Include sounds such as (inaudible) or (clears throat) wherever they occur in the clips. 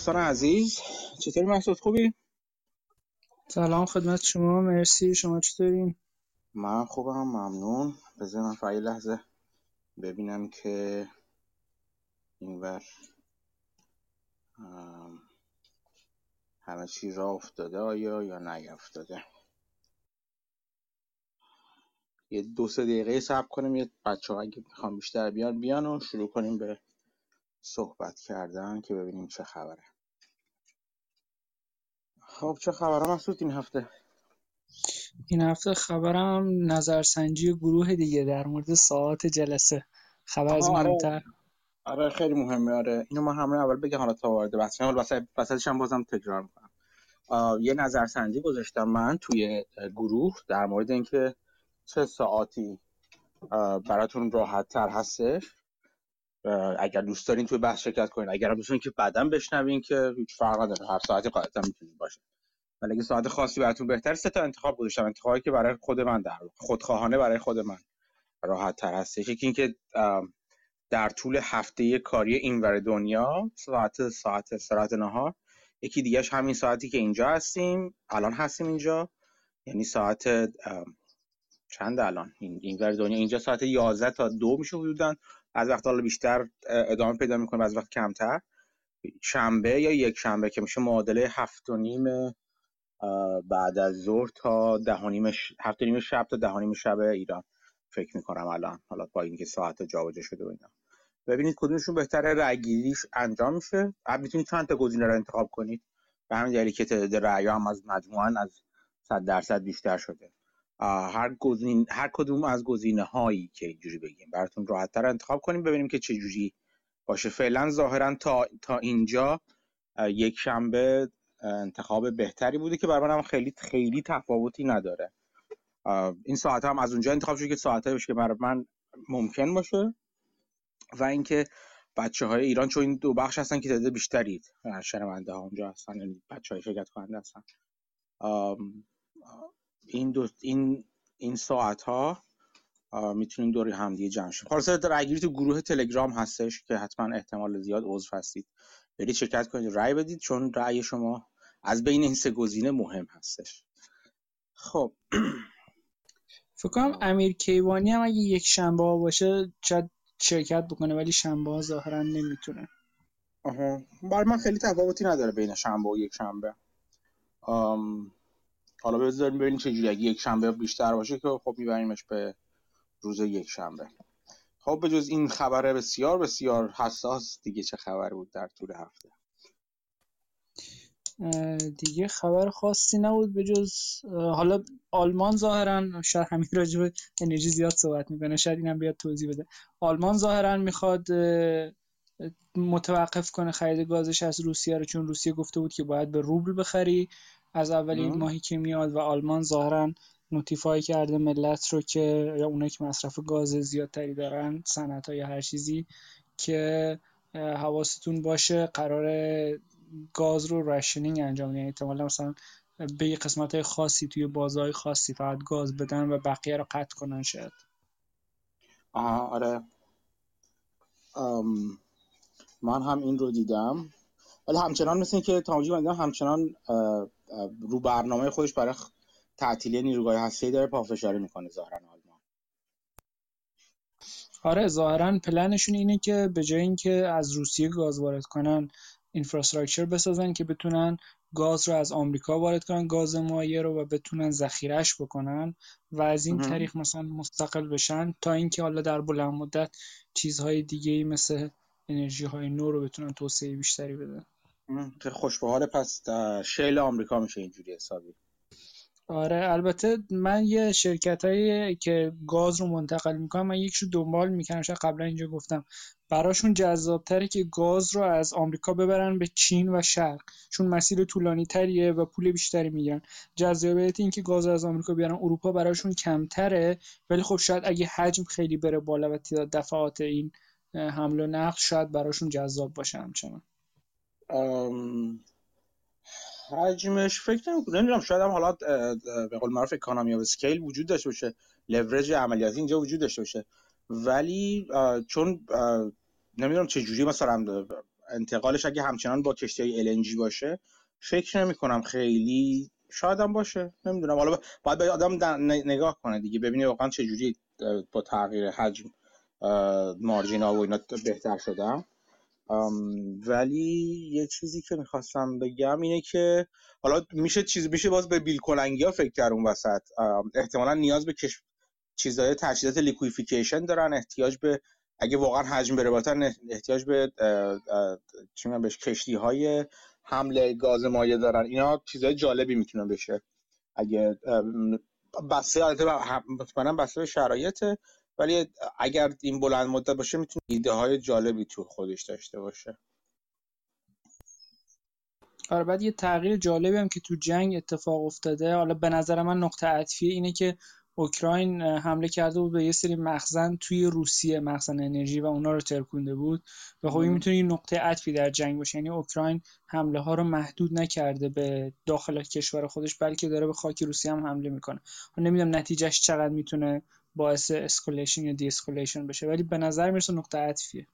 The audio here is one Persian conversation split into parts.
سلام دوستان عزیز چطوری محسود خوبی؟ سلام خدمت شما مرسی. شما چطورین؟ من خوبم ممنون. بذار من فعلی لحظه ببینم که اینور همه چی را افتاده آیا یا نیافتاده یه دو سه دقیقه صبر کنیم یه بچه ها اگه می‌خوام بیشتر بیان بیان و شروع کنیم به صحبت کردن که ببینیم چه خبره. خب چه خبره مسعود این هفته؟ این هفته خبرم نظرسنجی گروه دیگه در مورد ساعت جلسه. خبر از آره. مهمتر. آره خیلی مهمه آره. اینو ما همه اول بگم حالا تا وارد بحث حالا وسط هم بازم تکرار می‌کنم. یه نظرسنجی گذاشتم من توی گروه در مورد اینکه چه ساعتی براتون راحت تر هستش. اگر دوست دارین توی بحث شرکت کنین. اگر دوست دارین که بعدا بشنوین که هیچ فرق نداره. هر ساعتی قاعدتا می‌تونید باشه ولی اگه ساعت خاصی براتون بهتر سه تا انتخاب گذاشتم. انتخابی که برای خود من در خودخواهانه برای خود من راحت تر هستش یکی اینکه در طول هفته کاری اینور دنیا ساعت ساعت استراحت نهار یکی دیگهش همین ساعتی که اینجا هستیم الان هستیم اینجا. یعنی ساعت چند الان؟ این اینور دنیا. اینجا ساعت 11 تا دو میشه حدودا. از وقت حالا بیشتر ادامه پیدا می‌کنه از وقت کمتر. شنبه یا یک شنبه که میشه معادله هفت و نیم بعد از ظهر تا ده نیم هفت و نیم شب تا ده نیم شب ایران. فکر می‌کنم الان حالا با اینکه ساعت جابجا شده و اینا. ببینید کدومشون بهتره رأیگیریش انجام میشه. بعد می‌تونید چند تا گزینه رو انتخاب کنید. به همین دلیل که تعداد رأی هم از مجموعا از 100 درصد بیشتر شده. هر گزین هر کدوم از گزینه هایی که اینجوری بگیم. براتون راحت تر انتخاب کنیم ببینیم که چه جوری باشه. فعلا ظاهرا تا تا اینجا یک شنبه انتخاب بهتری بوده که برای منم خیلی خیلی تفاوتی نداره. این ساعت هم از اونجا انتخاب شده که ساعت باشه که برای من ممکن باشه. و اینکه بچه های ایران چون این دو بخش هستن که تعداد بیشتری شنونده ها اونجا هستن یعنی بچه های شرکت کننده هستن این دو این این ساعت ها می‌تونیم دوری همدیگه جمع شیم. خلاصه رأیگیری تو گروه تلگرام هستش که حتما احتمال زیاد عضو هستید. برید شرکت کنید رأی بدید چون رأی شما از بین این سه گزینه مهم هستش. خب. فکر کنم امیر کیوانی هم اگه یک شنبه باشه شاید شرکت بکنه ولی شنبه ها ظاهرا نمی‌تونه. آها. برای من خیلی تفاوتی نداره بین شنبه و یک شنبه. آم... حالا بذاریم ببینیم چجوری. اگه یک شنبه بیشتر باشه که خب میبریمش به روز یک شنبه. خب به جز این خبر بسیار بسیار حساس دیگه چه خبر بود در طول هفته؟ دیگه خبر خاصی نبود به جز حالا آلمان ظاهرا شاید همین راجع به انرژی زیاد صحبت می‌کنه شاید اینم بیاد توضیح بده. آلمان ظاهرا می‌خواد متوقف کنه خرید گازش از روسیه رو چون روسیه گفته بود که باید به روبل بخری. از اولین ماهی که میاد و آلمان ظاهرا notify کرده ملت رو که یا اونایی که مصرف گاز زیادتری دارن صنعت یا هر چیزی که حواستون باشه قرار گاز رو rationing انجام یعنی احتمالا مثلا به یه قسمت های خاصی توی بازهای خاصی فقط گاز بدن و بقیه رو قطع کنن شاید. آها آره. ام من هم این رو دیدم. ولی همچنان مثل که تامجی من همچنان رو برنامه خودش برای تعطیلی نیروگاه هسته‌ای داره پافشاری می‌کنه ظاهرا آلمان. آره ظاهرا پلنشون اینه که به جای اینکه از روسیه گاز وارد کنن اینفراستراکچر بسازن که بتونن گاز رو از آمریکا وارد کنن گاز مایع رو و بتونن ذخیرش بکنن و از این طریق مثلا مستقل بشن تا اینکه حالا در بلند مدت چیزهای دیگه مثل انرژی های نو رو بتونن توسعه بیشتری بدن. خوش پس شیل آمریکا میشه اینجوری حسابی. آره البته من یه شرکت هایی که گاز رو منتقل می‌کنم من یکشو دنبال می‌کنم شاید قبلا اینجا گفتم. براشون جذابتره که گاز رو از آمریکا ببرن به چین و شرق. چون مسیر طولانی تریه و پول بیشتری می‌گیرن. جذابیت این که گاز رو از آمریکا بیارن اروپا براشون کمتره. ولی خب شاید اگه حجم خیلی بره بالا و تعداد دفعات این حمل و نقل شاید براشون جذاب باشه همچنان. حجمش فکر نمی‌دونم شاید هم حالا به قول معروف اکانومی و اسکیل وجود داشته باشه لورج عملیاتی اینجا وجود داشته باشه. ولی چون نمی‌دونم چه جوری مثلا انتقالش اگه همچنان با کشتی های LNG باشه فکر نمی کنم خیلی شاید هم باشه. نمی‌دونم. حالا باید به آدم نگاه کنه دیگه ببینی واقعا چه جوری با تغییر حجم مارجین ها و اینا بهتر شدم. ولی یه چیزی که می‌خواستم بگم اینه که حالا میشه چیز میشه باز به بیل کلنگی ها فکر کرد اون وسط. احتمالا نیاز به کش... چیزای تجهیزات liquefaction دارن احتیاج به اگه واقعا حجم بره بالاتر احتیاج به چی بهش کشتی های حمل گاز مایع دارن. اینا چیزای جالبی می‌تونه بشه. اگه بسته مطمئنا بسته شرایطه. ولی اگر این بلند مدت باشه می‌تونه ایده های جالبی تو خودش داشته باشه. آره بعد یه تغییر جالبی هم که تو جنگ اتفاق افتاده حالا به نظر من نقطه عطفیه اینه که اوکراین حمله کرده بود به یه سری مخزن توی روسیه مخزن انرژی و اونا رو ترکونده بود. و خب این می‌تونه این نقطه عطفی در جنگ باشه. یعنی اوکراین حمله ها رو محدود نکرده به داخل کشور خودش بلکه داره به خاک روسیه هم حمله می‌کنه. نمی‌دونم نتیجهش چقدر می‌تونه باعث escalation یا de-escalation بشه. ولی به نظر می‌رسه نقطه عطفیه.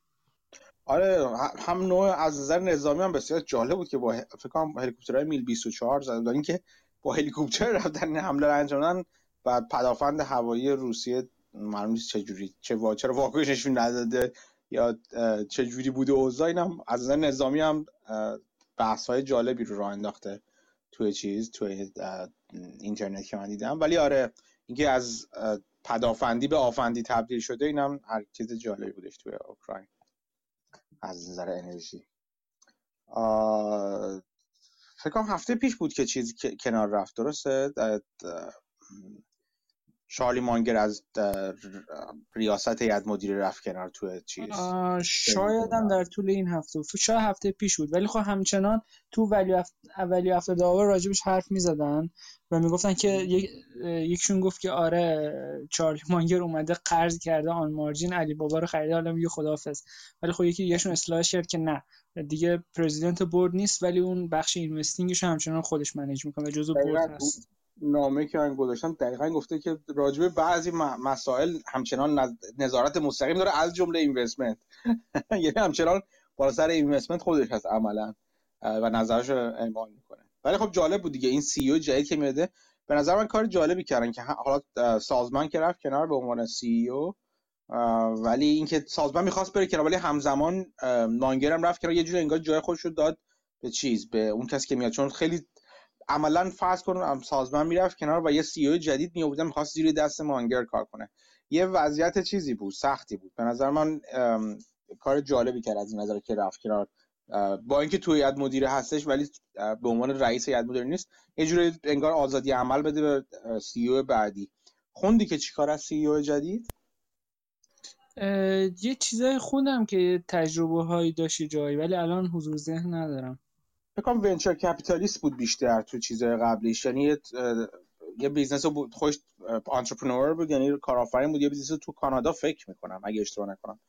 آره هم نوع از نظر نظامی هم بسیار جالب بود که با فکر کنم هلیکوپترهای میل 24 زدن. اینکه با هلیکوپتر رفتن حمله انجام و پدافند هوایی روسیه معلوم نیست چه جوری چه وا... چرا واکنش نشون نداده یا چه جوری بوده اوضاع اینم از نظر نظامی هم بحث های جالبی رو راه انداخته توی چیز توی اینترنت که من دیدم. ولی آره اینکه از پدافندی به آفندی تبدیل شده اینم هر چیز جالبی بودش توی اوکراین. از نظر انرژی. فکر کنم هفته پیش بود که چیزی کنار رفت درسته؟ شارلی مانگر از ریاست هیئت مدیره رفت کنار تو چیز. شاید هم در طول این هفته شاید هفته پیش بود. ولی خب همچنان تو ولی اولی هفته داور راجبش حرف می‌زدن و می‌گفتن که یک یکشون گفت که آره چارلی مانگر اومده قرض کرده آن مارجین علی بابا رو خریده حالا میگه خداحافظ. ولی خب یکی یهشون اصلاحش کرد که نه. دیگه پرزیدنت بورد نیست ولی اون بخش اینوستینگش همچنان خودش منیج می‌کنه و جزو بورد هست. نامه که من گذاشتم دقیقا گفته که راجبه بعضی مسائل همچنان نظارت مستقیم داره از جمله اینوستمنت. (laughs) یعنی همچنان بالا سر اینوستمنت خودش هست عملا و نظرش اعمال می‌کنه. ولی خب جالب بود دیگه این سی او جدید که میاده به نظر من کار جالبی کردن که حالا سازمان که رفت کنار به عنوان سی او ولی اینکه سازمان می‌خواست بره کنار ولی همزمان مانگر هم رفت کنار یه جوری انگار جای خودش رو داد به چیز به اون کسی که میاد. چون خیلی عملا فرض کن سازمان می‌رفت کنار و یه سی او جدید می آورد می‌خواست زیر دست مانگر کار کنه. یه وضعیت چیزی بود سختی بود. به نظر من کار جالبی کرد از این نظر که رفت کنار. با اینکه توی هیئت مدیره هستش ولی به عنوان رئیس هیئت مدیره نیست. یه جوری انگار آزادی عمل بده به CEO بعدی. خوندی که چیکار از CEO جدید؟ یه چیزای خوندم که تجربه هایی داشتی جایی ولی الان حضور ذهن ندارم. فکر venture capitalist بود بیشتر تو چیزهای قبلیش. یعنی یه business بود خودش entrepreneur بود یعنی کارآفرین بود. یه business تو کانادا فکر می‌کنم اگه اشتباه نکنم.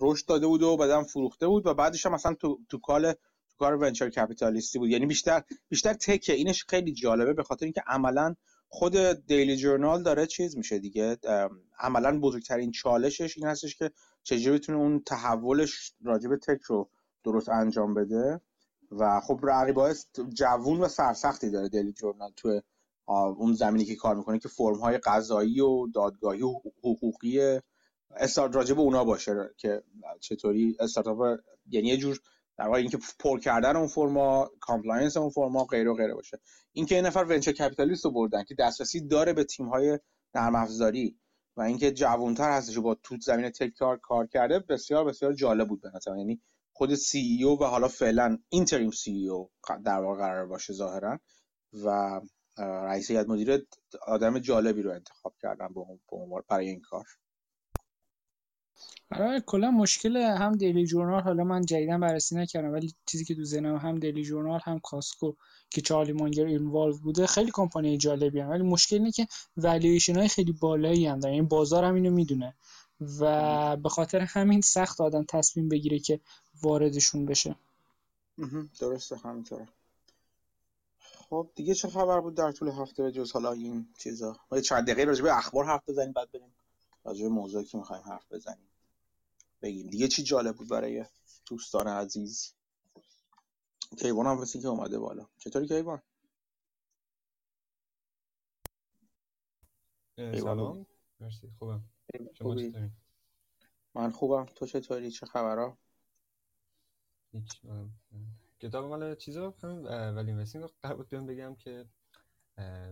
رشد داده بود و بعدم فروخته بود و بعدش هم مثلا تو تو کال تو کار ونچر کپیتالیستی بود. یعنی بیشتر بیشتر تکه اینش خیلی جالبه به خاطر اینکه عملا خود دیلی جورنال داره چیز میشه دیگه. عملا بزرگترین چالشش این هستش که چجوری بتونه اون تحولش راجع به تک رو درست انجام بده. و خب رقیبای جوون و سرسختی داره دلی جورنال تو اون زمینی که کار می‌کنه که فرم های قضایی و دادگاهی و حقوقی استارت راجب اونا باشه که چطوری استارتاپ یعنی یه جور در واقع اینکه پر کردن اون فرما کامپلاینس اون فرما غیر و غیره باشه. اینکه یه نفر ونچر کپیتالیست رو بردن که دسترسی داره به تیم های نرم افزاری و اینکه جوانتر هستش با تو زمین تک کار کار کرده بسیار بسیار جالب بود به نظر یعنی خود سی او و حالا فعلا اینتریم سی او در واقع قرار باشه ظاهرا و رئیس هیئت مدیره آدم جالبی رو انتخاب کردن به برای این کار آره کلا مشکل هم دیلی جورنال حالا من جدیدا بررسی نکردم ولی چیزی که تو ذهنم هم دیلی جورنال هم کاسکو که چارلی مانگر اینوالو بوده خیلی کمپانی جالبی هم. ولی مشکل اینه که والیویشن های خیلی بالایی هم دارن یعنی بازار هم اینو می‌دونه و به خاطر همین سخت آدم تصمیم بگیره که واردشون بشه. درسته همینطوره. خب دیگه چه خبر بود در طول هفته به جز حالا این چیزا؟ ما چند دقیقه راجع به اخبار حرف بزنیم بعد بریم راجع به موضوعی که می‌خوایم حرف بزنیم. بگیم دیگه چی جالب بود برای دوستان عزیز؟ کیوان هم که اومده بالا. چطوری کیوان؟ سلام. مرسی خوبم. شما چطوری؟ من خوبم. تو چطوری؟ چه خبرها؟ هیچ کتاب مال چیزا همین ولی مسین قرار بود بیام بگم که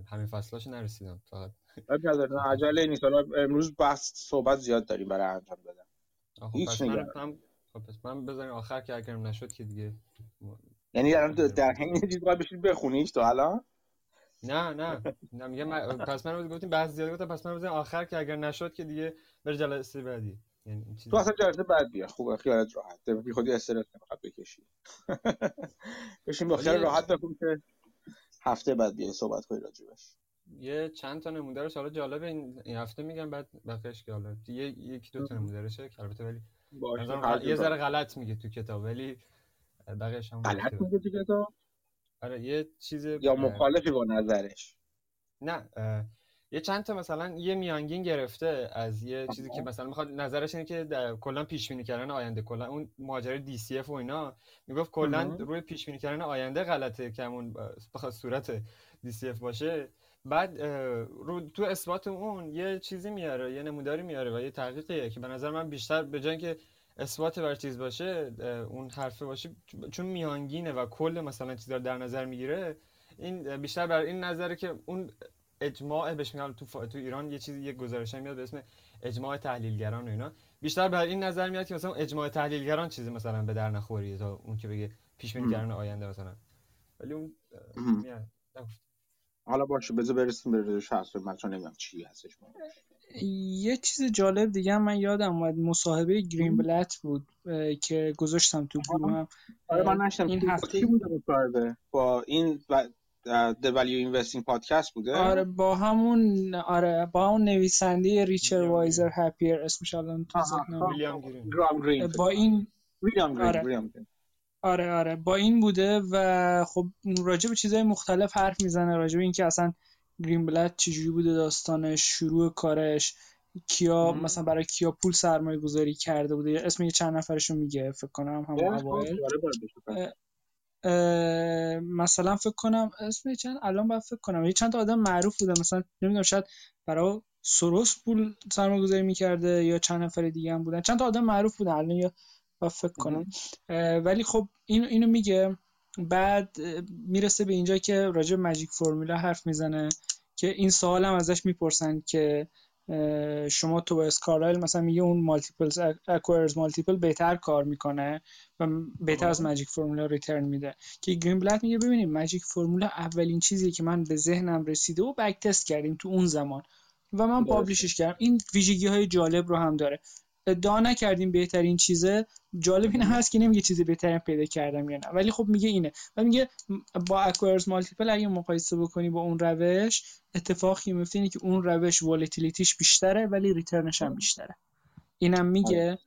همین فصلاش نرسیدم فقط عجله نیست. حالا امروز بحث صحبت زیاد داریم برای انجام بدن خب هیچ من خب پس من بذاریم آخر که اگرم نشد که دیگه یعنی الان در حین چیز باید بشید بخونیش تو الان؟ نه نه. نه میگم پس من گفتیم بحث زیاد گفتم پس من بذاریم آخر که اگر نشد که دیگه بر جلسه بعدی. یعنی تو اصلا جلسه بعد بیا. خوبه خیالت راحت. بی خودی استرس نمی‌خواد بکشی. (laughs) بشین با خیال راحت بخون که هفته بعد بیا صحبت کنی راجبش یه چند تا نمونه رو حالا جالب این, هفته میگم بعد بقیش که حالا یه یکی دو تا نمونه که البته ولی یه ذره غلط میگه تو کتاب ولی بقیش هم غلط میگه تو کتاب؟ آره یه چیز یا مخالفی با نظرش. نه یه چند تا مثلا یه میانگین گرفته از یه چیزی که مثلا می‌خواد نظرش اینه که کلا پیش بینی کردن آینده کلا اون ماجرای DCF و اینا می‌گفت کلا روی پیش بینی کردن آینده غلطه که همون بخواد صورت DCF باشه. بعد رو تو اثبات اون یه چیزی میاره یه نموداری میاره و یه تحقیقیه که به نظر من بیشتر به جای که اثبات بر چیز باشه اون حرفه باشه چون میانگینه و کل مثلا چیزا رو در نظر می‌گیره این بیشتر بر این نظره که اون اجماع بهش میگن تو تو ایران یه چیزی یه گزارش میاد به اسم اجماع تحلیلگران و اینا. بیشتر بر این نظر میاد که مثلا اجماع تحلیلگران چیزی مثلا به در نخوریه تا اون که بگه پیش بینی کردن آینده مثلا. ولی اون حالا باشه بذار برسیم به هست من چون نمی‌دونم چی هستش. یه چیز جالب دیگه من یادم اومد. مصاحبه گرین بلت بود که گذاشتم تو گروهم آره من نشتم این هفته بود با این The Value Investing پادکست بوده؟ آره با همون آره با همون نویسنده ریچر وایزر هپیر اسمش الان تو ویلیام گرین با این ویلیام گرین آره. آره آره با این بوده و خب راجع به چیزهای مختلف حرف می‌زنه راجع به اینکه اصلا گرین بلد چجوری بوده داستانش شروع کارش کیا مثلا برای کیا پول سرمایه گذاری کرده بوده؟ اسم یه چند نفرشو میگه فکر کنم هم اوایل. مثلا فکر کنم اسم چند الان باید فکر کنم. یه چند تا آدم معروف بوده مثلا نمی‌دونم شاید برای سروس پول سرمایه گذاری می‌کرده یا چند نفر دیگه هم بودن. چند تا آدم معروف بودن الان یا با فکر کنم. ولی خب اینو اینو میگه. بعد می‌رسه به اینجا که راجع ماجیک فرمولا حرف می‌زنه. که این سوال هم ازش می‌پرسن که شما تو اسکارایل مثلا میگه اون مالتیپل اکوایرز مالتیپل بهتر کار می‌کنه و بهتر از magic formula return میده. که گرین‌بلت میگه ببینیم magic formula اولین چیزی که من به ذهنم رسیده و back test کردیم تو اون زمان. و من publish ش کردم. این ویژگی های جالب رو هم داره. ادعا نکردیم بهترین چیزه. جالب این هست که نمیگه چیزی بهترین پیدا کردم یا نه. ولی خب میگه اینه. و میگه با acquirer's multiple اگه مقایسه بکنی با اون روش اتفاقی میفته اینه که اون روش volatility ش بیشتره ولی return ش هم بیشتره. اینم میگه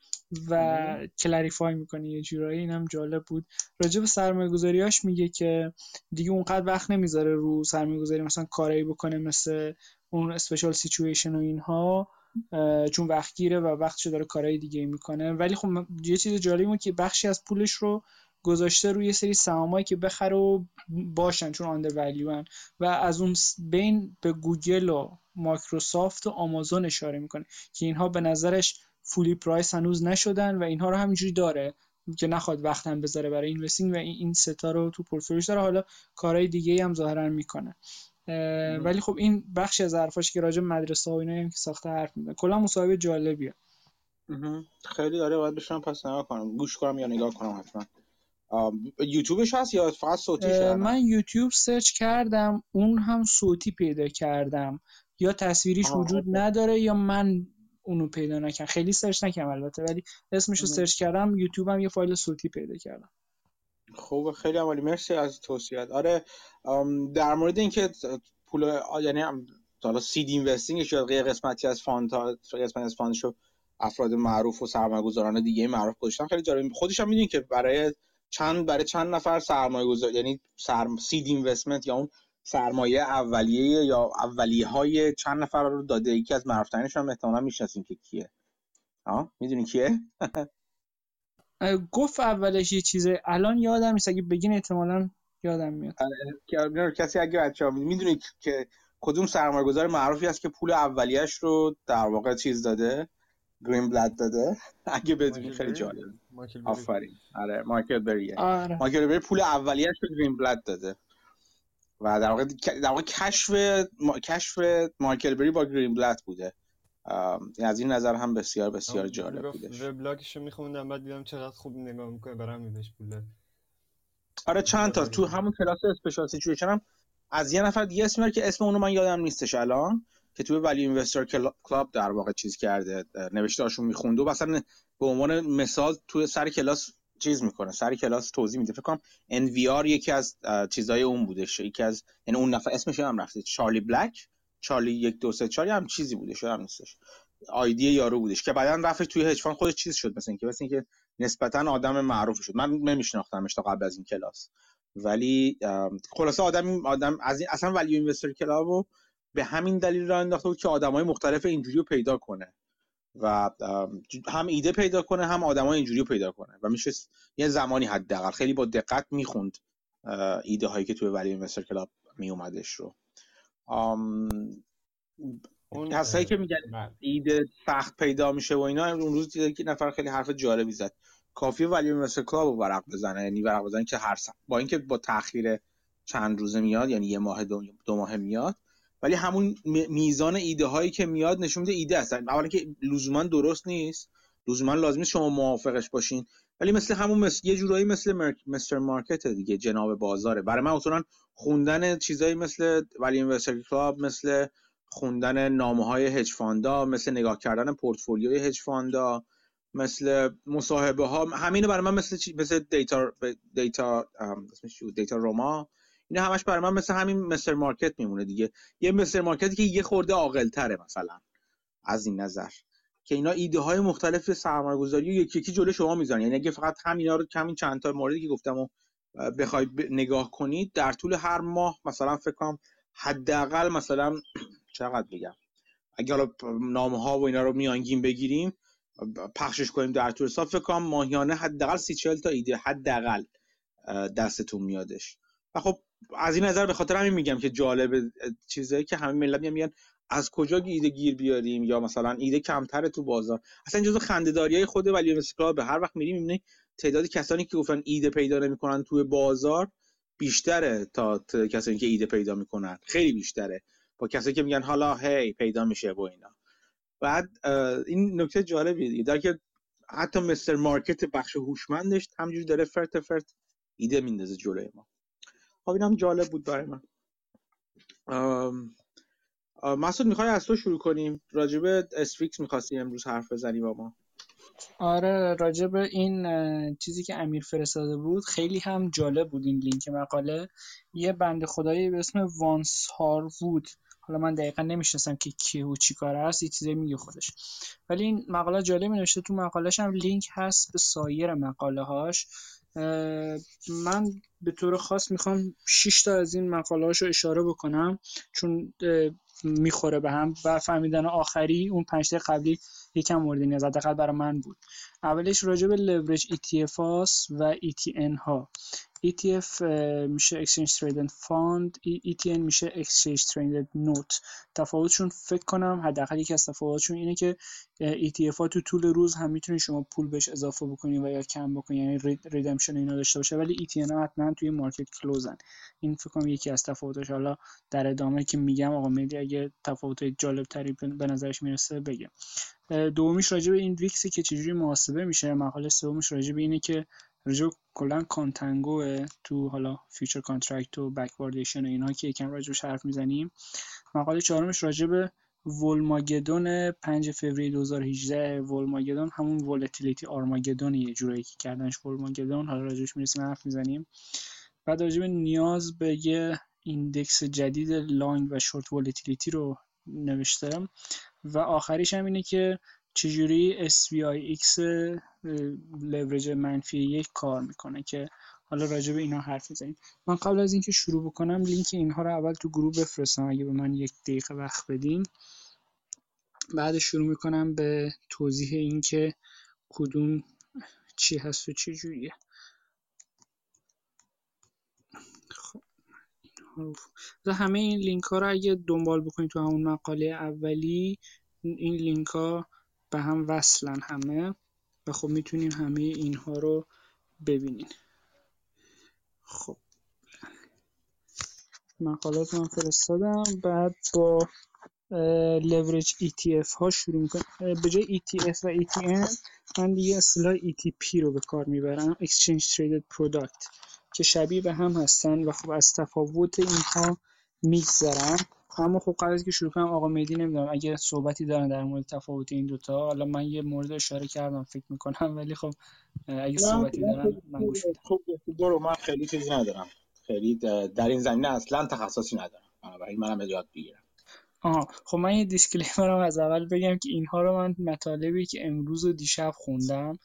و clarify می‌کنه یه جورایی. اینم جالب بود. راجع به سرمایه گذاریاش میگه که دیگه اونقدر وقت نمی‌ذاره رو سرمایه گذاری مثلا کاری بکنه مثل اون special situation و اینها. چون وقت گیره و وقتشو داره کارهای دیگه می‌کنه. ولی خب یه چیز جالبی که بخشی از پولش رو گذاشته روی سری سهامایی که بخره و باشن چون undervalue ان و از اون بین به گوگل و مایکروسافت و آمازون اشاره می‌کنه که اینها به نظرش fully priced هنوز نشدن و اینها رو همینجوری داره که نخواد وقت هم بذاره برای investing و این ستا رو تو پورتفولیوش داره. حالا کارهای دیگه هم ظاهرا می‌کنه. ولی خب این بخش از حرفاش که راجع مدرسه و اینا که ساخته حرف می‌زنه. کلا مصاحبه جالبیه. خیلی داره باید بشم پس نگاه کنم. گوش کنم یا نگاه کنم حتما. یوتیوبش هست یا فقط صوتی من یوتیوب سرچ کردم اون هم صوتی پیدا کردم. یا تصویریش وجود نداره یا من اونو پیدا نکردم. خیلی سرچ نکردم البته ولی اسمش رو سرچ کردم یوتیوب هم یه فایل صوتی پیدا کردم. خوب خیلی عالی. مرسی از توصیت آره در مورد اینکه پول یعنی حالا seed investing ش یا قسمتی از fund قسمتی از fund شو افراد معروف و سرمایه‌گذاران دیگه معروف گذاشتن. خیلی جالب. خودش هم می‌دونی که برای چند برای چند نفر سرمایه گذار یعنی سرم... seed investment یا اون سرمایه اولیه یا اولیه های چند نفر رو داده یکی از معروفترینش هم احتمالاً می‌شناسین که کیه. ها می‌دونی کیه؟ (laughs) گفت اولش یه چیزه الان یادم نیست اگه بگین احتمالا یادم میاد. آره، کسی اگه بچه ها می‌دونی که کدوم سرمایه‌گذار معروفی است که پول اولیش رو در واقع چیز داده؟ گرین بلد داده. (laughs) اگه بدونی خیلی جالب آفرین. آره مایکل بری آره. مایکل بری پول اولیش رو گرین بلد داده. و در واقع در واقع کشف کشف مایکل بری با گرین بلت بوده. از این نظر هم بسیار بسیار جالب بودش. وبلاگش رو میخوندم بعد دیدم چقدر خوب نگاه می‌کنه برام میدش پول آره چند تا تو همون کلاس special situation هم از یه نفر دیگه اسم که اسم اونو من یادم نیستش الان که توی Value Investors Club در واقع چیز کرده نوشته هاشون می‌خوند و مثلا به عنوان مثال توی سر کلاس چیز می‌کنه سر کلاس توضیح میده. فکر کنم NVR یکی از چیزای اون بودش. یکی از یعنی اون نفر اسمش هم رفته چارلی بلک. چارلی یک دو سه چاری هم چیزی بوده شده هم نیستش. آیدی یارو بودش که بعدا رفت توی هج خودش چیز شد مثلا اینکه مثلا اینکه نسبتا آدم معروفی شد. من نمیشناختمش تا قبل از این کلاس. ولی خلاصه آدم آدم از این اصلا ولی اینوستر کلابو به همین دلیل را انداخته بود که آدمای مختلف اینجوری رو پیدا کنه. و هم ایده پیدا کنه هم آدمای اینجوری رو پیدا کنه. و میشه یه زمانی حداقل خیلی با دقت می‌خوند ایده هایی که توی ولی اینوستر کلاب می اومدش رو. اون هستایی که میگن بله. ایده سخت پیدا میشه و اینا اون روز دیده که نفر خیلی حرف جالبی زد کافیه ولی مثل کلاب ورق بزنه یعنی ورق بزنه که هر سخت. با اینکه با تاخیر چند روزه میاد یعنی یه ماه دو, دو ماه میاد ولی همون میزان ایده هایی که میاد نشون میده ایده هست اولا که لزوما درست نیست لزوما لازم شما موافقش باشین ولی مثل همون مثل یه جورایی مثل مستر مارکت دیگه جناب بازاره. برای من اصلا خوندن چیزایی مثل Value Investors Club مثل خوندن نامه های hedge fund ا مثل نگاه کردن portfolio ی hedge fund ا مثل مصاحبه ها همینه برای من مثل مثل data data Dataroma. اینا همش برای من مثل همین Mr. Market میمونه دیگه. یه Mr. Market ی که یه خورده عاقل تره مثلا از این نظر. که اینا ایده های مختلف سرمایه گذاری و یکی یکی جلو شما می‌ذارن. یعنی اگه فقط همینا رو کمی چند تا موردی که گفتم و بخوای نگاه کنید در طول هر ماه مثلا فکر کنم حداقل مثلا (clears throat) چقدر بگم؟ اگه حالا نامه ها و اینا رو میانگین بگیریم پخشش کنیم در طول سال فکر کنم ماهیانه حداقل سی چهل تا ایده حداقل دستتون میادش. و خب از این نظر به خاطر همین میگم که جالب چیزه که همه ملت میگن از کجا ایده گیر بیاریم یا مثلا ایده کمتره تو بازار؟ اصلا جزو خنده‌داریای خود ولی به هر وقت میریم می‌بینی تعداد کسانی که گفتن ایده پیدا نمی‌کنن توی بازار بیشتره تا کسانی که ایده پیدا می‌کنن. خیلی بیشتره. با کسایی که میگن حالا هی پیدا میشه و اینا. بعد این نکته جالبیه در که حتی Mr. Market بخش هوشمندش همجوری داره فرت فرت ایده میندازه جلوی ما. خب اینم جالب بود برای من. مسعود می‌خوای از تو شروع کنیم؟ راجب SVIX می‌خواستی امروز حرف بزنی با ما. آره راجب این چیزی که امیر فرستاده بود خیلی هم جالب بود این لینک مقاله. یه بند خدایی به اسم وانس هاروود. حالا من دقیقا نمی‌شناسم که کی و چی کار هست یه چیزی میگه خودش. ولی این مقاله جالب نوشته تو مقالهش هم لینک هست به سایر مقاله هاش من به طور خاص می‌خوام 6 تا از این مقاله رو اشاره بکنم چون می‌خوره به هم و فهمیدن آخری اون پنج قبلی یکم مورد نیاز حداقل برای من بود. اولش راجع به لورج ETF و ETN ها. ETF میشه Exchange Traded Fund. ETN میشه Exchange Traded Note. تفاوتشون فکر کنم حداقل یکی از تفاوتشون اینه که ETF ها تو طول روز هم می‌تونید شما پول بهش اضافه بکنید و یا کم بکنید یعنی redemption اینا داشته باشه ولی ETN ها حتما توی market close ان این فکر کنم یکی از تفاوتش حالا در ادامه که میگم آقا میدی اگه تفاوت جالب تری به نظرش می‌رسه بگم دومیش راجع به این VIX ی که چجوری محاسبه میشه مقاله سومش راجع به اینه که راجع کلا contango تو حالا future contract و backwardation و اینها که یکم راجعش حرف می‌زنیم. مقاله چهارمش راجع به Volmageddon 5 فوریه 2018 Volmageddon همون volatility Armageddon یه جورایی که کردنش Volmageddon. حالا راجعش می‌رسیم حرف می‌زنیم. بعد راجع به نیاز به یه index جدید long و short volatility رو نوشتم. و آخریش هم اینه که چجوری SVIX لورج منفی یک کار می‌کنه که حالا راجع به اینا حرف می‌زنیم. من قبل از اینکه شروع بکنم لینک اینها رو اول تو گروه بفرستم. اگه به من یک دقیقه وقت بدین. بعد شروع می‌کنم به توضیح اینکه کدوم چی هست و چی جوریه. خب همه این لینک ها رو اگه دنبال بکنید تو همون مقاله اولی این لینک ها به هم وصلن همه و خب می‌تونین همه اینها رو ببینین خب. مقالات من فرستادم بعد با لورج ETF ها شروع می‌کنم. به جای ETF و ETN من دیگه اصطلاح ETP رو به کار می‌برم Exchange Traded Product که شبیه به هم هستن و خب از تفاوت اینها میگذرم. اما خب قبل که شروع کنم. آقا مهدی نمی‌دونم اگه صحبتی دارن در مورد تفاوت این دوتا حالا من یه مورد اشاره کردم فکر می‌کنم ولی خب اگه صحبتی دارن من گوش خب برو من خیلی چیزی ندارم. خیلی در این زمینه اصلا تخصصی ندارم. بنابراین منم یاد بگیرم. آها خب من یه دیسکلیمر از اول بگم که اینها رو من مطالبی که امروز و دیشب خوندم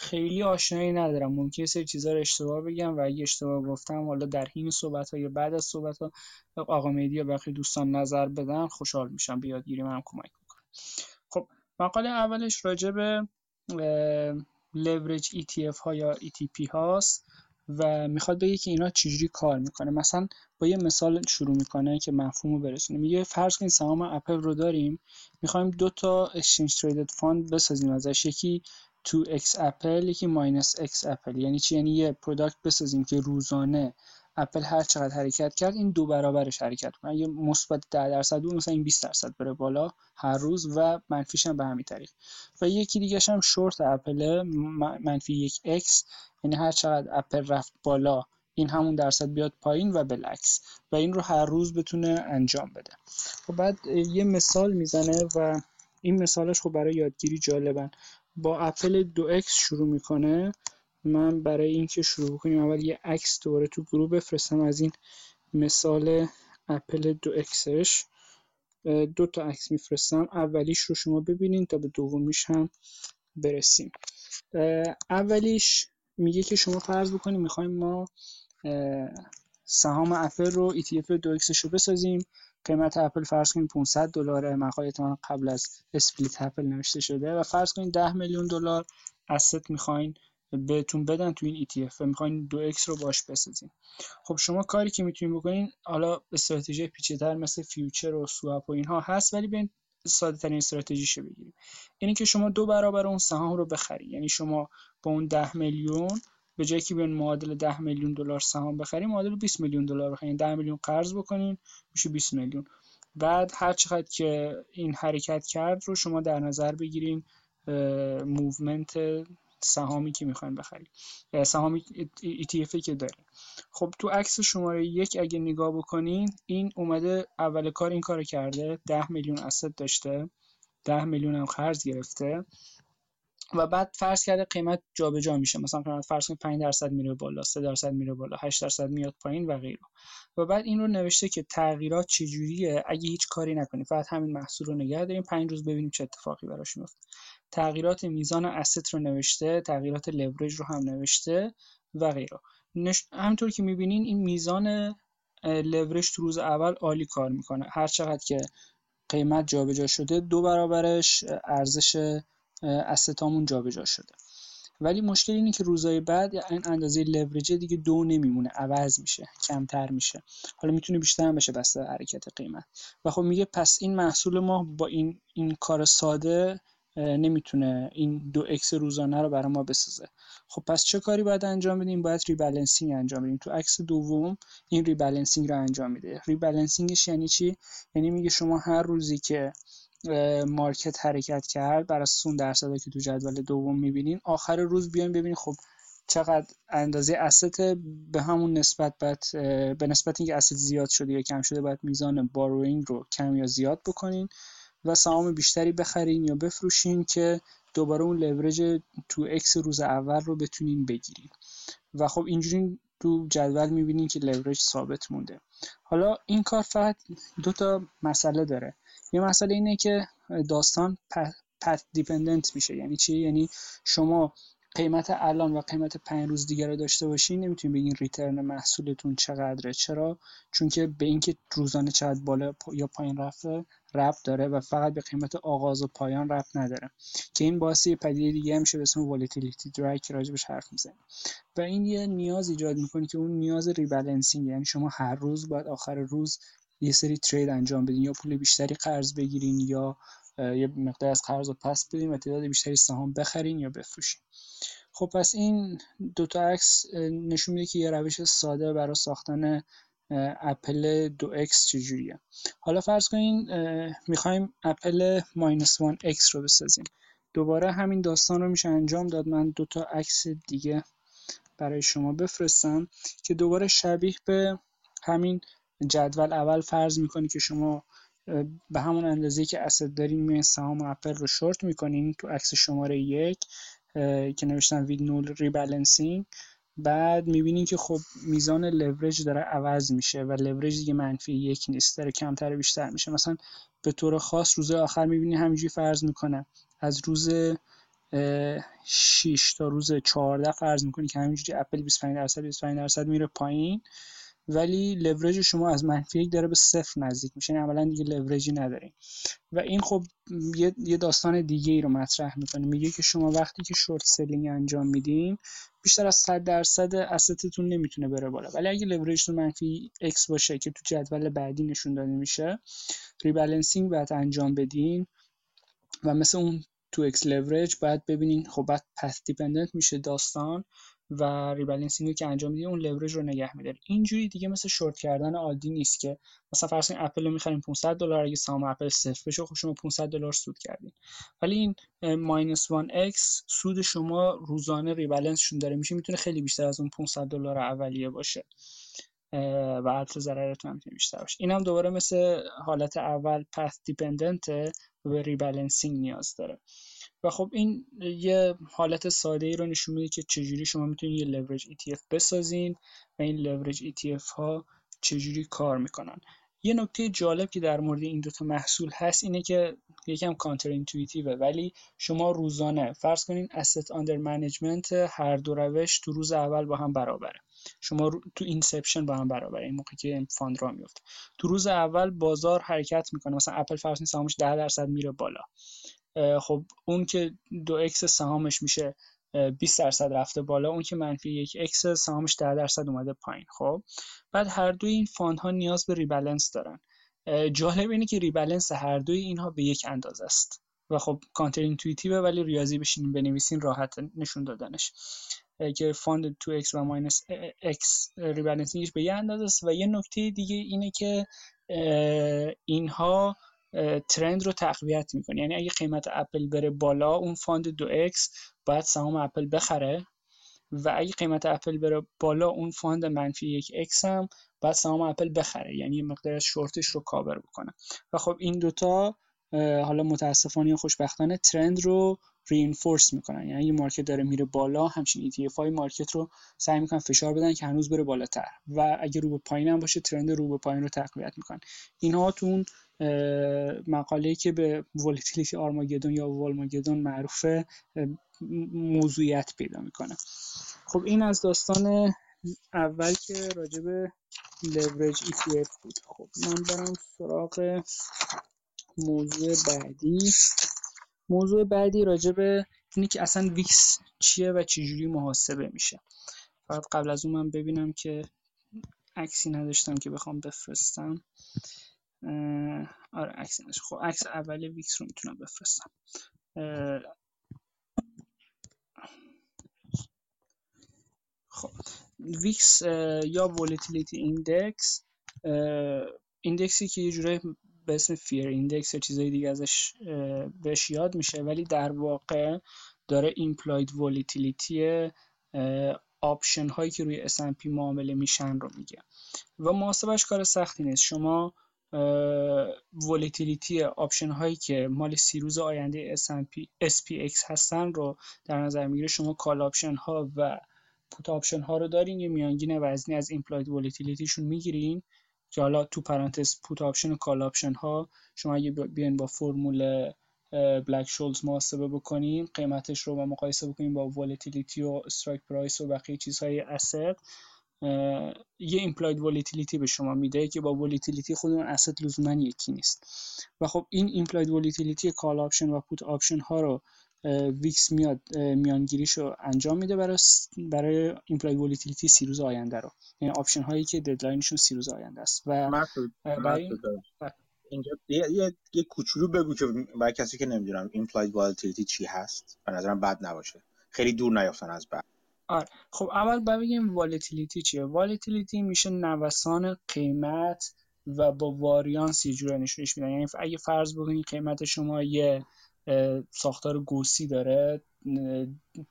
خیلی آشنایی ندارم. ممکنه سری چیزا رو اشتباه بگم و اگه اشتباه گفتم حالا در حین صحبت ها یا بعد از صحبت ها آقا مهدی یا بقیه دوستان نظر بدن خوشحال میشم. به یادگیری منم کمک می‌کنم خب مقاله اولش راجع به leverage ETF ها یا ETP هاست و می‌خواد بگه که اینا چجوری کار می‌کنه. مثلا با یه مثال شروع می‌کنه که مفهوم رو برسونه. میگه فرض کنید سهام اپل رو داریم می‌خوایم دو تا exchange traded fund بسازیم ازش. یکی 2x اپل یکی minus x اپل یعنی چی؟ یعنی یه product بسازیم که روزانه اپل هر چقدر حرکت کرد این دو برابرش حرکت کنه. اگه مثبت 10 درصد بود مثلا این 20 درصد بره بالا هر روز و منفیش هم به همین طریق. و یکی دیگه هم شورت اپل منفی یک x. یعنی هر چقدر اپل رفت بالا این همون درصد بیاد پایین و بالعکس و این رو هر روز بتونه انجام بده. خب بعد یه مثال می‌زنه و این مثالش خب برای یادگیری جالبن. با اپل دو x شروع می‌کنه. من برای اینکه شروع کنیم اول یه عکس دوباره تو گروه بفرستم. از این مثال اپل دو x ش. دو تا عکس میفرستم. اولیش رو شما ببینین تا به دومیش هم برسیم. اولیش میگه که شما فرض بکنیم می‌خوایم ما سهام اپل رو ETF دو x ش رو بسازیم. قیمت اپل فرض کنیم 500 دلاره. مقالت من قبل از split اپل نوشته شده. و فرض کنیم 10 میلیون دلار asset می‌خواین بهتون بدن تو این ETF و می‌خواین دو x رو باش بسازین. خب شما کاری که می‌تونین بکنین حالا استراتژی پیچیده‌تر مثل future و swap و اینها هست ولی ببین ساده ترین استراتژیشو بگیریم. اینی که شما دو برابر اون سهام رو بخرید. یعنی شما با اون 10 میلیون به جایی که بیان معادل 10 میلیون دلار سهام بخریم معادل 20 میلیون دلار بخریم. 10 میلیون قرض بکنین میشه 20 میلیون. بعد هر چقدر که این حرکت کرد رو شما در نظر بگیرین movement سهامی که می‌خواین بخرید. سهامی ETF که داریم خب تو عکس شماره یک اگه نگاه بکنین این اومده اول کار این کار کرده. 10 میلیون اسد داشته. 10 میلیون هم قرض گرفته. و بعد فرض کرده قیمت جابجا جا میشه. مثلا قیمت فرض کنید 5 درصد میره بالا 3 درصد میره بالا 8 درصد میاد پایین و غیره. و بعد این رو نوشته که تغییرات چجوریه؟ اگه هیچ کاری نکنیم فقط همین محصول رو نگه داریم 5 روز ببینیم چه اتفاقی براش میفته. تغییرات میزان اسست رو نوشته تغییرات لورج رو هم نوشته و غیره. نش... همینطور که می‌بینین این میزان لورج تو روز اول عالی کار می‌کنه. هر چقدر که قیمت جابجا شده دو برابرش ارزش استامون جابجا شده. ولی مشکل اینه که روزهای بعد این اندازه لورج دیگه دو نمیمونه عوض میشه کمتر میشه. حالا می‌تونه بیشتر هم بشه بسته حرکت قیمت. و خب میگه پس این محصول ما با این این کار ساده نمی‌تونه این دو x روزانه رو برای ما بسازه. خب پس چه کاری باید انجام بدیم؟ باید rebalancing انجام بدیم. تو عکس دوم این rebalancing رو انجام میده. rebalancing ش یعنی چی؟ یعنی میگه شما هر روزی که market حرکت کرد. بر اساس اون درصدی که تو جدول دوم می‌بینین. آخر روز بیاین ببینین خب چقدر اندازه asset به همون نسبت بعد به نسبت اینکه asset زیاد شده یا کم شده باید میزان borrowing رو کم یا زیاد بکنین و سهام بیشتری بخرین یا بفروشین که دوباره اون leverage two x روز اول رو بتونین بگیرین. و خب اینجوری تو جدول می‌بینین که لورج ثابت مونده. حالا این کار فقط دو تا مسئله داره. یه مسئله اینه که داستان path dependent میشه. یعنی چی؟ یعنی شما قیمت الان و قیمت پنج روز دیگه رو داشته باشین نمی‌تونین بگین return محصولتون چقدره. چرا؟ چون که به اینکه روزانه چقدر بالا یا پایین رفته ربط داره و فقط به قیمت آغاز و پایان ربط نداره. که این باعث پدیده دیگه میشه به اسم volatility drag که راجبش حرف می‌زنیم. و این یه نیاز ایجاد می‌کنه که اون نیاز rebalancing یعنی شما هر روز باید آخر روز یه سری trade انجام بدین یا پول بیشتری قرض بگیرین یا یه مقدار از قرض رو پس بدین و تعداد بیشتری سهام بخرین یا بفروشین. خب پس این دوتا عکس نشون میده که یه روش ساده برای ساختن اپل دو x چجوریه. حالا فرض کنین می‌خوایم اپل minus one x رو بسازیم. دوباره همین داستان رو میشه انجام داد. من دوتا عکس دیگه برای شما بفرستم که دوباره شبیه به همین جدول اول فرض می‌کنی که شما به همون اندازه که asset دارین میان سهام اپل رو شورت می‌کنین تو عکس شماره یک که نوشتن with no rebalancing بعد می‌بینین که خب میزان لورج داره عوض میشه و لورج دیگه منفی یک نیست داره کمتر بیشتر میشه. مثلا به طور خاص روز آخر می‌بینی همینجوری فرض می‌کنه از روز 6 تا روز 14 فرض می‌کنی که همینجوری اپل 25 درصد 25 درصد میره پایین. ولی لورج شما از منفی یک داره به صفر نزدیک میشه یعنی عملا دیگه لورجی نداریم و این خب یه داستان دیگه ای رو مطرح می‌کنه. میگه که شما وقتی که short selling انجام میدین بیشتر از 100 درصد asset تون نمی‌تونه بره بالا. ولی اگه لورجتون منفی x باشه که تو جدول بعدی نشون داده میشه rebalancing باید انجام بدین و مثل اون تو اکس لورج باید ببینین خب بعد path dependent میشه داستان. و rebalancing که انجام میدین اون لورج رو نگه میداره اینجوری دیگه مثل شورت کردن عادی نیست که مثلا فرض کنید اپل رو می‌خریم 500 دلار اگه سهام اپل صفر بشه خب شما 500 دلار سود کردین. ولی این minus 1 x سود شما روزانه rebalance شون داره میشه می‌تونه خیلی بیشتر از اون 500 دلار اولیه باشه و البته ضررتون هم می‌تونه بیشتر باشه. این هم دوباره مثل حالت اول path dependent به rebalancing نیاز داره. و خب این یه حالت ساده ای رو نشون میده که چجوری شما می‌تونید یه لورج ETF بسازین و این لورج ETF ها چجوری کار می‌کنن. یه نکته جالب که در مورد این دوتا محصول هست اینه که یکم counterintuitive ه ولی شما روزانه فرض کنین asset under management هر دو روش تو روز اول با هم برابره. شما تو inception با هم برابره این موقعی که fund را میفته تو روز اول بازار حرکت می‌کنه مثلا اپل فرض سهامش 10 درصد میره بالا. خب اون که دو x سهامش میشه 20 درصد رفته بالا اون که منفی یک x سهامش 10 درصد اومده پایین خب؟ بعد هر دوی این fund ها نیاز به rebalance دارن. جالب اینه که rebalance هر دوی اینها به یک اندازه است. و خب counterintuitive ه ولی ریاضی بشینیم بنویسین راحت نشون دادنش. که fund two x و minus x rebalancing ش به یه اندازه است. و یه نکته دیگه اینه که اینها trend رو تقویت می‌کنه یعنی اگه قیمت اپل بره بالا اون fund دو x باید سهام اپل بخره. و اگه قیمت اپل بره بالا اون fund منفی یک x هم باید سهام اپل بخره. یعنی مقدار شورتش رو کاور بکنه. و خب این دوتا حالا متاسفانه یا خوشبختانه trend رو reinforce می‌کنن. یعنی اگه market داره میره بالا همچین ETF های market رو سعی می‌کنن فشار بدن که هنوز بره بالاتر. و اگه رو به پایین هم باشه trend رو به پایین رو تقویت می‌کنن. اینها تو اون مقاله که به volatility Armageddon یا Volmageddon معروفه موضوعیت پیدا می‌کنه. خب این از داستان اول که راجع به لورج ETF بود. خب من برم سراغ موضوع بعدی. موضوع بعدی راجع به اینه که اصلا VIX چیه و چجوری محاسبه میشه. فقط قبل از اون من ببینم که عکسی نداشتم که بخوام بفرستم. آره عکس نداشت خب عکس اولی VIX رو می‌تونم بفرستم. خب VIX یا volatility index index ی که یه جورایی به اسم fear index یا چیزای دیگه ازش بهش یاد میشه. ولی در واقع داره implied volatility option هایی که روی S&P معامله میشن رو میگه. و محاسبش کار سختی نیست. شما volatility option هایی که مال سی روز آینده S&P SPX هستن رو در نظر می‌گیره. شما call option ها و put option ها رو دارین یه میانگین وزنی از implied volatility شون می‌گیرین. که حالا تو پرانتز put option و call option ها شما اگه بیاین با فرمول Black-Scholes محاسبه بکنیم قیمتش رو با مقایسه بکنیم با volatility و strike price و بقیه چیزهای asset یه implied volatility به شما میده که با volatility خود اون asset لزوما یکی نیست. و خب این implied volatility call option و put option ها رو VIX میاد میانگیریش رو انجام میده برای برای implied volatility سی روز آینده رو. یعنی option هایی که deadline شون سی روز آینده است. و برای اینجا یه, یه, یه کوچولو بگو که برای کسی که نمی‌دونم implied volatility چی هست. به نظرم بد نباشه. خیلی دور نیافتن از بحث. آره. خب اول بگیم volatility چیه؟ volatility میشه نوسان قیمت و با واریانس یه جوری نشونش میدن. یعنی اگه فرض بکنید قیمت شما یه ساختار گوسی داره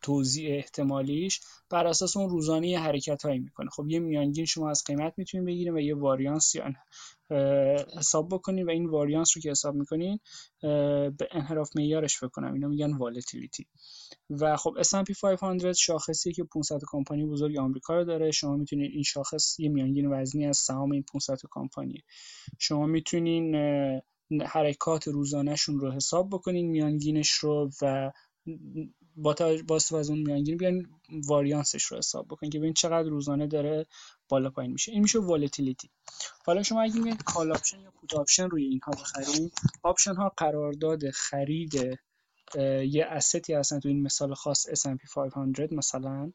توزیع احتمالیش بر اساس اون روزانه حرکت هایی می‌کنه. خب یه میانگین شما از قیمت می‌تونید بگیریم و یه واریانس یا حساب بکنید و این واریانس رو که حساب می‌کنین به انحراف معیارش فکر کنم. اینا میگن volatility و خب S&P 500 شاخصی که 500 کمپانی بزرگ آمریکا رو داره. شما می‌تونید این شاخص یه میانگین وزنی از سهام این 500 کمپانی. شما می‌تونین حرکات روزانهشون رو حساب بکنین میانگینش رو و با استفاده از اون میانگین بیاین واریانسش رو حساب بکنین که ببین چقدر روزانه داره بالا پایین میشه. این میشه volatility حالا شما اگه میگین call option یا put option روی اینها بخرین option ها قرارداد خرید یه asset ی هستن تو این مثال خاص S&P 500 مثلا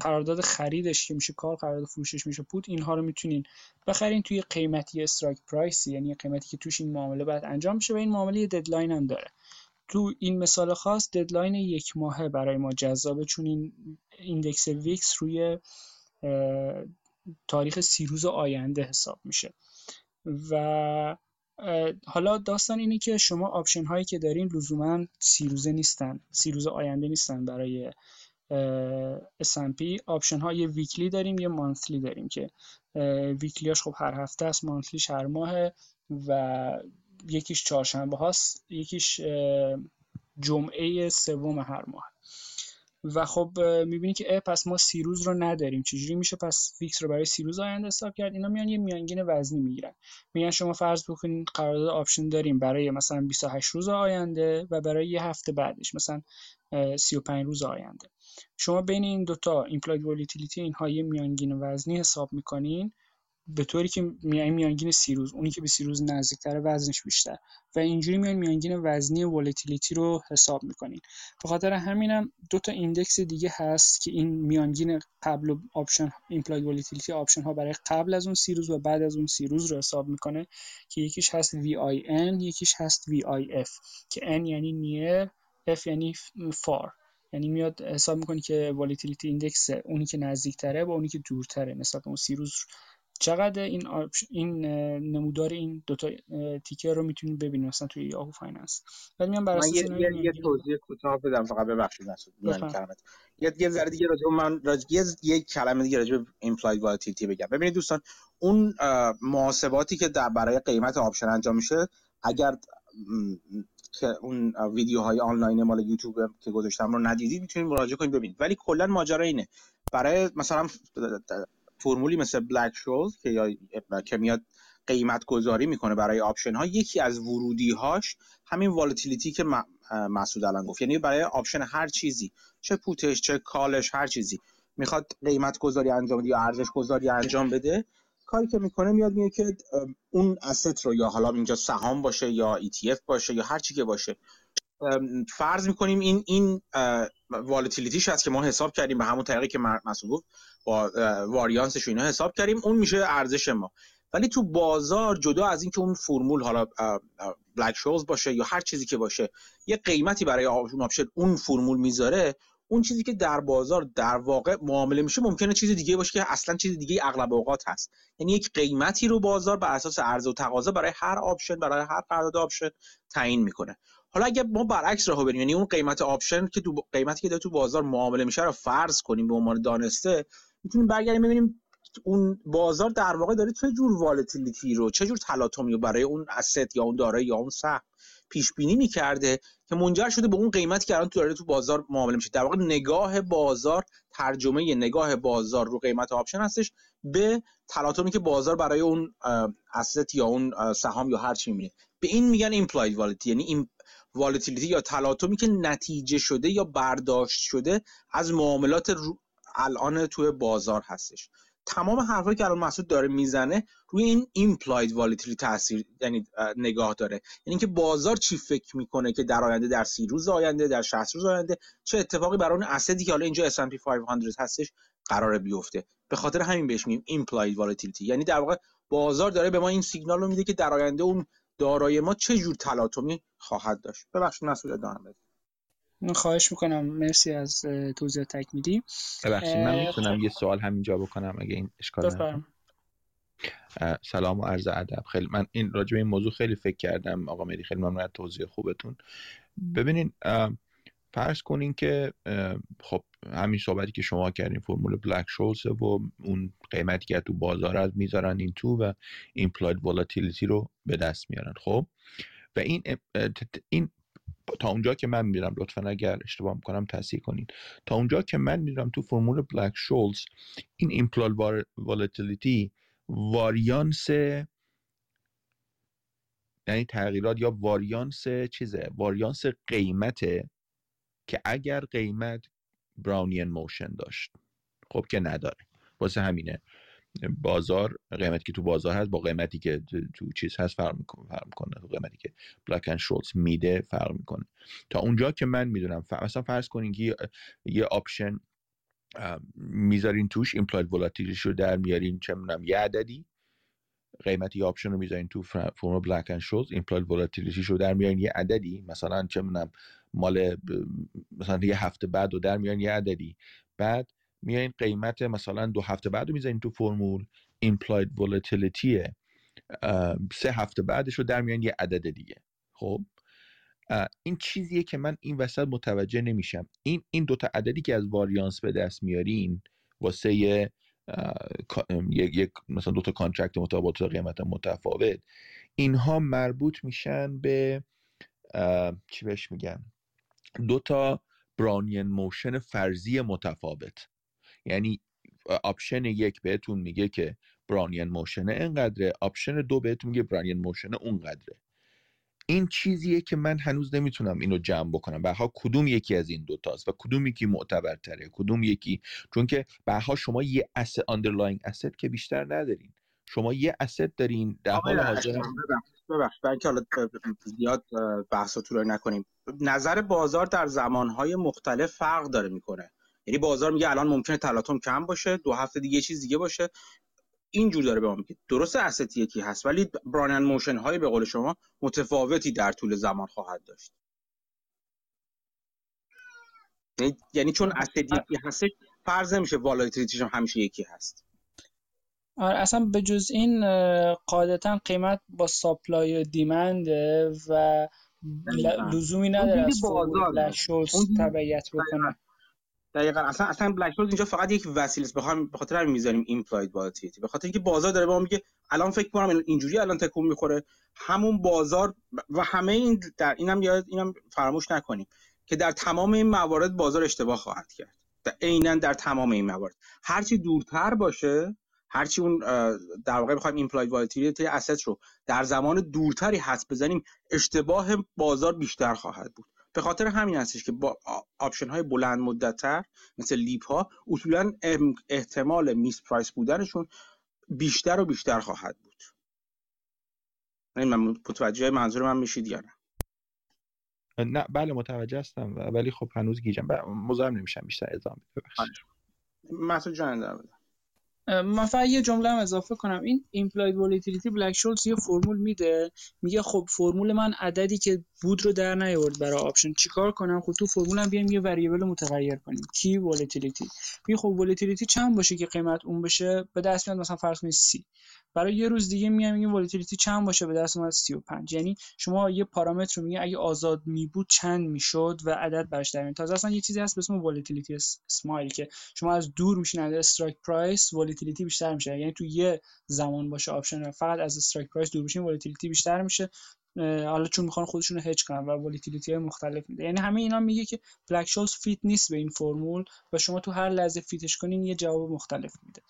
قرارداد خریدش که میشه call قرارداد فروشش میشه put اینها رو می‌تونین بخرین توی قیمتی strike price یعنی قیمتی که توش این معامله بعد انجام میشه و این معامله یه deadline هم داره. تو این مثال خاص deadline یک ماهه برای ما جذابه چون این index VIX روی تاریخ سی روز آینده حساب میشه. و حالا داستان اینه که شما option هایی که دارین لزوما سی روزه نیستن سی روز آینده نیستن برای S&P option ها یه weekly داریم یه monthly داریم که weekly اش خب هر هفته است monthly ش هر ماه و یکیش چهارشنبه هاست یکیش جمعه سوم هر ماه. و خب می‌بینی که اه پس ما سی روز رو نداریم. چجوری میشه؟ پس VIX رو برای سی روز آینده حساب کرد. اینا میان یه میانگین وزنی می‌گیرن. میگن شما فرض بکنید قرارداد option داریم برای مثلا 28 روز آینده و برای یه هفته بعدش مثلا 35 روز آینده. شما بین این دوتا implied volatility اینها یه میانگین وزنی حساب می‌کنین به طوری که میانگین سی روز اونی که به سی روز نزدیکتره وزنش بیشتر و اینجوری میان میانگین وزنی volatility رو حساب می‌کنین. به خاطر همینم دو تا index دیگه هست که این میانگین قبل option implied volatility option ها برای قبل از اون سی روز و بعد از اون سی روز رو حساب می‌کنه که یکیش هست VIN یکیش هست VIF که N یعنی near F یعنی far یعنی میاد حساب می‌کنی که volatility index اونی که نزدیکتره با اونی که دورتره. نسبت اون سی روز چقدر این این نمودار این دوتا ticker رو می‌تونید ببینید مثلا توی Yahoo Finance. بعد میام بر اساس یه, یه, توضیح کوتاه بدم فقط ببخشید مسعود یه یه ذره دیگه راجع من راجع یه, یه کلمه دیگه راجع به implied volatility بگم. ببینید دوستان اون محاسباتی که در برای قیمت option انجام میشه اگر که اون ویدیوهای آنلاین مال یوتیوب که گذاشتم رو ندیدید می‌تونید مراجعه کنید ببینید ولی کلا ماجرا اینه. برای مثلا فرمولی مثل Black-Scholes که یا که میاد قیمت گذاری می‌کنه برای option ها یکی از ورودی هاش همین volatility که مسعود الان گفت. یعنی برای option هر چیزی چه put ش چه call ش هر چیزی. می‌خواد قیمت گذاری انجام بده یا ارزش گذاری انجام بده کاری که می‌کنه میاد میگه که اون asset رو یا حالا اینجا سهام باشه یا ETF باشه یا هر چی که باشه فرض می‌کنیم این این volatility ش هست که ما حساب کردیم به همون طریقی که مسعود با واریانسش اینا حساب کردیم اون میشه ارزش ما. ولی تو بازار جدا از اینکه اون فرمول حالا Black-Scholes باشه یا هر چیزی که باشه یه قیمتی برای اون option اون فرمول می‌ذاره اون چیزی که در بازار در واقع معامله میشه ممکنه چیز دیگه باشه که اصلا چیز دیگه اغلب اوقات هست. یعنی یک قیمتی رو بازار بر اساس عرضه و تقاضا برای هر option برای هر قرارداد option تعیین می‌کنه. حالا اگه ما برعکس راهو بریم یعنی اون قیمت option که تو قیمتی که داره تو بازار معامله میشه رو فرض کنیم به عنوان دانسته می‌تونیم برگردیم ببینیم اون بازار در واقع داره چه جور volatility رو چه جور تلاطمی رو برای اون asset یا اون دارایی یا اون سهم پیش بینی می‌کرده که منجر شده به اون قیمتی که الان تو داره تو بازار معامله میشه. در واقع نگاه بازار ترجمه نگاه بازار رو قیمت option هستش به تلاطمی که بازار برای اون asset یا اون سهام یا هر چی می‌بینه. به این میگن implied volatility یعنی این volatility یا تلاطمی که نتیجه شده یا برداشت شده از معاملات الان توی بازار هستش. تمام حرفایی که الان مسعود داره می‌زنه روی این implied volatility تاثیر یعنی نگاه داره. یعنی که بازار چی فکر می‌کنه که در آینده در سی روز آینده در 60 روز آینده چه اتفاقی برای اون asset ی که حالا اینجا S&P 500 هستش قراره بیفته. به خاطر همین بهش میگیم implied volatility یعنی در واقع بازار داره به ما این سیگنال رو میده که در آینده اون دارای ما چه جور تلاطمی خواهد داشت. ببخشید مسعود ادامه خواهش می‌کنم. مرسی از توضیح تکمیلی ببخشید من می‌تونم یه سوال همینجا بکنم اگه این اشکال سلام و عرض ادب. خیلی من این راجع به این موضوع خیلی فکر کردم. آقا مهدی خیلی ممنون از توضیح خوبتون. ببینین فرض کنین که خب همین صحبتی که شما کردین فرمول Black-Scholes و اون قیمتی که تو بازار از می‌ذارن این تو و implied volatility رو به دست میارن. خب؟ و این این تا اونجا که من می‌دونم لطفا اگر اشتباه می‌کنم تصحیح کنین. تا اونجا که من می‌دونم تو فرمول Black-Scholes این implied volatility واریانس یعنی تغییرات یا واریانس چیزه؟ واریانس قیمته که اگر قیمت Brownian motion داشت خب که نداره. واسه همینه. بازار قیمتی که تو بازار هست با قیمتی که تو چیز هست فرق می‌کنه فرق می‌کنه. تو قیمتی که Black and Scholes میده فرق می‌کنه. تا اونجا که من می‌دونم مثلا فرض کنین که یه option می‌ذارین توش implied volatility رو در میارین چه می‌دونم یه عددی قیمتی option رو می‌ذارین تو فرم Black and Scholes implied volatility رو در میارین یه عددی مثلا چه می‌دونم مال مثلا یه هفته بعد رو در میارین یه عددی. بعد میایین قیمت مثلا دو هفته بعد رو تو فرمول implied volatility سه هفته بعدش رو در میارین یه عدد دیگه. خب؟ این چیزیه که من این وسط متوجه نمیشم. این این دوتا عددی که از واریانس به دست میارین واسه یک مثلا دوتا contract متفاوت قیمت متفاوت اینها مربوط میشن به چی بهش میگن؟ دو تا Brownian motion فرضی متفاوت. یعنی option یک بهتون میگه که Brownian motion اینقدره option دو بهتون میگه Brownian motion اونقدره. این چیزیه که من هنوز نمی‌تونم اینو جمع بکنم. بها کدوم یکی از این دوتاست و کدوم یکی معتبرتره کدوم یکی؟ چون که بها شما یه اس underlying asset که بیشتر ندارین. شما یه asset دارین در حال حاضر ببخشید حالا زیاد بحث رو نکنیم. نظر بازار در زمانهای مختلف فرق داره می‌کنه. یعنی بازار میگه الان ممکنه تلاطم کم باشه دو هفته دیگه چیز دیگه باشه. اینجور داره به ما میگه. درست asset ای یکی هست ولی Brownian motion های به قول شما متفاوتی در طول زمان خواهد داشت. یعنی, چون asset ای یکی هست فرض نمیشه volatility ش هم همیشه یکی هست. آره اصلا به جز این قاعدتا قیمت با supply و demand و لزومی نداره از بازار. تبعیت بکنه. دقیقا. اصلا اصلا Black اینجا فقط یک وسیله است. بخوام به خاطر همین می‌ذاریم implied volatility به خاطر اینکه بازار داره به ما میگه الان فکر کنم اینجوری الان تکون می‌خوره. همون بازار و همه این در اینم یاد اینم فراموش نکنیم که در تمام این موارد بازار اشتباه خواهد کرد. عینا در تمام این موارد. هرچی دورتر باشه هرچی اون در واقع بخوایم implied volatility asset رو در زمان دورتری حدس بزنیم اشتباه بازار بیشتر خواهد بود. به خاطر همین هستش که با option های بلند مدتتر مثل LEAP ها اصولا احتمال misprice بودنشون بیشتر و بیشتر خواهد بود. این من متوجه منظور من میشید یا نه؟ نه بله متوجه هستم ولی خب هنوز گیجم. مزاحم نمیشم بیشتر ادامه ببخشید. مسعود جان من فقط یه جمله هم اضافه کنم. این implied volatility Black-Scholes یه فرمول میده. میگه خب فرمول من عددی که بود رو در نیاورد برای option چیکار کنم؟ خب تو فرمولم بیایم یه variable متغیر کنیم. کی volatility میگه خب volatility چند باشه که قیمت اون بشه؟ به دست میاد مثلا فرض کنید سی برای یه روز دیگه میام میگیم volatility چند باشه به دست اومد؟ 35 یعنی شما یه پارامتر رو اگه آزاد می بود چند می‌شد و عدد براش در میاد. تازه اصلا یه چیزی هست به اسم volatility smile که شما از دور میشین از strike price volatility بیشتر میشه. یعنی تو یه زمان باشه option فقط از strike price دور بشین volatility بیشتر میشه. حالا چون می‌خوان خودشون هج کنن و volatility های مختلف میده. یعنی همه اینا میگه که Black-Scholes fit نیست به این فرمول و شما تو هر لحظه fit ش کنین یه جواب مختلف میده.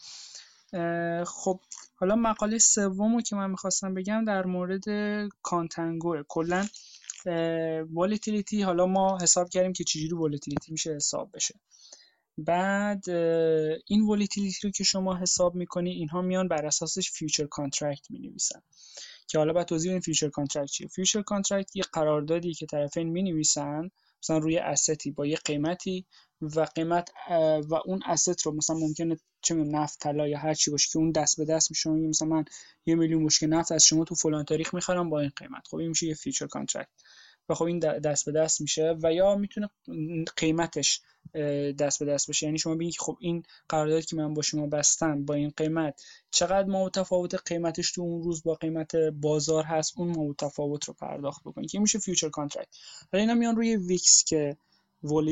خب حالا مقاله سومو که من می‌خواستم بگم در مورد contango کلا volatility حالا ما حساب کردیم که چجوری volatility میشه حساب بشه. بعد این volatility رو که شما حساب می‌کنی اینها میان بر اساسش future contract می نویسن که حالا بعد توضیح بدیم future contract چیه. future contract یه قراردادی که طرفین می نویسن مثلا روی asset ای با یه قیمتی و قیمت و اون asset رو مثلا ممکنه چه نفت طلا یا هر چی باشه که اون دست به دست میشه مثلا من یه میلیون بشکه نفت از شما تو فلان تاریخ می‌خرم با این قیمت. خب این میشه یه future contract و خب این دست به دست میشه و یا می‌تونه قیمتش دست به دست بشه. یعنی شما ببینید که خب این قراردادی که من با شما بستم با این قیمت چقدر مابه‌التفاوت قیمتش تو اون روز با قیمت بازار هست اون مابه‌التفاوت رو پرداخت بکنید که میشه future contract ولی اینا میان روی VIX که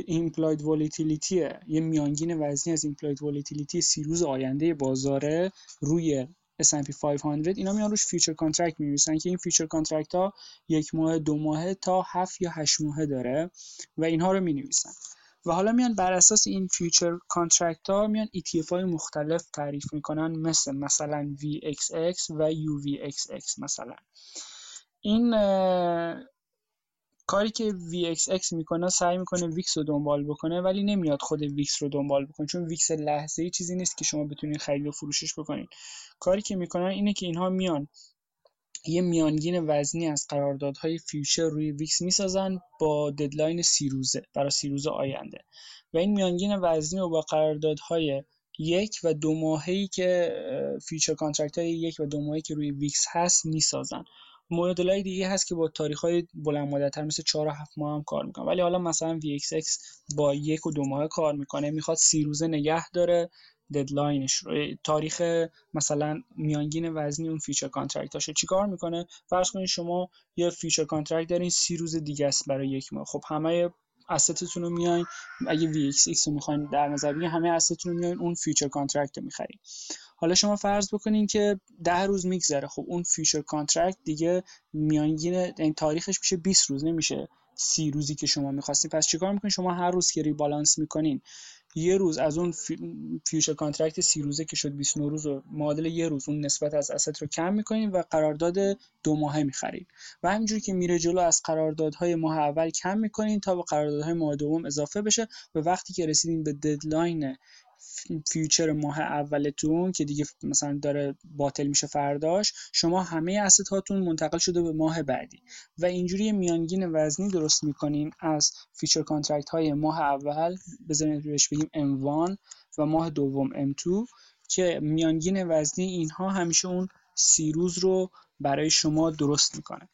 implied volatility یه میانگین وزنی از implied volatility سی روز آینده بازاره روی S&P 500 اینا میان روش future contract می‌نویسن که این future contract ها یک ماه دو ماه تا هفت یا هشت ماه داره و اینها رو می‌نویسن. و حالا میان بر اساس این future contract ها میان ETF های مختلف تعریف می‌کنن مثل مثلا VXX و UVXX مثلا. این کاری که VXX می‌کنه سعی می‌کنه VIX رو دنبال بکنه ولی نمیاد خود VIX رو دنبال بکنه. چون VIX لحظه ای چیزی نیست که شما بتونید خرید و فروشش بکنید. کاری که می‌کنن اینه که اینها میان یه میانگین وزنی از قراردادهای future روی VIX می‌سازن با deadline سی روزه برای سی روز آینده. و این میانگین وزنی رو با قراردادهای یک و دو ماهه‌ای که future contract های یک و دو ماهی که روی VIX هست می‌سازن. مدلای دیگه هست که با تاریخ های بلند مثل 4 و 7 ماه هم کار می‌کنه ولی حالا مثلا VXX با یک و دو ماه کار می‌کنه می‌خواد سی روزه نگه داره deadline ش رو. تاریخ مثلا میانگین وزنی اون future contract هاشه چیکار می‌کنه؟ فرض کنید شما یه future contract دارین سی روز دیگه است برای یک ماه. خب همه asset تون رو میاین اگه VXX رو می‌خواین در نظر بگیرین همه asset تون رو میاین اون future contract رو می‌خرین. حالا شما فرض بکنین که ده روز میگذره. خب اون future contract دیگه میانگین این تاریخش میشه 20 روز نمیشه سی روزی که شما می‌خواستین پس چیکار می‌کنین؟ شما هر روز که rebalance می‌کنین. یه روز از اون future contract سی روزه که شد 29 روز و معادل یه روز اون نسبت از asset رو کم می‌کنین و قرارداد دو ماهه می‌خرین. و همینجوری که میره جلو از قراردادهای ماه اول کم می‌کنین تا به قراردادهای ماه دوم اضافه بشه. و وقتی که رسیدین به deadline future ماه اولتون که دیگه مثلا داره باطل میشه فرداش شما همه asset هاتون منتقل شده به ماه بعدی. و اینجوری میانگین وزنی درست می‌کنین از future contract های ماه اول بزنید روش بگیم M1 و ماه دوم M2 که میانگین وزنی اینها همیشه اون سی روز رو برای شما درست می‌کنه.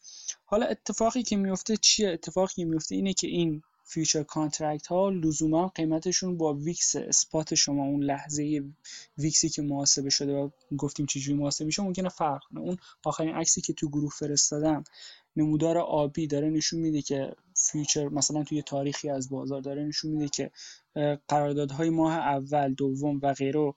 حالا اتفاقی که میفته چیه؟ اتفاقی که میفته اینه که این future contract ها لزوما قیمتشون با VIX spot شما اون لحظه VIX ی که محاسبه شده و گفتیم چجوری محاسبه میشه ممکنه فرق کنه. اون آخرین عکسی که تو گروه فرستادم نمودار آبی داره نشون میده که future مثلا توی تاریخی از بازار داره نشون میده که قراردادهای ماه اول دوم و غیره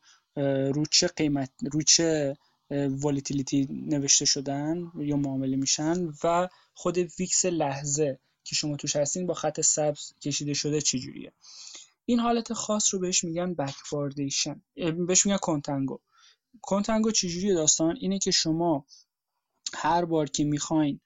رو چه قیمت رو چه volatility نوشته شدن یا معامله میشن و خود VIX لحظه. که شما توش هستین با خط سبز کشیده شده چجوریه؟ این حالت خاص رو بهش میگن backwardation بهش میگن contango. contango چجوری داستان؟ اینه که شما هر بار که می‌خواین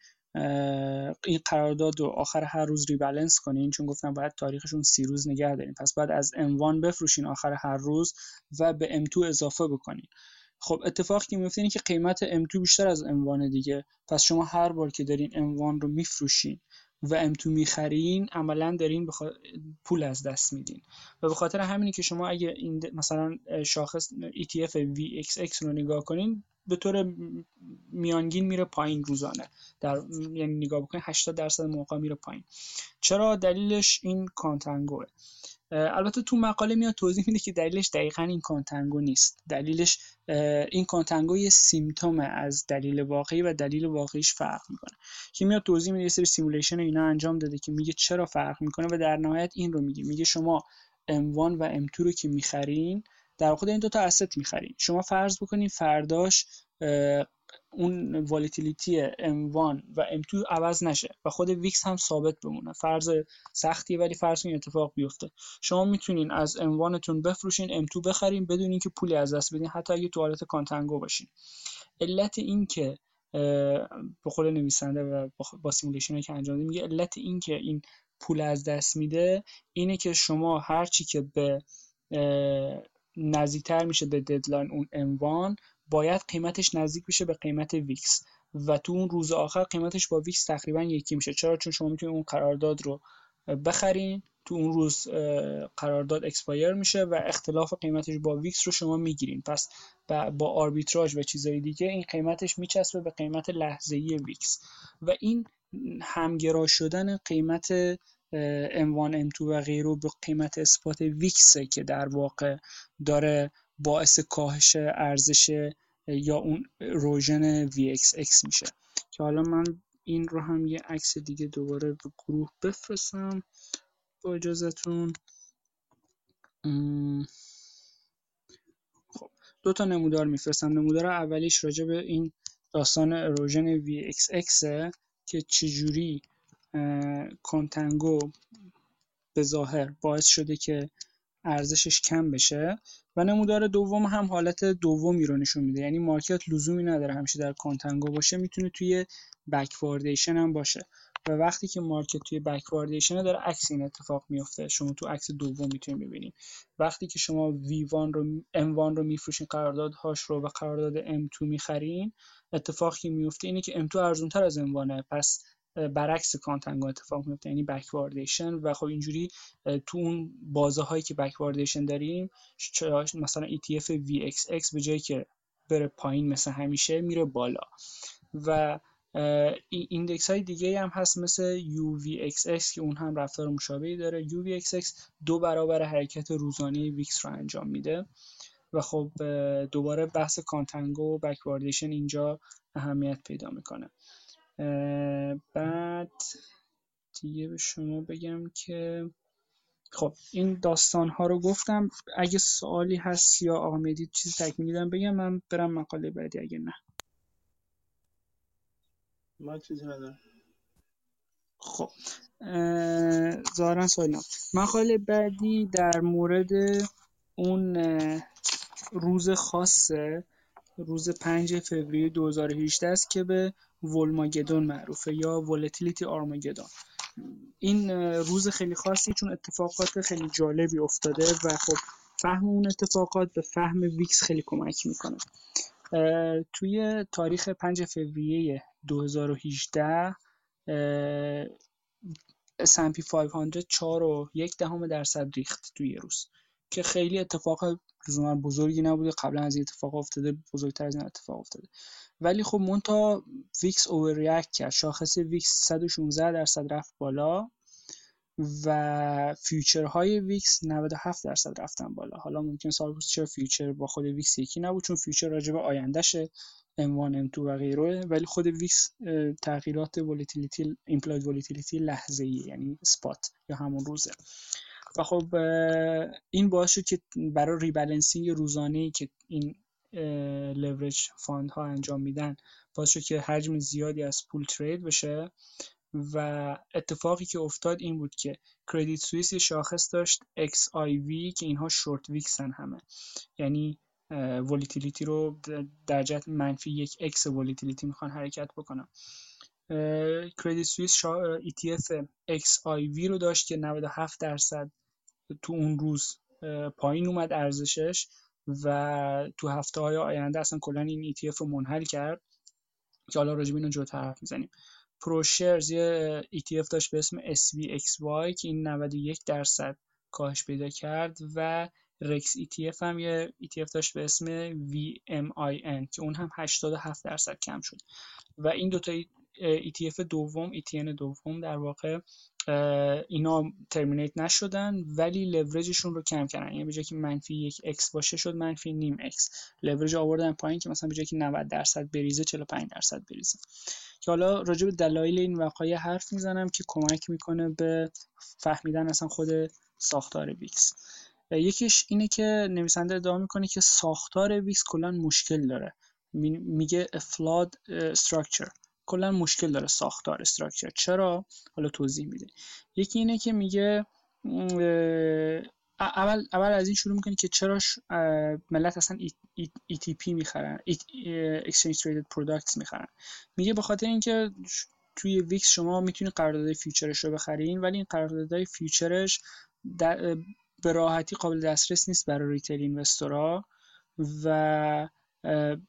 این قرارداد رو آخر هر روز rebalance کنین چون گفتم باید تاریخشون سی روز نگه دارین. پس باید از M1 بفروشین آخر هر روز و به M2 اضافه بکنین. خب اتفاقی که میفته اینه که قیمت M2 بیشتر از M1 دیگه. پس شما هر بار که دارین M1 رو میفروشین و M2 می‌خرین عملا دارین بخ... پول از دست میدین. و به خاطر همینی که شما اگه این مثلا شاخص ETF VXX رو نگاه کنین به طور میانگین میره پایین روزانه. در یعنی نگاه بکنین 80 درصد موقع میره پایین. چرا دلیلش این کانتنگوه البته تو مقاله میاد توضیح میده که دلیلش دقیقا این کانتنگو نیست. دلیلش این کانتنگو یه سیمتوم از دلیل واقعی و دلیل واقعیش فرق می‌کنه. که میاد توضیح میده یه سری simulation اینا انجام داده که میگه چرا فرق می‌کنه و در نهایت این رو میگه. میگه شما M1 و M2 رو که می‌خرین در واقع این دو تا می‌خرین. شما فرض بکنین فرداش اون volatility M1 و M2 عوض نشه و خود VIX هم ثابت بمونه. فرض سختیه ولی فرض این اتفاق بیفته. شما می‌تونین از M1 تون بفروشین M2 بخرین بدون اینکه پولی از دست بدین حتی اگه تو حالت contango باشین. علت این که به خود نویسنده و با simulation که انجام میگه علت این که این پول از دست میده اینه که شما هرچی که به نزدیکتر میشه به deadline اون M1 باید قیمتش نزدیک بشه به قیمت VIX. و تو اون روز آخر قیمتش با VIX تقریبا یکی میشه. چرا؟ چون شما می‌تونید اون قرارداد رو بخرین. تو اون روز قرارداد expire میشه و اختلاف قیمتش با VIX رو شما می‌گیرین. پس با آربیتراژ و چیزهای دیگه این قیمتش میچسبه به قیمت لحظه‌ای ویکس. و این همگرا شدن قیمت M1 M2 و غیره به قیمت اثبات ویکسه که در واقع داره باعث کاهش ارزش یا اون روژن VXX میشه. که حالا من این رو هم یه عکس دیگه دوباره به گروه بفرستم با اجازتون خب دو تا نمودار میفرستم. نمودار اولیش راجع به این داستان erosion VXX که چجوری contango به ظاهر باعث شده که ارزشش کم بشه و نمودار دوم هم حالت دومی رو نشون میده. یعنی market لزومی نداره همیشه در contango باشه می‌تونه توی backwardation هم باشه. و وقتی که market توی backwardation داره عکس این اتفاق میفته شما تو عکس دوم می‌تونید ببینید وقتی که شما V1 رو M1 رو میفروشین قراردادهاش رو و قرارداد M2 می‌خرین اتفاقی میفته اینه که M2 ارزونتر از M1 پس برعکس contango اتفاق میفته یعنی backwardation و خب اینجوری تو اون بازه هایی که backwardation داریم مثلا ETF VXX به جایی که بره پایین مثل همیشه میره بالا. و index های دیگه هم هست مثل UVXX که اون هم رفتار مشابهی داره. UVXX دو برابر حرکت روزانه VIX رو انجام میده. و خب دوباره بحث کانتنگو و بکواردیشن اینجا اهمیت پیدا می‌کنه. بعد دیگه به شما بگم که خب این داستان ها رو گفتم. اگه سوالی هست یا آقا مدید چیز تکمیلی بگم من برم مقاله بعدی اگه نه. من چیزی ندارم. خب ظاهرا سوال مقاله بعدی در مورد اون روز خاصه روز 5 فوریه 2018 است که به ولماگدون معروفه یا ولتیلیتی آرماگدون این روز خیلی خاصی چون اتفاقات خیلی جالبی افتاده و خب فهم اون اتفاقات به فهم ویکس خیلی کمک می‌کنه. توی تاریخ 5 فوریه 2018 S&P 500 4 و یک دهم درصد ریخت توی یه روز که خیلی اتفاق بزرگی نبوده قبلا از این اتفاق افتاده بزرگتر از این اتفاق افتاده. ولی خب منتها VIX over کرد. شاخص VIX 116 درصد رفت بالا و future های VIX 97 درصد رفتن بالا. حالا ممکنه سوال چرا future با خود VIX یکی نبود چون future راجع به آیندهشه M1 M2 و غیره. ولی خود VIX تغییرات volatility implied volatility لحظه‌ای یعنی spot یا همون روزه. و خب این باعث شد که برای rebalancing روزانه ای که این leverage fund ها انجام میدن. باعث شد که حجم زیادی از پول trade بشه. و اتفاقی که افتاد این بود که کردیت سوئیس شاخص داشت XIV که اینها شورت ویکسن همه. یعنی volatility رو در جهت منفی یک x volatility می‌خوان حرکت بکنن. کردیت سوئیس شا... ETF XIV رو داشت که 97 درصد تو اون روز پایین اومد ارزشش. و تو هفته های آینده اصلا کلا این ETF رو منحل کرد که حالا راجب اینو جدا حرف می‌زنیم. پروشرز یه ETF داشت به اسم SVXY که این 91 درصد کاهش پیدا کرد و رکس ETF هم یه ETF داشت به اسم VMIN که اون هم 87 درصد کم شد. و این دوتا ETF دوم ETN دوم در واقع اینا ترمینیت نشدن ولی لورجشون رو کم کردن. یعنی به جای که منفی یک x باشه شد منفی نیم x. لورج آوردن پایین که مثلا به جای که 90 درصد بریزه 45 درصد بریزه. که حالا راجع به دلایل این وقایع حرف می‌زنم که کمک می‌کنه به فهمیدن اصلا خود ساختار ویکس. یکیش اینه که نویسنده ادعا می‌کنه که ساختار ویکس کلا مشکل داره. میگه flawed structure. کلا مشکل داره ساختار structure. چرا؟ حالا توضیح میده. یکی اینه که میگه اول اول از این شروع می‌کنی که چرا ملت اصلا ETP می‌خرن Exchange Traded Products می‌خرن. میگه به خاطر اینکه توی ویکس شما می‌تونید قرارداد future ش رو بخرین ولی این قراردادهای future ش به راحتی قابل دسترس نیست برای retail investor ها و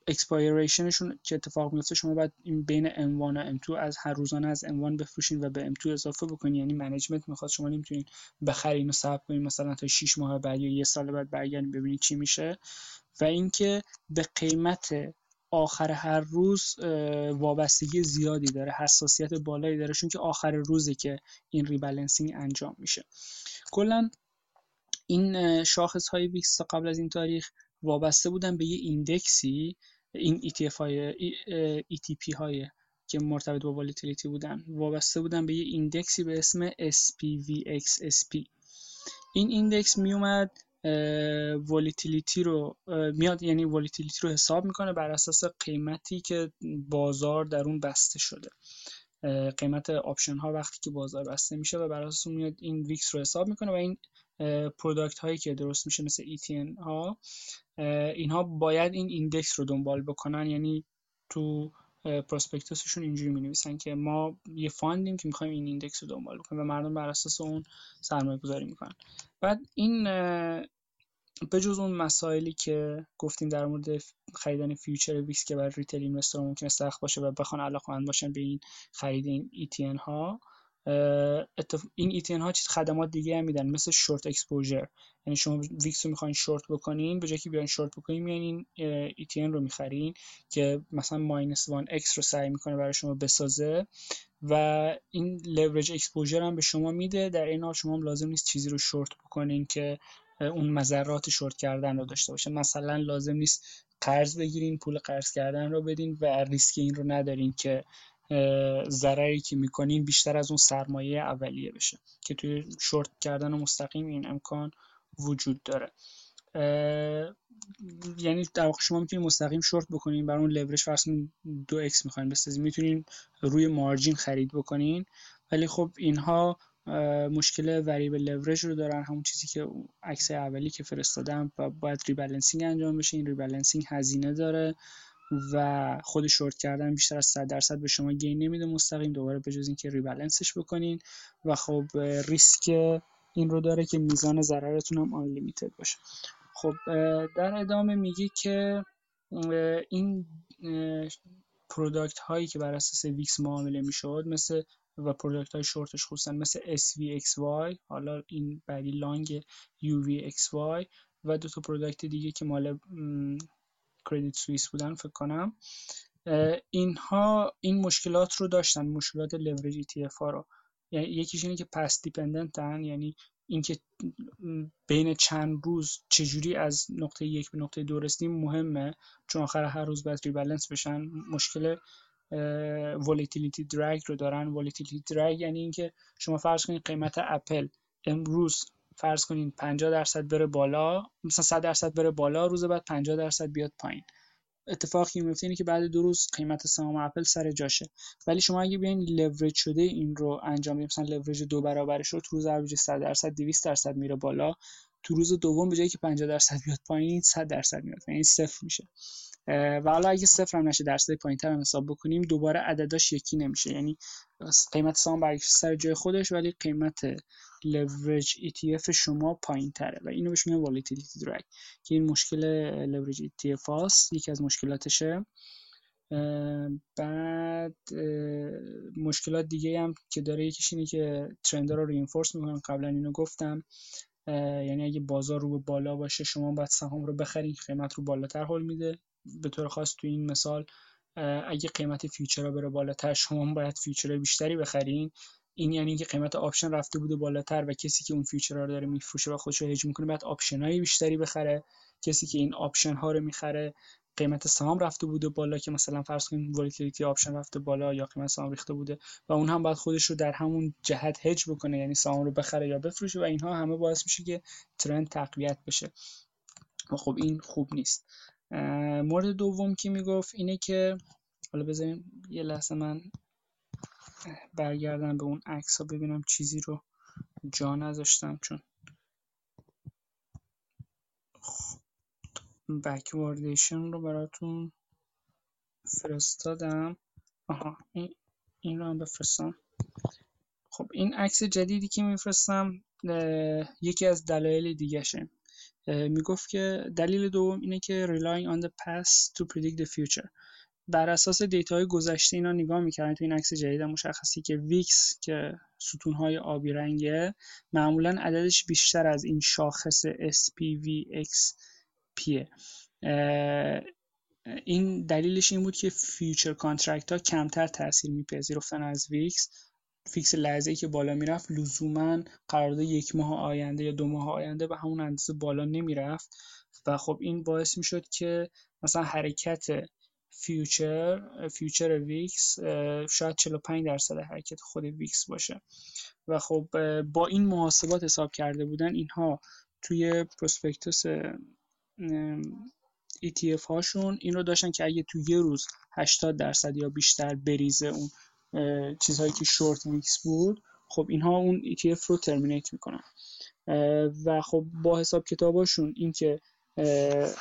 expiration شون که اتفاق میفته شما باید این بین M1 و M2 از هر روزانه از M1 بفروشین و به M2 اضافه بکنین. یعنی management می‌خواد شما نمی‌تونین بخرین و صبر کنین مثلا تا 6 ماه بعد یا یه سال بعد برگردین ببینید چی میشه. و اینکه به قیمت آخر هر روز وابستگی زیادی داره حساسیت بالایی داره چون که آخر روزی که این rebalancing انجام میشه. کلا این شاخص های ویکس قبل از این تاریخ وابسته بودن به یه index ی این ETF های ETP های که مرتبط با volatility بودن وابسته بودن به یه index ی به اسم SPVXSP این index می اومد volatility رو میاد یعنی volatility رو حساب می‌کنه بر اساس قیمتی که بازار در اون بسته شده. قیمت option ها وقتی که بازار بسته میشه و بر اساس اون میاد این ویکس رو حساب می‌کنه و این product هایی که درست میشه مثل ETN ها اینها باید این index رو دنبال بکنن. یعنی تو prospectus شون اینجوری می نویسن که ما یه fund یم که می‌خوایم این index رو دنبال بکنیم و مردم بر اساس اون سرمایه گذاری می‌کنن. بعد این به جز اون مسائلی که گفتیم در مورد خریدن future ویکس که برای retail investor ممکنه سخت باشه و بخوان علاقمند باشن به این خرید این ETN ها این ETN ها چیز خدمات دیگه هم میدن مثل short exposure. یعنی شما ویکس رو می‌خواین شورت بکنین به جای که بیاین شورت بکنین میان این ETN رو می‌خرین که مثلا minus 1 x رو سعی می‌کنه برای شما بسازه و این leverage exposure هم به شما میده. در این حال شما هم لازم نیست چیزی رو شورت بکنین که اون مذرات شورت کردن رو داشته باشه. مثلا لازم نیست قرض بگیرین پول قرض کردن رو بدین و ریسک این رو ندارین که ضرری که می‌کنین بیشتر از اون سرمایه اولیه بشه که توی شورت کردن مستقیم این امکان وجود داره. یعنی در واقع شما می‌تونید مستقیم شورت بکنین برای اون لورج فرض دو x می‌خواین بسازین. می‌تونین روی margin خرید بکنین. ولی خب اینها مشکل variable leverage رو دارن. همون چیزی که عکس اولی که فرستادم و باید rebalancing انجام بشه. این rebalancing هزینه داره. و خود شورت کردن بیشتر از 100 درصد به شما gain نمیده مستقیم. دوباره به جز اینکه rebalance ش بکنین و خب ریسک این رو داره که میزان ضررتون هم unlimited باشه. خب در ادامه میگه که این product هایی که بر اساس ویکس معامله می‌شد مثل و product های شورتش خصوصا مثل SVXY حالا این بعدی long UVXY و دو تا product دیگه که مال کردیت سوئیس بودن فکر کنم. اینها این مشکلات رو داشتن مشکلات لورج ETF ها رو. یعنی یکیش اینه که path dependent ن یعنی اینکه بین چند روز چجوری از نقطه یک به نقطه دو رسیدیم مهمه. چون آخر هر روز باید rebalance بشن. مشکل volatility drag رو دارن. volatility drag یعنی اینکه شما فرض کنید قیمت اپل امروز فرض کنین 50 درصد بره بالا مثلا 100 درصد بره بالا روز بعد 50 درصد بیاد پایین. اتفاقی میفته اینه که بعد دو روز قیمت سهام اپل سر جاشه. ولی شما اگه بیاین لورج شده این رو انجام بدید مثلا لورج دو برابرش رو تو روز اول 100 درصد 200 درصد میره بالا. تو روز دوم به جایی که 50 درصد بیاد پایین 100 درصد میاد یعنی صفر میشه. و حالا اگه صفر هم نشه درصد پایینتر هم حساب بکنیم دوباره عدداش یکی نمیشه. یعنی قیمت سهام برگشت سر جای خودش ولی قیمت لورج ETF شما پایین تره و اینو بهش میگن volatility drag که این مشکل لورج ETF هاست یکی از مشکلاتشه. بعد مشکلات دیگه هم که داره یکیش اینه که trend رو reinforce می‌کنن قبلا اینو گفتم. یعنی اگه بازار رو به بالا باشه شما باید سهام رو بخرین قیمت رو بالاتر حل میده. به طور خاص تو این مثال اگه قیمت futures ها بره بالاتر شما باید futures بیشتری بخرین. این یعنی که قیمت option رفته بوده بالاتر و کسی که اون future رو داره میفروشه و خودش رو هج می‌کنه باید option های بیشتری بخره. کسی که این option ها رو می‌خره قیمت سهام رفته بوده بالا که مثلا فرض کنیم volatility option رفته بالا یا قیمت سهام ریخته بوده و اون هم باید خودش رو در همون جهت هج بکنه یعنی سهام رو بخره یا بفروشه و اینها همه باعث میشه که ترند تقویت بشه. و خب این خوب نیست. مورد دوم که می‌گفت اینه که حالا بذاریم یه لحظه من برگردم به اون عکس ها ببینم چیزی رو جا نذاشتم چون بکواردیشن رو براتون فرستادم. آها این, این رو هم بفرستم. خب این عکس جدیدی که میفرستم یکی از دلایل دیگهشه. می‌گفت که دلیل دوم اینه که relying on the past to predict the future. بر اساس دیتاهای گذشته اینا نگاه می‌کردن. تو این عکس جدید مشخصی که ویکس که ستونهای آبی رنگه معمولا عددش بیشتر از این شاخص SPVX پیه این دلیلش این بود که future contract ها کمتر تاثیر میپذیرفتن از VIX. VIX لحظه که بالا می‌رفت لزوما قرارداد یک ماه آینده یا دو ماه آینده به همون اندازه بالا نمی‌رفت. و خب این باعث می‌شد که مثلا حرکت future future VIX شاید 45 درصد حرکت خود VIX باشه. و خب با این محاسبات حساب کرده بودن اینها توی prospectus ETF هاشون این رو داشتن که اگه تو یه روز 80 درصد یا بیشتر بریزه اون چیزهایی که short VIX بود خب اینها اون ETF رو terminate می‌کنن. و خب با حساب کتاباشون اینکه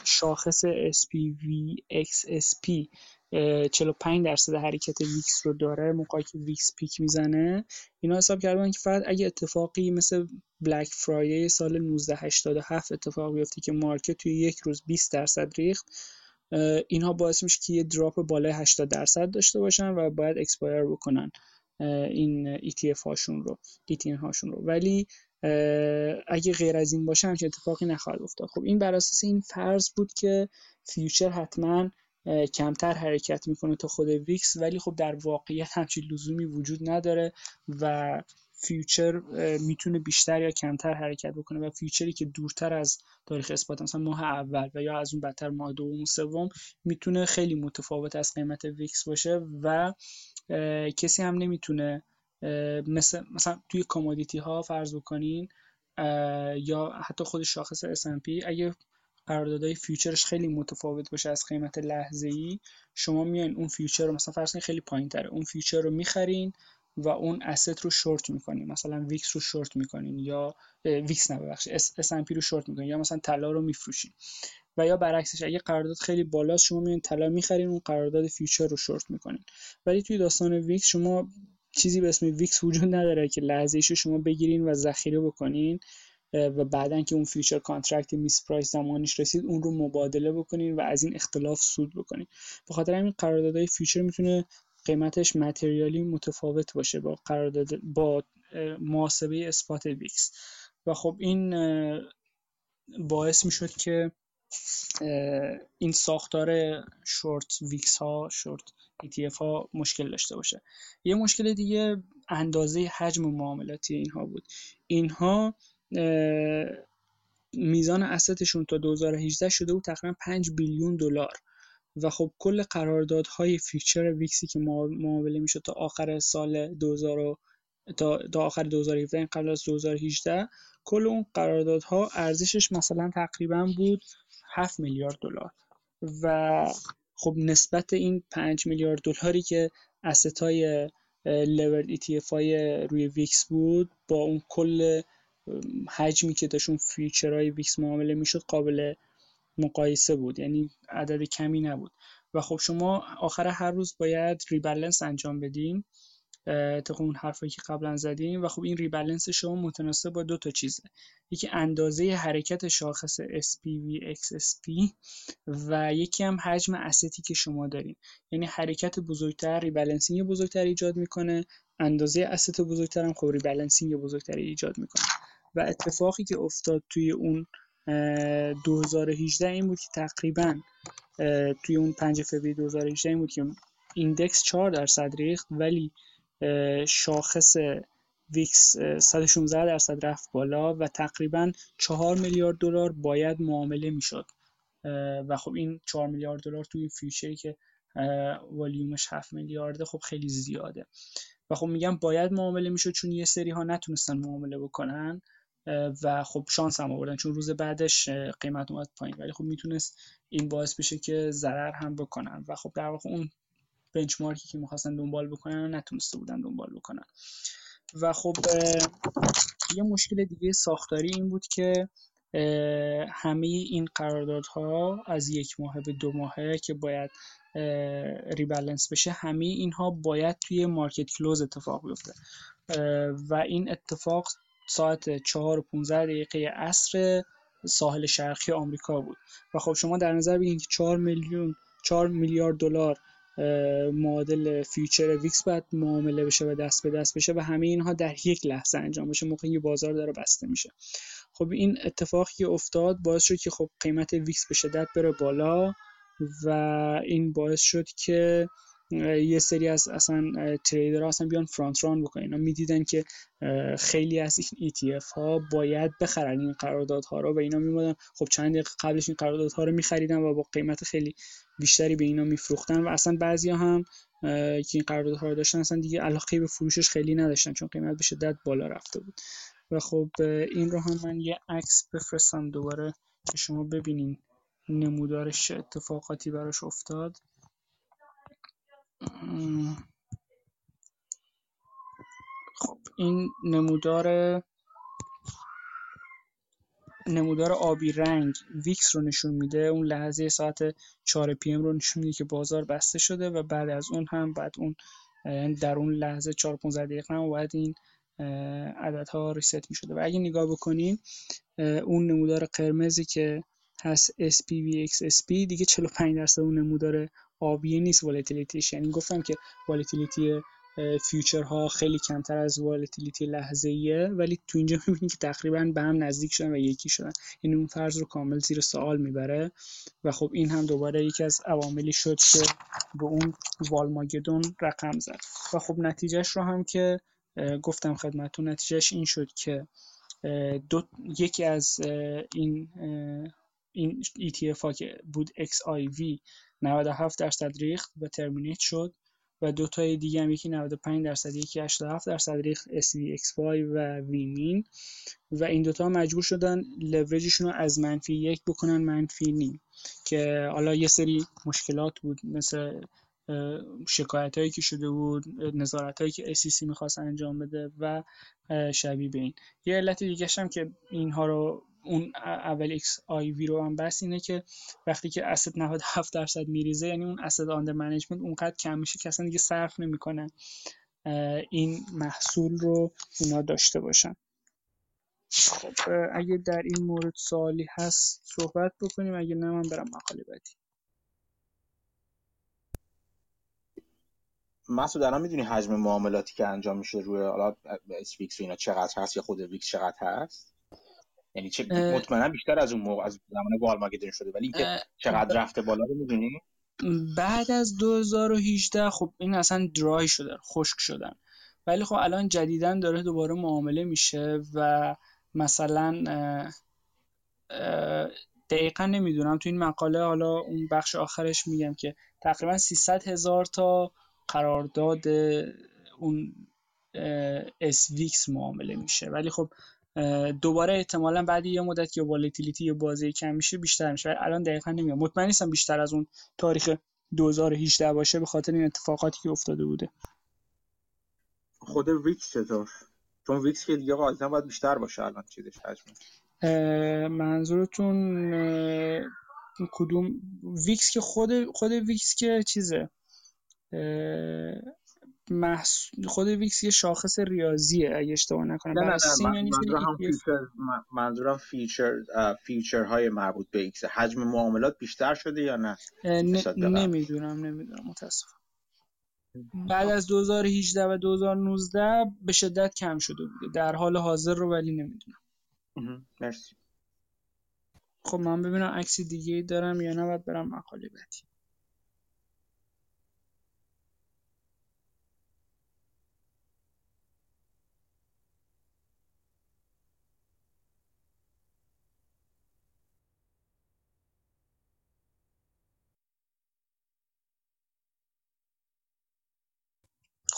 شاخص SPVXSP 45 درصد حرکت VIX رو داره موقعی که VIX peak می‌زنه. اینا حساب کردن که فقط اگه اتفاقی مثل Black Friday سال 1987 اتفاق بیفته که market توی یک روز 20 درصد ریخت اینها باعث میشه که یه drop بالای 80 درصد داشته باشن و باید expire بکنن این ETF هاشون رو ETN هاشون رو. ولی اگه غیر از این باشه همچین اتفاقی نخواهد افتاد. خب این بر اساس این فرض بود که future حتما کمتر حرکت می‌کنه تا خود VIX ولی خب در واقعیت همچین لزومی وجود نداره و future می‌تونه بیشتر یا کمتر حرکت بکنه و future ی که دورتر از تاریخ اثبات مثلا ماه اول و یا از اون بدتر ماه دوم و سوم می‌تونه خیلی متفاوت از قیمت VIX باشه و کسی هم نمی‌تونه مثل مثلا توی commodity ها فرض بکنین یا حتی خود شاخص S&P اگه قراردادهای future ش خیلی متفاوت باشه از قیمت لحظه ای شما میان اون future رو مثلا فرض خیلی پایین تره اون future رو می‌خرین و اون asset رو شورت می‌کنین. مثلا VIX رو شورت می‌کنین یا VIX نه ببخشید S&P رو شورت می‌کنین یا مثلا طلا رو میفروشین. و یا برعکسش اگه قرارداد خیلی بالاست شما میان طلا می‌خرین اون قرارداد future رو شورت می‌کنین. ولی توی داستان VIX شما چیزی به اسم VIX وجود نداره که لحظه رو شما بگیرین و ذخیره بکنین و بعدا که اون future contract misprice زمانش رسید اون رو مبادله بکنین و از این اختلاف سود بکنین. به خاطر همین قراردادهای future می‌تونه قیمتش materially متفاوت باشه با قرارداد با محاسبه spot VIX. و خب این باعث می‌شد که این ساختار short VIX ها short ETF ها مشکل داشته باشه. یه مشکل دیگه اندازه حجم معاملاتی اینها بود. اینها میزان asset شون تا 2018 شده بود تقریبا 5 billion دلار. و خب کل قراردادهای فیچر ویکسی که معامله می‌شد تا آخر سال 2000 تا, تا آخر 2017 قبل از 2018 کل اون قراردادها ارزشش مثلا تقریبا بود 7 میلیارد دلار. و خب نسبت این 5 میلیارد دلاری که استای لورد ETF روی ویکس بود با اون کل حجمی که داشون فیچرهای ویکس معامله می‌شد قابل مقایسه بود. یعنی عدد کمی نبود. و خب شما آخر هر روز باید rebalance انجام بدیم طبق اون حرفایی که قبلا زدیم. و خب این rebalance شما متناسب با دو تا چیزه. یکی اندازه حرکت شاخص SPV XSP و یکی هم حجم asset ی که شما دارین. یعنی حرکت بزرگتر rebalancing بزرگتر ایجاد می‌کنه. اندازه asset بزرگتر هم خب rebalancing بزرگتر ایجاد می‌کنه. و اتفاقی که افتاد توی اون 2018 این بود که تقریبا توی اون 5 فوریه 2018 این بود که index 4 درصد ریخت. ولی شاخص VIX 116 درصد رفت بالا و تقریبا 4 میلیارد دلار باید معامله می‌شد. و خب این 4 میلیارد دلار توی future ی که والیومش 7 میلیارده خب خیلی زیاده. و خب میگم باید معامله می‌شد چون یه سری ها نتونستن معامله بکنن و خب شانس هم آوردن چون روز بعدش قیمت اومد پایین. ولی خب می‌تونست این باعث بشه که ضرر هم بکنن. و خب در واقع اون بنچمارکی که می‌خواستن دنبال بکنن نتونسته بودن دنبال بکنن. و خب یه مشکل دیگه ساختاری این بود که همه این قراردادها از یک ماه به دو ماهه که باید rebalance بشه همه اینها باید توی market close اتفاق بیفته. و این اتفاق ساعت 4 و 15 دقیقه عصر ساحل شرقی آمریکا بود. و خب شما در نظر بگیرید که 4 میلیون 4 میلیارد دلار معادل future VIX باید معامله بشه و دست به دست بشه و همه اینها در یک لحظه انجام بشه. موقعی بازار داره بسته میشه. خب این اتفاقی افتاد باعث شد که خب قیمت VIX به شدت بره بالا و این باعث شد که یه سری از اصلا تریدرها اصلا بیان فرانت ران بکنن. اینا می‌دیدن که خیلی از این ETF ها باید بخرن این قراردادها رو و اینا میمدن. خب چند دقیقه قبلش این قراردادها رو میخریدن و با قیمت خیلی بیشتری به اینا میفروختن و اصلا بعضیا هم که این قراردادها رو داشتن اصلا دیگه علاقه به فروشش خیلی نداشتن چون قیمت به شدت بالا رفته بود. و خب این رو هم من یه عکس بفرستم دوباره که شما ببینین نمودارش اتفاقاتی براش افتاد. خب این نمودار نمودار آبی رنگ VIX رو نشون میده. اون لحظه ساعت 4 PM رو نشون میده که بازار بسته شده و بعد از اون هم بعد اون یعنی در اون لحظه 4 15 دقیقه هم باید این عددها reset می شده و اگه نگاه بکنیم اون نمودار قرمزی که هست SPVXSP دیگه 45 درصد اون نمودار آبی نیست volatility ش یعنی گفتم که volatility ها خیلی کمتر از volatility لحظه ایه ولی تو اینجا (laughs) می‌بینید که تقریبا به هم نزدیک شدن و یکی شدن. این اون فرض رو کامل زیر سوال می‌بره و خب این هم دوباره یکی از عواملی شد که به اون Volmageddon رقم زد. و خب نتیجهش رو هم که گفتم خدمتتون نتیجهش این شد که دو یکی از این این ETF ها که بود XIV 97 درصد ریخت و ترمینیت شد و دو تای دیگه هم یکی 95 درصد یکی 87 درصد ریخت SVXY و ویمین و این دوتا مجبور شدن لورجشون رو از منفی یک بکنن منفی نیم. که حالا یه سری مشکلات بود مثل شکایت هایی که شده بود نظارت هایی که SEC می‌خواست انجام بده و شبیه به این. یه علت دیگه هم که اینها رو اون اول XIV رو هم بستن اینه که وقتی که asset 97 درصد میریزه یعنی اون asset under management اونقدر کم میشه که اصلا دیگه صرف نمی‌کنن این محصول رو اینا داشته باشن. خب اگه در این مورد سوالی هست صحبت بکنیم اگه نه من برم مقاله بعدی. مسعود الان می‌دونی حجم معاملاتی که انجام میشه روی حالا SVIX اینا چقدر هست یا خود VIX چقدر هست؟ یعنی چه مطمئنا بیشتر از اون موقع از زمان Volmageddon شده. ولی اینکه چقدر رفته بالا رو می‌دونی؟ بعد از 2018 خب این اصلا dry شده خشک شدن. ولی خب الان جدیدا داره دوباره معامله میشه و مثلا دقیقا نمی‌دونم. تو این مقاله حالا اون بخش آخرش میگم که تقریبا 300 هزار تا قرارداد اون VIX معامله میشه. ولی خب دوباره احتمالا بعد یه مدت که volatility یا بازی کم میشه بیشتر میشه. الان دقیقا نمیام مطمئن نیستم بیشتر از اون تاریخ 2018 باشه به خاطر این اتفاقاتی که افتاده بوده. خود VIX چطور؟ چون VIX که دیگه غالبا باید بیشتر باشه الان چیزش حجمش. منظورتون کدوم؟ VIX که خود خود VIX که چیزه؟ محص... خود VIX یه شاخص ریاضیه اگه اشتباه نکنم. نه نه نه یعنی منظورم future منظورم future future های مربوط به VIX. حجم معاملات بیشتر شده یا نه؟ نمی‌دونم نمی‌دونم متاسفم. بعد از 2018 و 2019 به شدت کم شده بوده. در حال حاضر رو ولی نمی‌دونم. مرسی. خب من ببینم عکس دیگه دارم یا نه باید برم مقاله بعدی.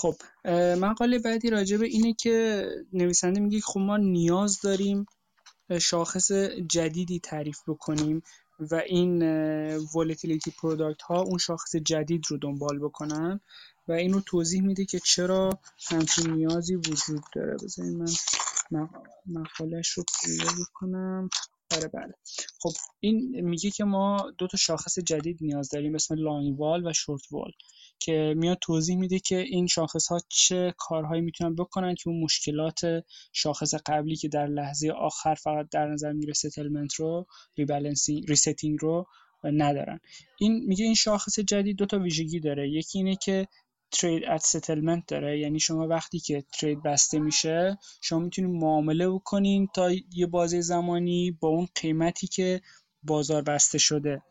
خب مقاله بعدی راجع به اینه که نویسنده میگه خب ما نیاز داریم شاخص جدیدی تعریف بکنیم و این volatility product ها اون شاخص جدید رو دنبال بکنن و این رو توضیح میده که چرا همچین نیازی وجود داره. بذارید من مقالش رو پیدا بکنم آره بله. خب این میگه که ما دو تا شاخص جدید نیاز داریم اسم long vol و short vol که میاد توضیح میده که این شاخص ها چه کارهایی می‌تونن بکنن که اون مشکلات شاخص قبلی که در لحظه آخر فقط در نظر می‌گیره settlement رو rebalancing resetting رو ندارن. این میگه این شاخص جدید دو تا ویژگی داره. یکی اینه که trade at settlement داره. یعنی شما وقتی که trade بسته میشه شما می‌تونید معامله بکنین تا یه بازه زمانی با اون قیمتی که بازار بسته شده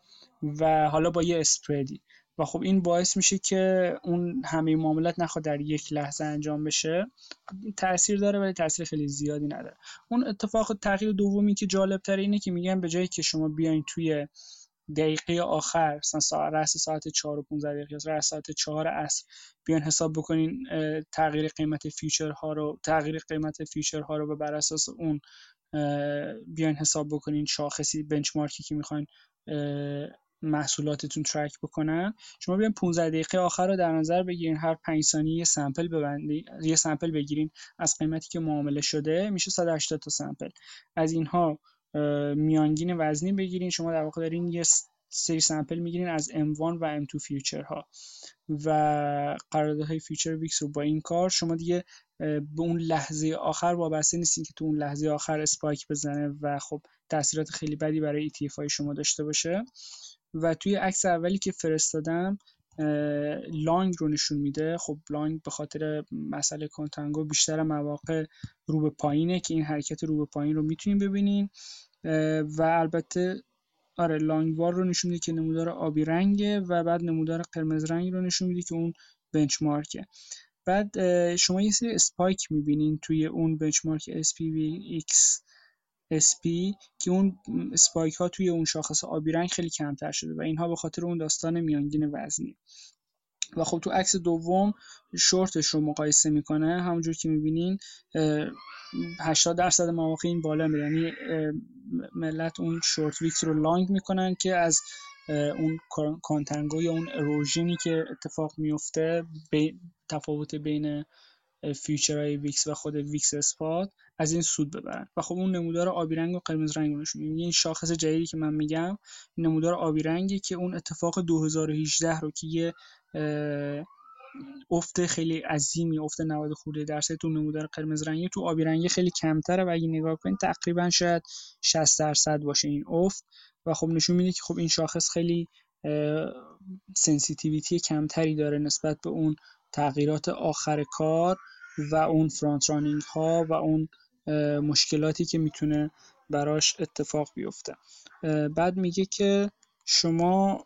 و حالا با یه spread ی و خب این باعث میشه که اون همه معاملات نخواد در یک لحظه انجام بشه. تاثیر داره ولی تاثیر خیلی زیادی نداره. اون اتفاق تغییر دومی که جالب تره اینه که میگن به جایی که شما بیاین توی دقیقه آخر مثلا ساعت رأس ساعت 4 و 15 دقیقه رأس ساعت 4 عصر بیان حساب بکنین تغییر قیمت future ها رو تغییر قیمت future ها رو بر اساس اون بیان حساب بکنین شاخصی benchmark ی که می‌خواین محصولاتتون track بکنن. شما بیاین 15 دقیقه آخر رو در نظر بگیرین. هر 5 ثانیه یه sample ببندین یه sample بگیرین از قیمتی که معامله شده. میشه 180 تا sample از اینها میانگین وزنی بگیرین. شما در واقع دارین یه سری sample می‌گیرین از M1 و M2 future ها و قراردادهای future VIX رو با این کار شما دیگه به اون لحظه آخر وابسته نیستین که تو اون لحظه آخر اسپایک بزنه و خب تاثیرات خیلی بدی برای ETF های شما داشته باشه. و توی عکس اولی که فرستادم لانگ رو نشون میده. خب لانگ به خاطر مسئله کنتانگو بیشتر مواقع رو به پایینه که این حرکت رو به پایین رو می‌تونیم ببینین و البته آره لانگوار رو نشون میده که نمودار آبی رنگه و بعد نمودار قرمز رنگ رو نشون میده که اون benchmark ه. بعد شما یه سری spike می‌بینین توی اون benchmark SPVXSP که اون spike ها توی اون شاخص آبی رنگ خیلی کمتر شده و اینها به خاطر اون داستان میانگین وزنی. و خب تو عکس دوم شورتش رو مقایسه می‌کنه همونجور که می‌بینین 80 درصد مواقع این بالا میره. یعنی ملت اون short VIX رو long می‌کنن که از اون contango یا اون erosion ی که اتفاق میفته تفاوت بین future های VIX و خود VIX spot از این سود ببرن. و خب اون نمودار آبی رنگ و قرمز رنگ نشون میده این شاخص جدیدی که من میگم نمودار آبی رنگی که اون اتفاق 2018 رو که یه افت خیلی عظیمی افت 90 خورده درصد تو نمودار قرمز رنگی تو آبی رنگی خیلی کمتره. و اگه نگاه کنید تقریبا شاید 60 درصد باشه این افت. و خب نشون میده که خب این شاخص خیلی sensitivity کمتری داره نسبت به اون تغییرات آخر کار و اون front running ها و اون مشکلاتی که می‌تونه براش اتفاق بیفته. بعد میگه که شما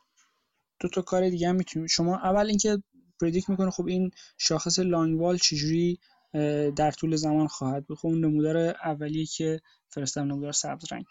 دو تا کار دیگه می‌تونید شما اول اینکه predict می‌کنه خب این شاخص long vol چجوری در طول زمان خواهد بود. خب اون نمودار اولیه که فرستادم نمودار سبز رنگ.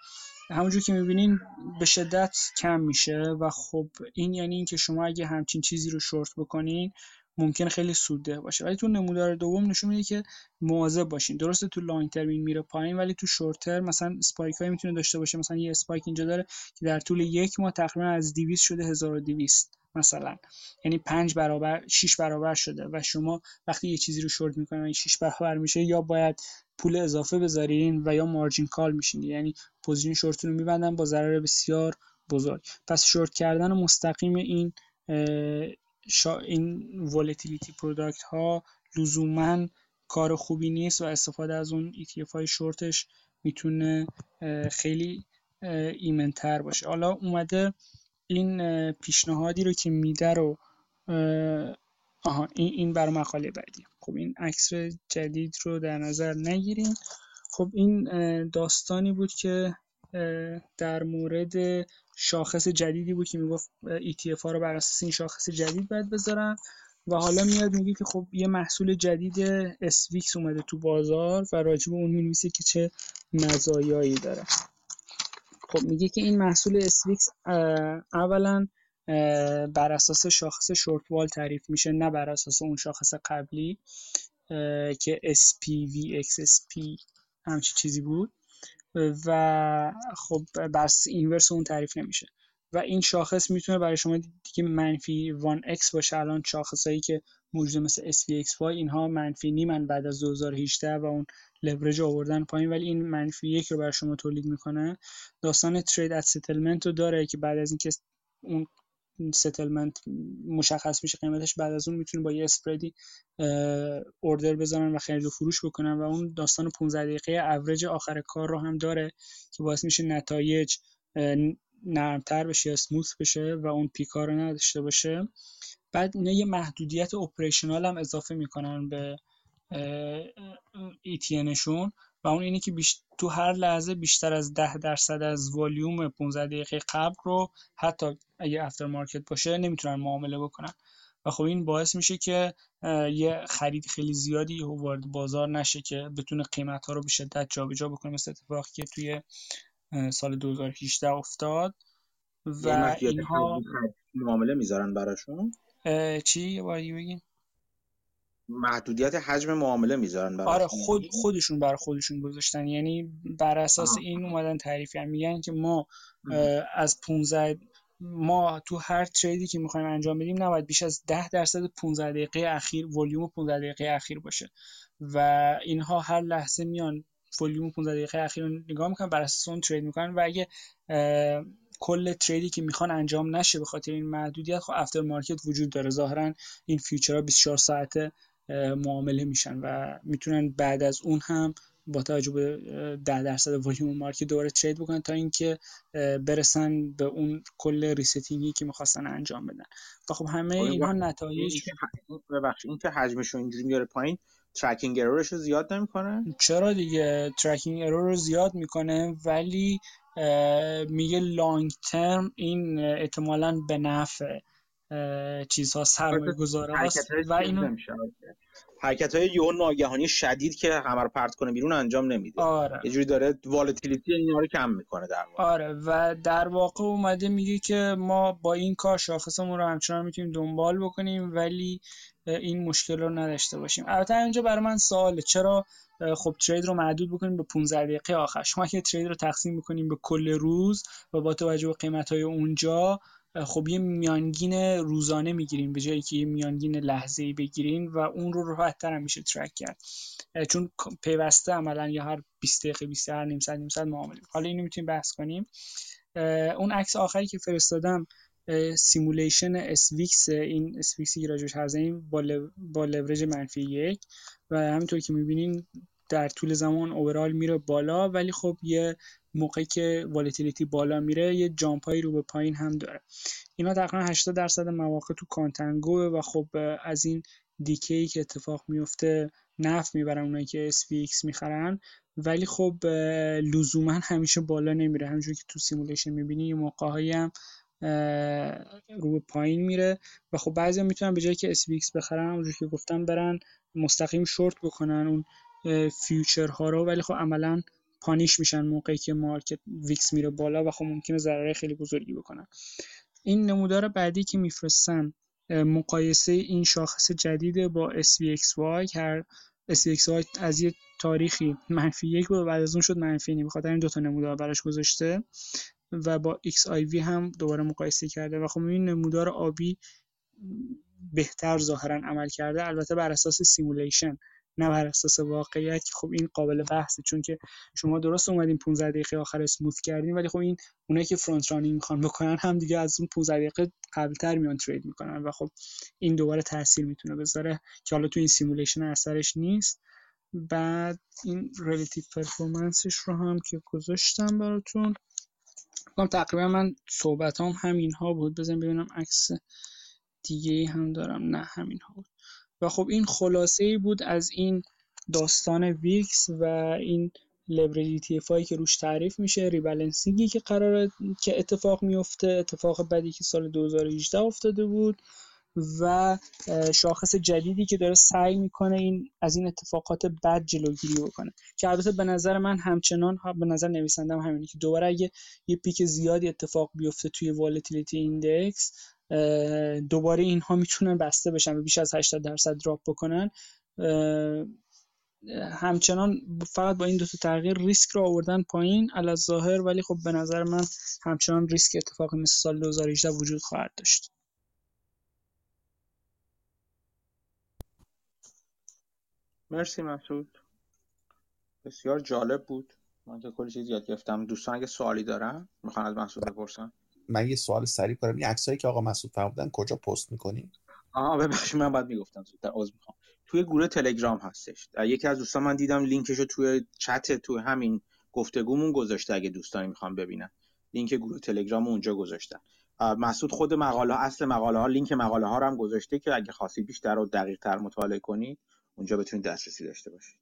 همونجور که می‌بینین به شدت کم میشه و خب این یعنی اینکه شما اگه همچین چیزی رو شورت بکنین ممکنه خیلی سودده باشه. ولی تو نمودار دوم نشون میده که مواظب باشین. درسته تو long term میره پایین ولی تو short term مثلا spike هایی می‌تونه داشته باشه. مثلا یه spike اینجا داره که در طول یک ماه تقریبا از 200 شده 1200 مثلا. یعنی 5 برابر 6 برابر شده و شما وقتی یه چیزی رو شورت می‌کنین و 6 برابر میشه یا باید پول اضافه بذارین و یا margin call میشین. یعنی position short رو میبندن با ضرر بسیار بزرگ. پس شورت کردن مستقیم این شا این volatility product ها لزوما کار خوبی نیست و استفاده از اون ETF های شورتش می‌تونه خیلی ایمنتر باشه. حالا اومده این پیشنهادی رو که میده رو آها این این بر مقاله بعدی. خب این عکس جدید رو در نظر نگیریم. خب این داستانی بود که در مورد شاخص جدیدی بود که می‌گفت ETF ها رو بر اساس این شاخص جدید باید بذارن. و حالا میاد میگه که خب یه محصول جدید اسویکس اومده تو بازار و راجب اون می‌نویسه که چه مزایایی داره. خب میگه که این محصول اسویکس اولا بر اساس شاخص شورتوال تعریف میشه نه بر اساس اون شاخص قبلی که SPV XSP همچی چیزی بود. و خب بر اینورس اون تعریف نمیشه. و این شاخص می‌تونه برای شما دیگه منفی 1x باشه. الان شاخصایی که موجود مثل SPXY اینها منفی نیمن بعد از 2018 و اون لورج آوردن پایین ولی این منفی یک رو برای شما تولید می‌کنه. داستان trade at settlement رو داره که بعد از اینکه اون settlement مشخص میشه قیمتش بعد از اون می‌تونه با یه spread ی order بزنن و خرید و فروش بکنن و اون داستان 15 دقیقه اوریج آخر کار رو هم داره که باعث میشه نتایج نرمتر بشه یا سموث بشه و اون peak ا رو نداشته باشه. بعد اینا یه محدودیت operational هم اضافه می‌کنن به ETNشون و اون اینه که تو هر لحظه بیشتر از 10 درصد از والیوم 15 دقیقه قبل رو حتی اگه افتر مارکت باشه نمی‌تونن معامله بکنن. و خب این باعث میشه که یه خرید خیلی زیادی وارد بازار نشه که بتونه قیمت ها رو به شدت جابجا بکنه. مثل اتفاقی که توی سال 2018 افتاد و اینها معامله می‌ذارن براشون؟ چی؟ یه بگین. محدودیت حجم معامله می‌ذارن براشون آره خود خودشون بر خودشون گذاشتن. یعنی بر اساس آه. این اومدن تعریف کردن. میگن که ما از 15 ما تو هر تریدی که می‌خوایم انجام بدیم نباید بیش از 10 درصد 15 دقیقه اخیر ولیوم 15 دقیقه اخیر باشه. و اینها هر لحظه میان ولیوم 15 دقیقه اخیر رو نگاه می‌کنن بر اساس اون ترید می‌کنن. و اگه کل trade ی که می‌خوان انجام نشه به خاطر این محدودیت خب after market وجود داره. ظاهرا این future ها 24 ساعته معامله میشن و می‌تونن بعد از اون هم با توجه به 10 درصد volume market دوباره trade بکنن تا اینکه برسن به اون کل resting ی که می‌خواستن انجام بدن. و خب همه اینها نتایج ببخشید این که حجمش اینجوری میاره پایین tracking error ش رو زیاد نمی‌کنه؟ چرا دیگه؟ tracking error رو زیاد می‌کنه ولی میگه لانگ ترم این احتمالا به نفع. چیزها سرمایه گذاره و اینو حرکت های یو ناگهانی شدید که همه رو پرت کنه بیرون انجام نمیده. آره. یه جوری داره والتیلیتی اینا رو کم می‌کنه در واقع. آره و در واقع اومده میگه که ما با این کار شاخصمون رو همچنان می‌تونیم دنبال بکنیم ولی این مشکل رو نداشته باشیم. البته اینجا برای من سواله چرا خب trade رو محدود بکنیم به 15 دقیقه آخر؟ شما که trade رو تقسیم بکنیم به کل روز و با توجه به قیمت های اونجا خب یه میانگین روزانه می‌گیریم به جایی که یه میانگین لحظه ای بگیریم و اون رو راحت‌تر هم میشه track کرد. چون پیوسته عملا یا هر 20 دقیقه 20 هر نیم ساعت نیم ساعت معامله حالا اینو می‌تونیم بحث کنیم. اون عکس آخری که فرستادم simulation SVIX این SVIX ی که حرف زدیم با, با لورج منفی یک. و همینطور که می‌بینین در طول زمان overall میره بالا ولی خب یه موقعی که volatility بالا میره یه jump ایی رو به پایین هم داره. اینا تقریبا 80 درصد مواقع تو contango و خب از این decay ی که اتفاق میفته نفع می‌برن اونایی که SPX می‌خرن. ولی خب لزوما همیشه بالا نمیره. همونجوری که تو simulation می‌بینی یه موقعهایی هم رو به پایین میره. و خب بعضی می‌تونن به جایی که SPX بخرن همونجوری که گفتم برن مستقیم شورت بکنن اون future ها رو. ولی خب عملا punish میشن موقعی که market VIX میره بالا و خب ممکنه ضرر خیلی بزرگی بکنن. این نمودار بعدی که میفرستم مقایسه این شاخص جدید با SVXY هر SVXY از یه تاریخی منفی یک بود و بعد از اون شد منفی نیم. بخاطر این دوتا نمودار براش گذاشته و با XIV هم دوباره مقایسه کرده و خب این نمودار آبی بهتر ظاهرا عمل کرده. البته بر اساس simulation نه بر اساس واقعیت که خب این قابل بحثه چون که شما درست اومدین 15 دقیقه آخر smooth کردین ولی خب این اونایی که front running می‌خوان بکنن هم دیگه از اون 15 دقیقه قبلتر میان trade می‌کنن و خب این دوباره تاثیر می‌تونه بذاره که حالا تو این simulation اثرش نیست. بعد این relative performance ش رو هم که گذاشتم براتون. تقریبا من صحبت هم همین ها بود. بزن ببینم عکس دیگه هم دارم. نه همین ها بود. و خب این خلاصه ای بود از این داستان VIX و این لورج ETF که روش تعریف میشه rebalancing ی که قراره که اتفاق میفته اتفاق بدی که سال 2018 افتاده بود و شاخص جدیدی که داره سعی می‌کنه این از این اتفاقات بد جلوگیری بکنه. که البته به نظر من همچنان به نظر نویسندم همینه که دوباره اگه یه peak زیادی اتفاق بیفته توی volatility index دوباره اینها می‌تونن بسته بشن و بیش از 80 درصد drop بکنن. همچنان فقط با این دو تا تغییر ریسک رو آوردن پایین علی‌الظاهر ولی خب به نظر من همچنان ریسک اتفاقی مثل سال 2018 وجود خواهد داشت. مرسی مسعود. بسیار جالب بود. من که کلی چیز یاد گرفتم. دوستان اگه سوالی دارن می‌خوان از مسعود بپرسن. من یه سوال سریع کنم. این عکسایی که آقا مسعود فرمودن کجا پست می‌کنی؟ آها ببخشید من بعد می‌گفتم. زودتر عذر می‌خوام. توی گروه تلگرام هستش. یکی از دوستان من دیدم لینکشو توی چت توی همین گفتگومون گذاشته اگه دوستانی می‌خوان ببینن. لینک گروه تلگرام اونجا گذاشتن مسعود خود مقاله اصل مقاله ها لینک مقاله ها رو هم گذاشته که اگه خاصی بیشتر و دقیق تر مطالعه کنید اونجا بتونید دسترسی داشته باشید.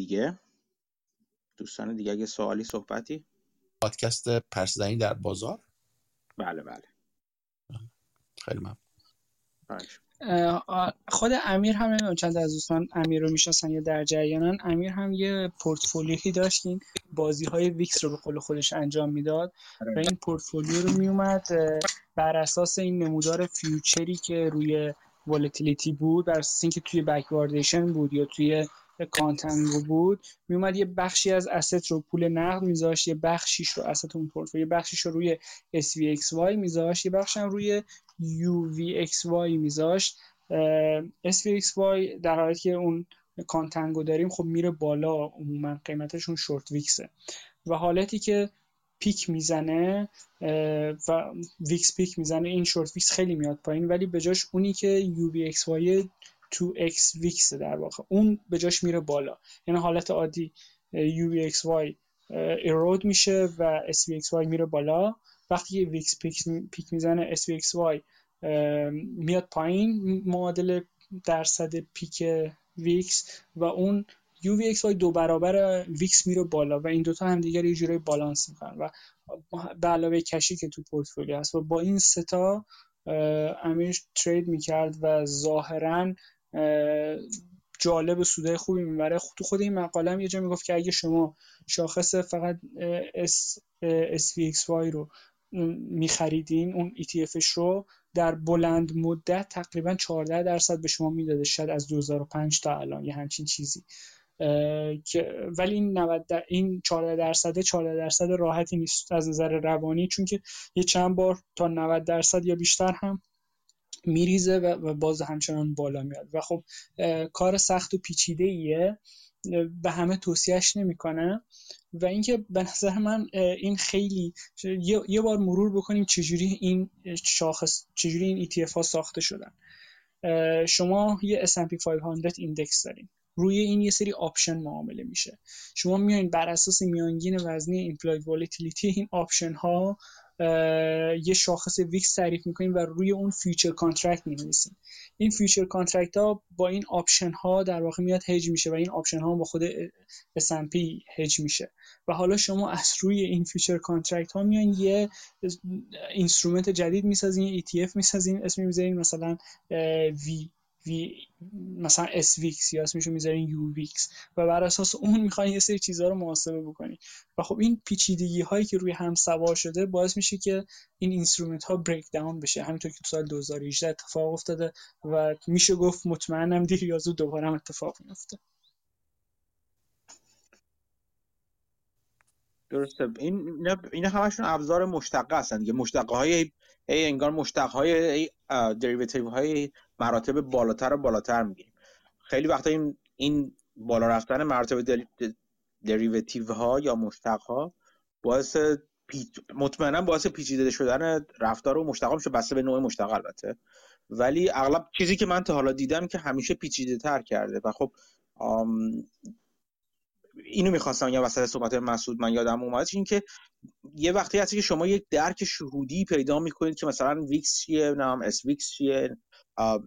دیگه. دوستان دیگه اگه سوالی صحبتی؟ پادکست پرسیدنی در بازار؟ بله بله. خیلی ممنون. خود امیر هم چند از دوستان امیر رو می‌شناسن یا در جریانن. امیر هم یه پورتفولیوی داشت این بازی های VIX رو به قول خودش انجام می‌داد. و این پورتفولیو رو میومد بر اساس این نمودار future ی که روی volatility بود بر اساس اینکه توی backwardation بود یا توی contango بود میومد یه بخشی از asset رو پول نقد میذاشت یه بخشیش رو asset اون پورتفولیو یه بخشیش رو روی SVXY میذاشت یه بخش هم روی UVXY میذاشت. SVXY در حالی که اون contango داریم خب میره بالا عموما قیمتشون short VIX ه و حالتی که peak می‌زنه و VIX peak می‌زنه این short VIX خیلی میاد پایین ولی به جاش اونی که UVXY 2x VIX در واقع. اون به جاش میره بالا. یعنی حالت عادی UVXY erode میشه و SVXY میره بالا. وقتی که VIX peak, peak می‌زنه SVXY میاد پایین معادل درصد پیک VIX و اون UVXY دو برابر VIX میره بالا و این دوتا هم دیگر یه جورایی بالانس می‌کنن و به علاوه cash ی که تو پورتفولیو هست. و با این سه تا امیر trade می‌کرد و ظاهرا جالب سوده خوبی می‌بره. تو خود این مقاله هم یه جا می‌گفت که اگه شما شاخص فقط SVXY رو میخریدین اون ETFش رو در بلند مدت تقریبا 14 درصد به شما می‌داده شاید از 2005 تا الان یه همچین چیزی. ولی این 90 در... این 14 درصد 14 درصد راحتی نیست از نظر روانی چون که یه چند بار تا 90 درصد یا بیشتر هم میریزه و باز همچنان بالا میاد. و خب کار سخت و پیچیده ایه به همه توصیهش نمی‌کنه. و اینکه به نظر من این خیلی یه بار مرور بکنیم چجوری این شاخص چجوری این ETF ها ساخته شدن. شما یه S&P 500 index دارین. روی این یه سری option معامله میشه. شما میایین بر اساس میانگین وزنی implied volatility این option ها یه شاخص VIX تعریف می‌کنیم و روی اون future contract می‌نویسیم. این future contract ها با این option ها در واقع میاد هج میشه و این option ها با خود S&P هج میشه. و حالا شما از روی این future contract ها میان یه instrument جدید می‌سازین ETF می‌سازین اسمی می‌ذارین مثلا وی وی مثلا SVIX یا اسمشو می‌ذارین UVIX و بر اساس اون می‌خواین یه سری چیزها رو محاسبه بکنین. و خب این پیچیدگی هایی که روی هم سوار شده باعث میشه که این instrument ها break down بشه. همینطور که تو سال 2018 اتفاق افتاده و میشه گفت مطمئنم دیر یا زود دوباره هم اتفاق میفته درسته. این اینا همشون ابزار مشتقه هستن دیگه. مشتقه های ای انگار مشتق های دریوتیو های مراتب بالاتر و بالاتر می‌گیریم. خیلی وقتا این این بالا رفتن مراتب دریوتیو ها یا مشتق ها باعث مطمئنا باعث پیچیده شدن رفتار و مشتق میشه. بسته به نوع مشتق البته. ولی اغلب چیزی که من تا حالا دیدم که همیشه پیچیده تر کرده. و خب اینو می‌خواستم یا وسط صحبت مسعود من یادم اومد این که یه وقتی هستی که شما یک درک شهودی پیدا می‌کنید که مثلا VIX چیه نام SVIX چیه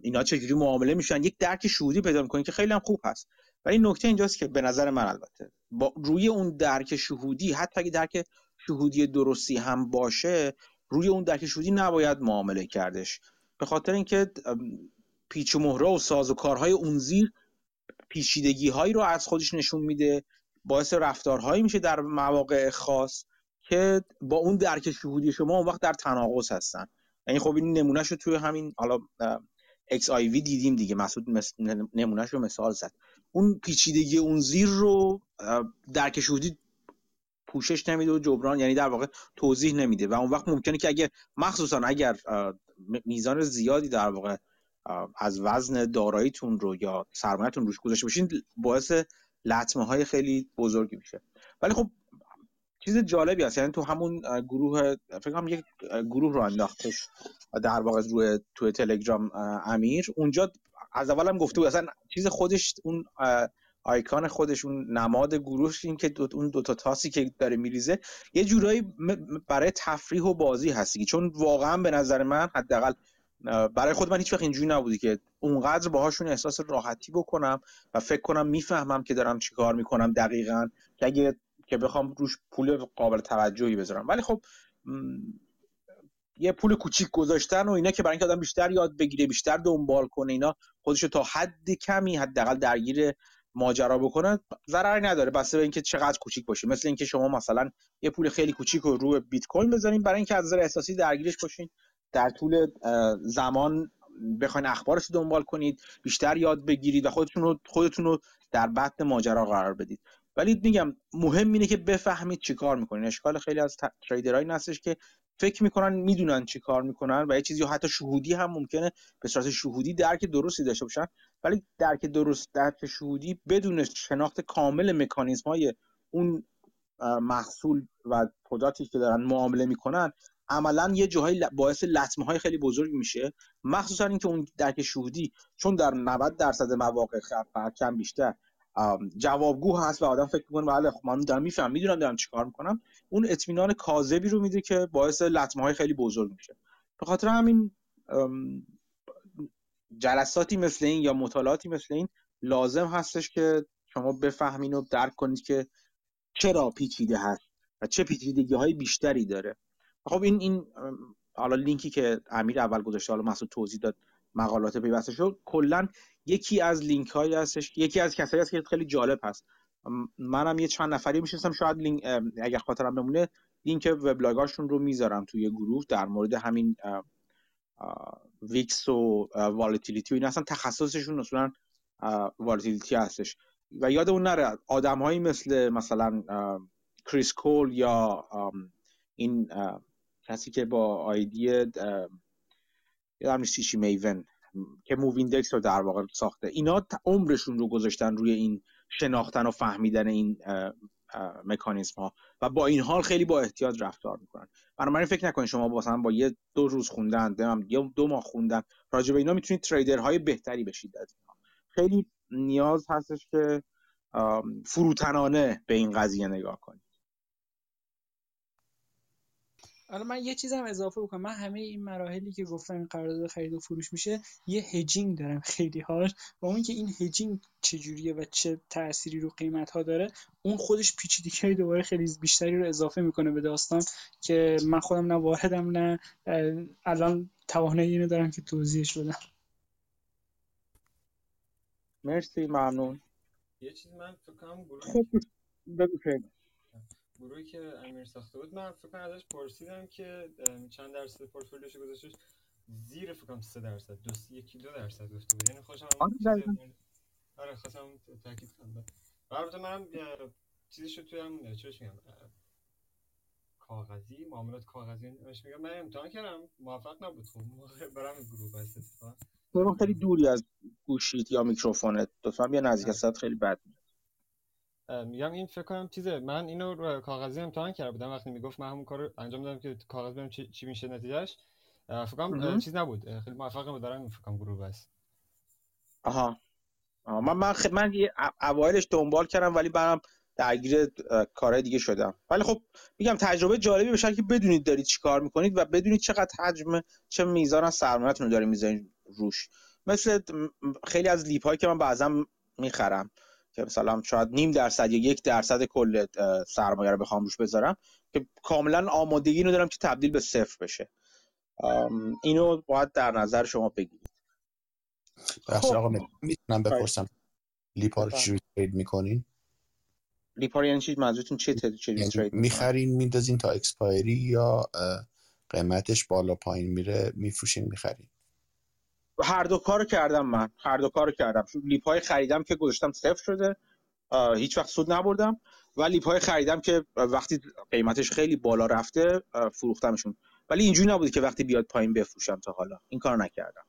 اینا چجوری معامله میشن یک درک شهودی پیدا می‌کنین که خیلی هم خوب هست. ولی نکته اینجاست که به نظر من البته با روی اون درک شهودی حتی اگه درک شهودی درستی هم باشه روی اون درک شهودی نباید معامله کردش. به خاطر اینکه پیچ و مهره و ساز و کارهای اون زیر پیچیدگی هایی رو از خودش نشون میده باعث رفتارهایی میشه در مواقع خاص که با اون درک شهودی شما اون وقت در تناقض هستن. یعنی خب این نمونهش رو توی همین حالا اکس آی وی دیدیم دیگه مسعود نمونهش رو مثال زد. اون پیچیدگی اون زیر رو درک شهودی پوشش نمیده و جبران یعنی در واقع توضیح نمیده. و اون وقت ممکنه که اگه مخصوصا اگر میزان زیادی در واقع از وزن داراییتون رو یا سرمایهتون روش گذاشته باشین باعث لطمه های خیلی بزرگی میشه. ولی خب چیز جالبی هست یعنی تو همون گروه فکر کنم یک گروه رو انداختش در واقع روی تو تلگرام امیر. اونجا از اول هم گفته بود اصلا چیز خودش اون آیکان خودش اون نماد گروهش این که دو اون دوتا تاسی که داره میریزه یه جورایی برای تفریح و بازی هستی چون واقعا به نظر من حداقل برای خود من هیچ وقت اینجوری نبودی که اونقدر باهاشون احساس راحتی بکنم و فکر کنم می‌فهمم که دارم چیکار می‌کنم دقیقا. که اگه که بخوام روش پول قابل توجهی بذارم. ولی خب یه پول کوچیک گذاشتن و اینا که برای اینکه آدم بیشتر یاد بگیره بیشتر دنبال کنه اینا خودشو تا حد کمی حداقل درگیر ماجرا بکنه ضرری نداره. بسته به اینکه چقدر کوچیک باشه مثل اینکه شما مثلا یه پول خیلی کوچیک رو روی بیت کوین بذارین برای اینکه از نظر احساسی درگیرش باشین. در طول زمان بخواین اخبارش رو دنبال کنید بیشتر یاد بگیرید و خودتون رو خودتون رو در بطن ماجرا قرار بدید. ولی میگم مهم اینه که بفهمید چی کار می‌کنین. اشکال خیلی از تریدرهای هستش که فکر می‌کنن می‌دونن چی کار می‌کنن و یه چیزی حتی شهودی هم ممکنه به صورت شهودی درک درستی داشته باشن. ولی درک درست درک شهودی بدون شناخت کامل مکانیزم های اون محصول و پروداکتی که دارن معامله می‌کنن عملا یه جاهای باعث لطمه های خیلی بزرگ میشه. مخصوصا اینکه اون درک شهودی چون در 90 درصد مواقع کم بیشتر جوابگو هست و آدم فکر می‌کنه بله خب من دارم میفهم می‌دونم دارم چیکار می‌کنم. اون اطمینان کاذبی رو میده که باعث لطمه های خیلی بزرگ میشه. به خاطر همین جلساتی مثل این یا مطالعاتی مثل این لازم هستش که شما بفهمین و درک کنید که چرا پیچیده هست و چه پیچیدگی های بیشتری داره. خب این این حالا لینکی که امیر اول گذاشته حالا مسعود توضیح داد مقالات پیوسته شد کلا یکی از لینک هایی هستش یکی از کسایی هست که خیلی جالب هست. منم یه چند نفری می‌شناسم شاید لینک اگر خاطرم بمونه لینک وبلاگاشون رو می‌ذارم توی گروه در مورد همین VIX و volatility و این اصلا تخصصشون اصلا volatility هستش. و یادمون نره آدمهایی مثل مثلا کریس کول یا این کسی که با آیدی یادم چی میون که MOVE Index رو در واقع ساخته. اینا عمرشون رو گذاشتن روی این شناختن و فهمیدن این مکانیزم ها و با این حال خیلی با احتیاط رفتار می‌کنن. بنابراین فکر نکنید شما مثلا با یه دو روز خوندن یا دو ماه خوندن راجع به اینا می‌تونید تریدرهای بهتری بشید از اینا خیلی نیاز هستش که فروتنانه به این قضیه نگاه کنید. حالا من یه چیزم اضافه بکنم. من همه این مراحلی که گفتم این قرارداد خرید و فروش میشه یه هجینگ دارم خیلی هاش. و اون که این هجینگ چجوریه و چه تأثیری رو قیمت ها داره اون خودش پیچیدگی دوباره خیلی بیشتری رو اضافه می‌کنه به داستان که من خودم نه واردم نه الان توانایی اینو دارم که توضیحش بدم. مرسی ممنون. یه چیز من فکر کنم خب گروهی که امیر ساخته بود من فکر کنم ازش پرسیدم که چند درصد پورتفولیوش گذاشتش؟ زیر فکر کنم 3 درصد دو یکی دو درصد گفته بود. یعنی خوشم آره خواستم تاکید کنم. البته منم چیزشو توی هم چیش میگم؟ کاغذی معاملات کاغذی نمیش میگم. من امتحان کردم. موفق نبود. خب برام گروه بس اتفاقا خیلی دوری از گوشیت یا میکروفونت. لطفا بیا نزدیک از خیلی بد میگم این فکر کنم چیزه. من اینو رو کاغذی امتحان کرده بودم. وقتی می‌گفت من همون کارو انجام دادم که کاغذ ببینم چی, چی میشه نتیجهش. فکر کنم چیز نبود. خیلی موفق نبود دارم فکر کنم گروه بس. آها. آها. من من خ... من اوایلش دنبال کردم ولی برام درگیر کارهای دیگه شدم. ولی خب میگم تجربه جالبی بشه که بدونید دارید چی کار می‌کنید و بدونید چقدر حجم چه میزان از سرمایه‌تون رو دارید می‌ذارید روش. مثل خیلی از لیپ هایی که من بعضا می‌خرم. که مثلا شاید نیم درصد یا یک درصد کل سرمایه رو بخوام روش بذارم که کاملا آمادگی رو دارم که تبدیل به صفر بشه. اینو باید در نظر شما بگیرید. بخش خب. آقا می‌تونم بپرسم. LEAP ا رو چجوری trade می‌کنین؟ LEAP ا یعنی چی؟ منظورتون چه چجوری یعنی trade می‌خرین میندازین تا expiry یا قیمتش بالا پایین میره میفروشین می‌خرین؟ هر دو کار کردم من. هر دو کار کردم. LEAP های خریدم که گذاشتم صفر شده. هیچ وقت سود نبردم. و LEAP های خریدم که وقتی قیمتش خیلی بالا رفته فروختمشون. ولی اینجوری نبوده که وقتی بیاد پایین بفروشم تا حالا. این کار نکردم.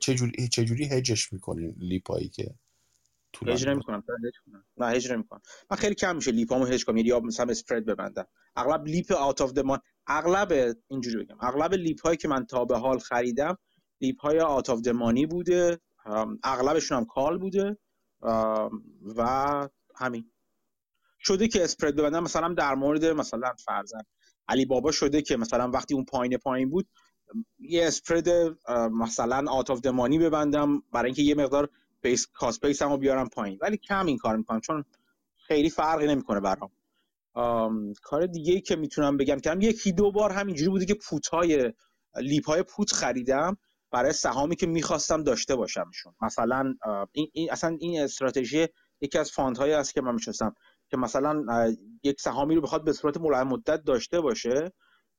چجوری چجوری هجش می‌کنین LEAP ایی که هج نمی‌کنم. نه هج نمی‌کنم. من خیلی کم میشه LEAP امو هج کنم. یا مثلا spread ببندم. اغلب LEAP out of money اغلب اینجوری بگم. اغلب LEAP هایی که من تا به حال خریدم LEAP های out of money بوده اغلبشون هم call بوده و همین. شده که spread ببندم مثلا در مورد مثلا فرضا علی بابا شده که مثلا وقتی اون پایین پایین بود یه spread مثلا out of the money ببندم برای اینکه یه مقدار base cost basis هم بیارم پایین. ولی کم این کار می‌کنم چون خیلی فرقی نمی‌کنه برام. کار دیگه ای که می‌تونم بگم که هم یکی دو بار همینجوری بوده که put های LEAP های put خریدم. برای سهامی که می‌خواستم داشته باشمشون. مثلا این, این اصلا این استراتژی یکی از fund هایی است که من می‌شناسم که مثلا یک سهامی رو بخواد به صورت ملایم مدت داشته باشه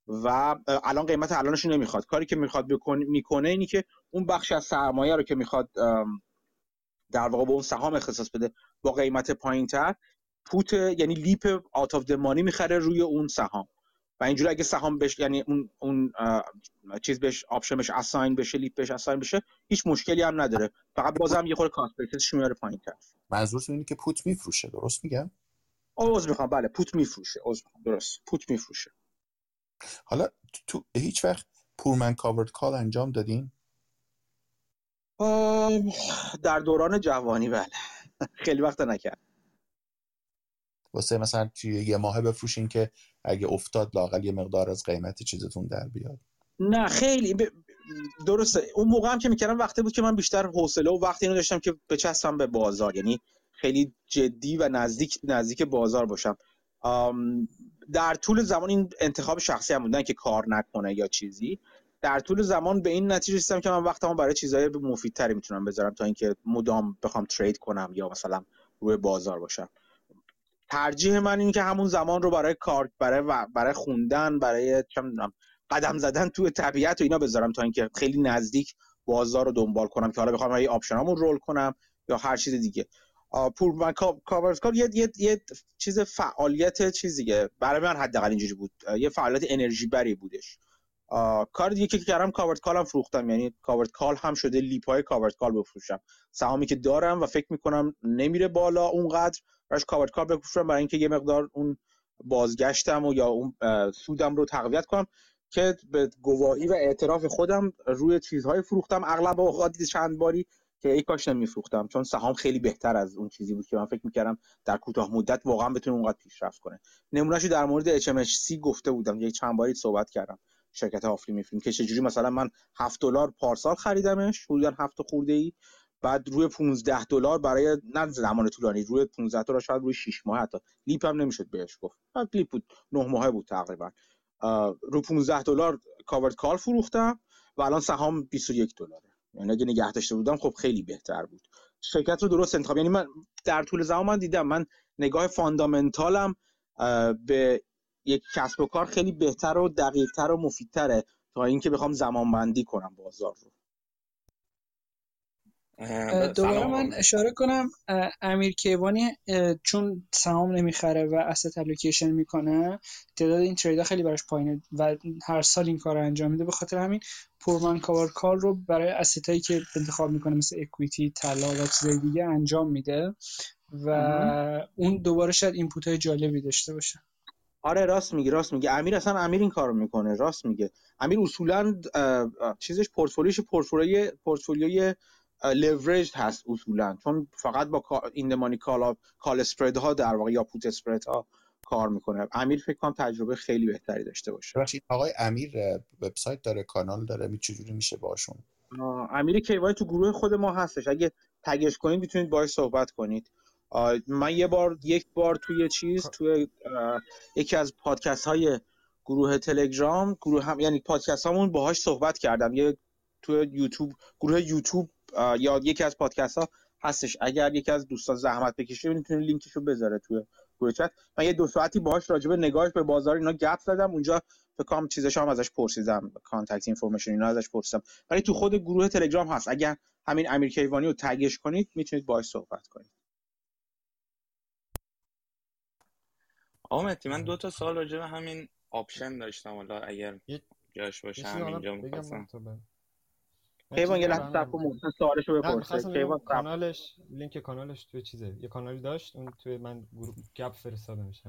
و الان قیمت الانش نمی‌خواد. کاری که می‌خواد می‌کنه اینی که اون بخش از سرمایه رو که می‌خواد در واقع به اون سهام اختصاص بده با قیمت پایین تر put یعنی LEAP out of money می‌خره روی اون سهام. و اینجوری اگه سهام بش یعنی اون اون چیز بهش option بهش assign بشه LEAP بهش assign بشه هیچ مشکلی هم نداره. فقط بازم یه خورده cost میاره پایین تر. منظورتون اینه که put میفروشه درست میگم؟ عذر می‌خوام. بله put میفروشه. عذر می‌خوام. درست. put میفروشه. حالا تو هیچ وقت poor man's covered call انجام دادین؟ در دوران جوانی بله. خیلی وقت نکرد. واسه مثلا یه ماه بفروشین که اگه افتاد لاقل یه مقدار از قیمت چیزتون در بیاد. نه خیلی. ب... درسته. اون موقع هم که می‌کردم وقتی بود که من بیشتر حوصله و وقتی اینو داشتم که بچسبم به بازار. یعنی خیلی جدی و نزدیک نزدیک بازار باشم. در طول زمان این انتخاب شخصی هم بودن که کار نکنه یا چیزی. در طول زمان به این نتیجه رسیدم که من وقتمو برای چیزهای مفیدتری می‌تونم بذارم تا اینکه مدام بخوام ترید کنم یا مثلا روی بازار باشم. ترجیح من این که همون زمان رو برای کار برای برای خوندن برای چه قدم زدن توی طبیعت و اینا بذارم تا اینکه خیلی نزدیک بازار رو دنبال کنم که حالا بخوام یه option امو roll کنم یا هر چیز دیگه. poor covered call یه, یه, یه چیز فعالیت چیزیه. برای من حداقل اینجوری بود. یه فعالیت انرژی بری بودش. کار دیگه که کردم covered call هم فروختم. یعنی covered call هم شده LEAP های covered call بفروشم. سهامی که دارم و فکر می‌کنم نمیره بالا اونقدر براش کاورد کال بفروشم برای اینکه یه مقدار اون بازگشتم و یا اون سودم رو تقویت کنم که به گواهی و اعتراف خودم روی چیزهای فروختم. اغلب اوقات چند باری که ای کاش نمیفروختم. چون سهام خیلی بهتر از اون چیزی بود که من فکر می‌کردم در کوتاه مدت واقعا بتونه اونقدر پیشرفت کنه. نمونهشو در مورد HMHC گفته بودم. یک چند باری صحبت کردم. شرکت آفری میفیلم که چجوری مثلا من 7 دلار پارسال خریدمش حدودا 7 خورده ای بعد روی 15 دلار برای نه زمان طولانی روی 15 دلار شاید روی 6 ماه حتی. لیپ هم نمی‌شد بهش گفت. بعد لیپ بود 9 ماهه بود تقریبا. رو 15 دلار کاورد کال فروختم و الان سهام 21 دلاره. یعنی اگه نگه داشته بودم خب خیلی بهتر بود. شرکت رو درست انتخاب یعنی من در طول زمان من دیدم. من نگاه فاندامنتالم به یک کسب و کار خیلی بهتر و دقیقتر و مفیدتره تا اینکه بخوام زمان بندی کنم بازار رو. دوباره من اشاره کنم امیر کیوانی چون سهام نمی‌خره و asset الوکیشن می‌کنه تعداد این تریدا خیلی براش پایینه و هر سال این کار رو انجام میده. به خاطر همین پورمان کاور کار رو برای هایی که انتخاب می‌کنه مثل اکویتی طلا و چیزای دیگه انجام میده و اون دوباره شاید input های جالبی داشته باشه. آره راست میگه راست میگه امیر اصلا امیر این کارو می‌کنه راست میگه. امیر اصولا چیزش پورتفولیوش پورتفولیوی پورتفولیوی لورج هست اصولا. چون فقط با in the money call call spread ها در واقع یا put spread ها کار می‌کنه. امیر فکر کنم تجربه خیلی بهتری داشته باشه. آقای امیر وبسایت داره کانال داره می چجوری میشه باشون امیر کیوای تو گروه خود ما هستش. اگه تگش کنید می‌تونید باهاش صحبت کنید. من یه بار یک بار توی چیز توی یکی از پادکست های گروه تلگرام گروه هم یعنی پادکست همون باهاش صحبت کردم. یه توی یوتیوب گروه یوتیوب یا یکی از پادکست ها هستش. اگر یکی از دوستان زحمت بکشه می‌تونه لینکشو بذاره توی گروه چت. من یه دو ساعتی باهاش راجع به نگاهش به بازار اینا گپ زدم. اونجا فکر کنم چیزش هم ازش پرسیدم. contact information اینا ازش پرسیدم. ولی تو خود گروه تلگرام هست. اگر همین امیر کیوانی رو tag ش کنید می‌تونید باهاش صحبت کنید. آمدی من دو تا سال راجع به همین آپشن داشتم. حالا اگر جاش باشه همینجا می‌خواستم. کیوان یه لحظه صبر کن محسن سوالشو بپرسه کیوان کانالش لینک کانالش توی چیزه. یه کانالی داشت اون توی من گروه گپ فرستادمش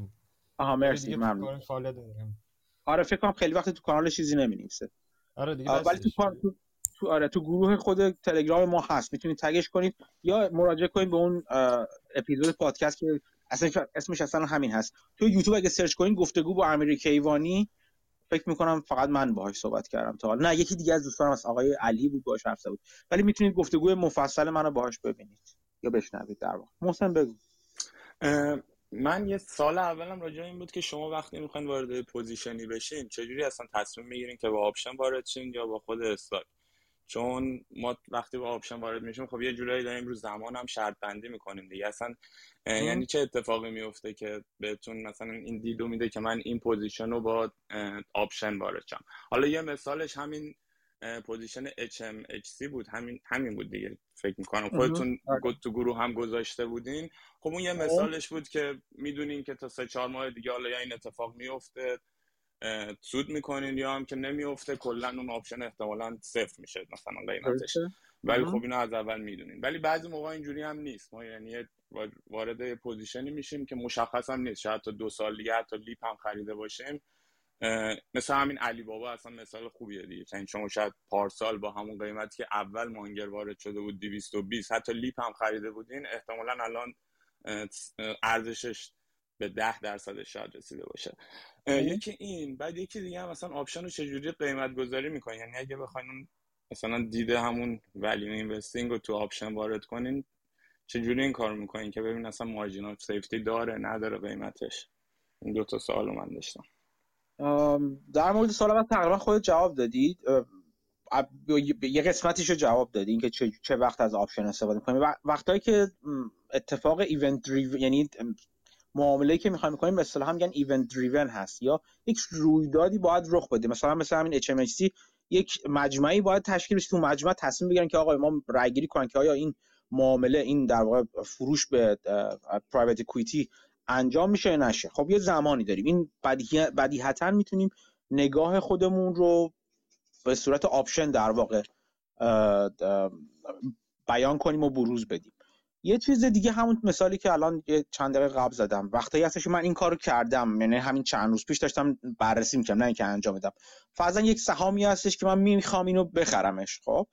آها مرسی ممنون. آره فکر کنم خیلی وقت تو کانالش چیزی نمی‌نویسه. آره دیگه ولی تو تو آره تو گروه خود تلگرام ما هست. می‌تونید تگش کنید. یا مراجعه کنید به اون اپیزود پادکست که اصلا اسمش اصلا همین هست. تو یوتیوب اگه سرچ کنید گفتگو با امیر کیوانی فکر می‌کنم فقط من باهاش صحبت کردم تا نه یکی دیگه از دوستانم از آقای علی بود باهاش حرف بود ولی می‌تونید گفتگوی مفصل منو باهاش ببینید یا بشنوید در واقع. محسن بگو. من یه سوال اولم راجع این بود که شما وقتی می‌خواین وارد position ی بشین چجوری اصلا تصمیم می‌گیرین که با option وارد شین یا با خود stock؟ چون ما وقتی با option وارد میشیم خب یه جورایی داریم رو زمان هم شرط بندی می‌کنیم دیگه. اصلا یعنی چه اتفاقی میفته که بهتون مثلا این دیدو میده که من این position رو با option وارد شم. حالا یه مثالش همین position HMHC بود. همین همین بود دیگه فکر می‌کنم. خودتون آره. تو گروه هم گذاشته بودین. خب اون یه خب. مثالش بود که می‌دونین که تا سه چهار ماه دیگه حالا یا این اتفاق میفته سود می‌کنین یا هم که نمیفته کلا اون option احتمالا صفر میشه مثلا قیمتش ولی خب اینو از اول می‌دونین. ولی بعضی موقع اینجوری هم نیست. ما یعنی وارد position ی میشیم که مشخص هم نیست. شاید تا دو سال دیگه حتی LEAP هم خریده باشیم. مثل همین علی بابا اصلا مثال خوبیه دیگه. چون شما شاید پارسال با همون قیمتی که اول Munger وارد شده بود 220 حتی LEAP هم خریده بودین احتمالا الان ارزشش به ده درصد شاید رسیده باشه. یکی این بعد یکی دیگه هم مثلا option رو چجوری قیمت گذاری می‌کنین یعنی اگه بخواین مثلا دید همون value investing رو تو option وارد کنین چجوری این کار می‌کنین که ببین اصلا margin safety داره نداره قیمتش؟ این دو تا سوال من داشتم. در مورد سوال اول تقریبا خود جواب دادید. یه قسمتیشو جواب دادین که چه, چه وقت از option استفاده می‌کنیم وقتایی که اتفاق event یعنی معامله که می‌خوایم می‌کنیم مثلا هم میگن event driven هست یا یک رویدادی باید رخ بده. مثلا مثلا همین HMHC یک مجمعی باید تشکیل بشه. تو مجمع تصمیم بگیرن که آقا ما رای گیری کنن که آیا این معامله این در واقع فروش به private equity انجام میشه یا نشه. خب یه زمانی داریم. این بدیهتا می‌تونیم نگاه خودمون رو به صورت option در واقع بیان کنیم و بروز بدیم. یه چیز دیگه همون مثالی که الان یه چند دقیقه قبل زدم. وقتی هستش من این کارو کردم. یعنی همین چند روز پیش داشتم بررسی می‌کردم نه اینکه انجام بدم فرضاً یک سهامی هستش که من می‌خوام اینو بخرمش خب؟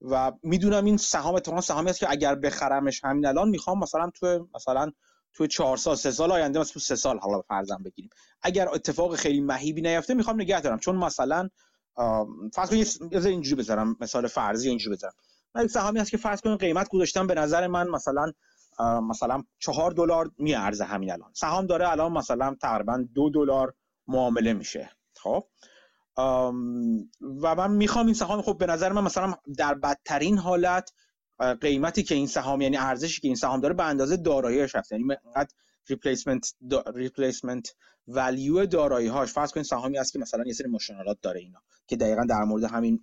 و می‌دونم این سهام اتفاقا سهامی هست که اگر بخرمش همین الان می‌خوام مثلا تو مثلا تو چهار سال سه سال آینده مثلا تو سه سال حالا فرضاً بگیریم. اگر اتفاق خیلی مهیبی نیفته می‌خوام نگه دارم. چون مثلا فرض اینجوری بذارم مثال فرضی اینجوری بذارم. من سهامی هست که فرض کنید قیمت گذاشتم به نظر من مثلا مثلا چهار دلار میارزه همین الان. سهام داره الان مثلا تقریبا دو دلار معامله میشه. خب؟ و من می‌خوام این سهام خب به نظر من مثلا در بدترین حالت قیمتی که این سهام یعنی ارزشی که این سهام داره به اندازه داراییش هست. یعنی اینقدر replacement replacement value دارایی هاش فرض کنید سهامی هست که مثلا یه سری ماشین‌آلات داره اینا که دقیقا در مورد همین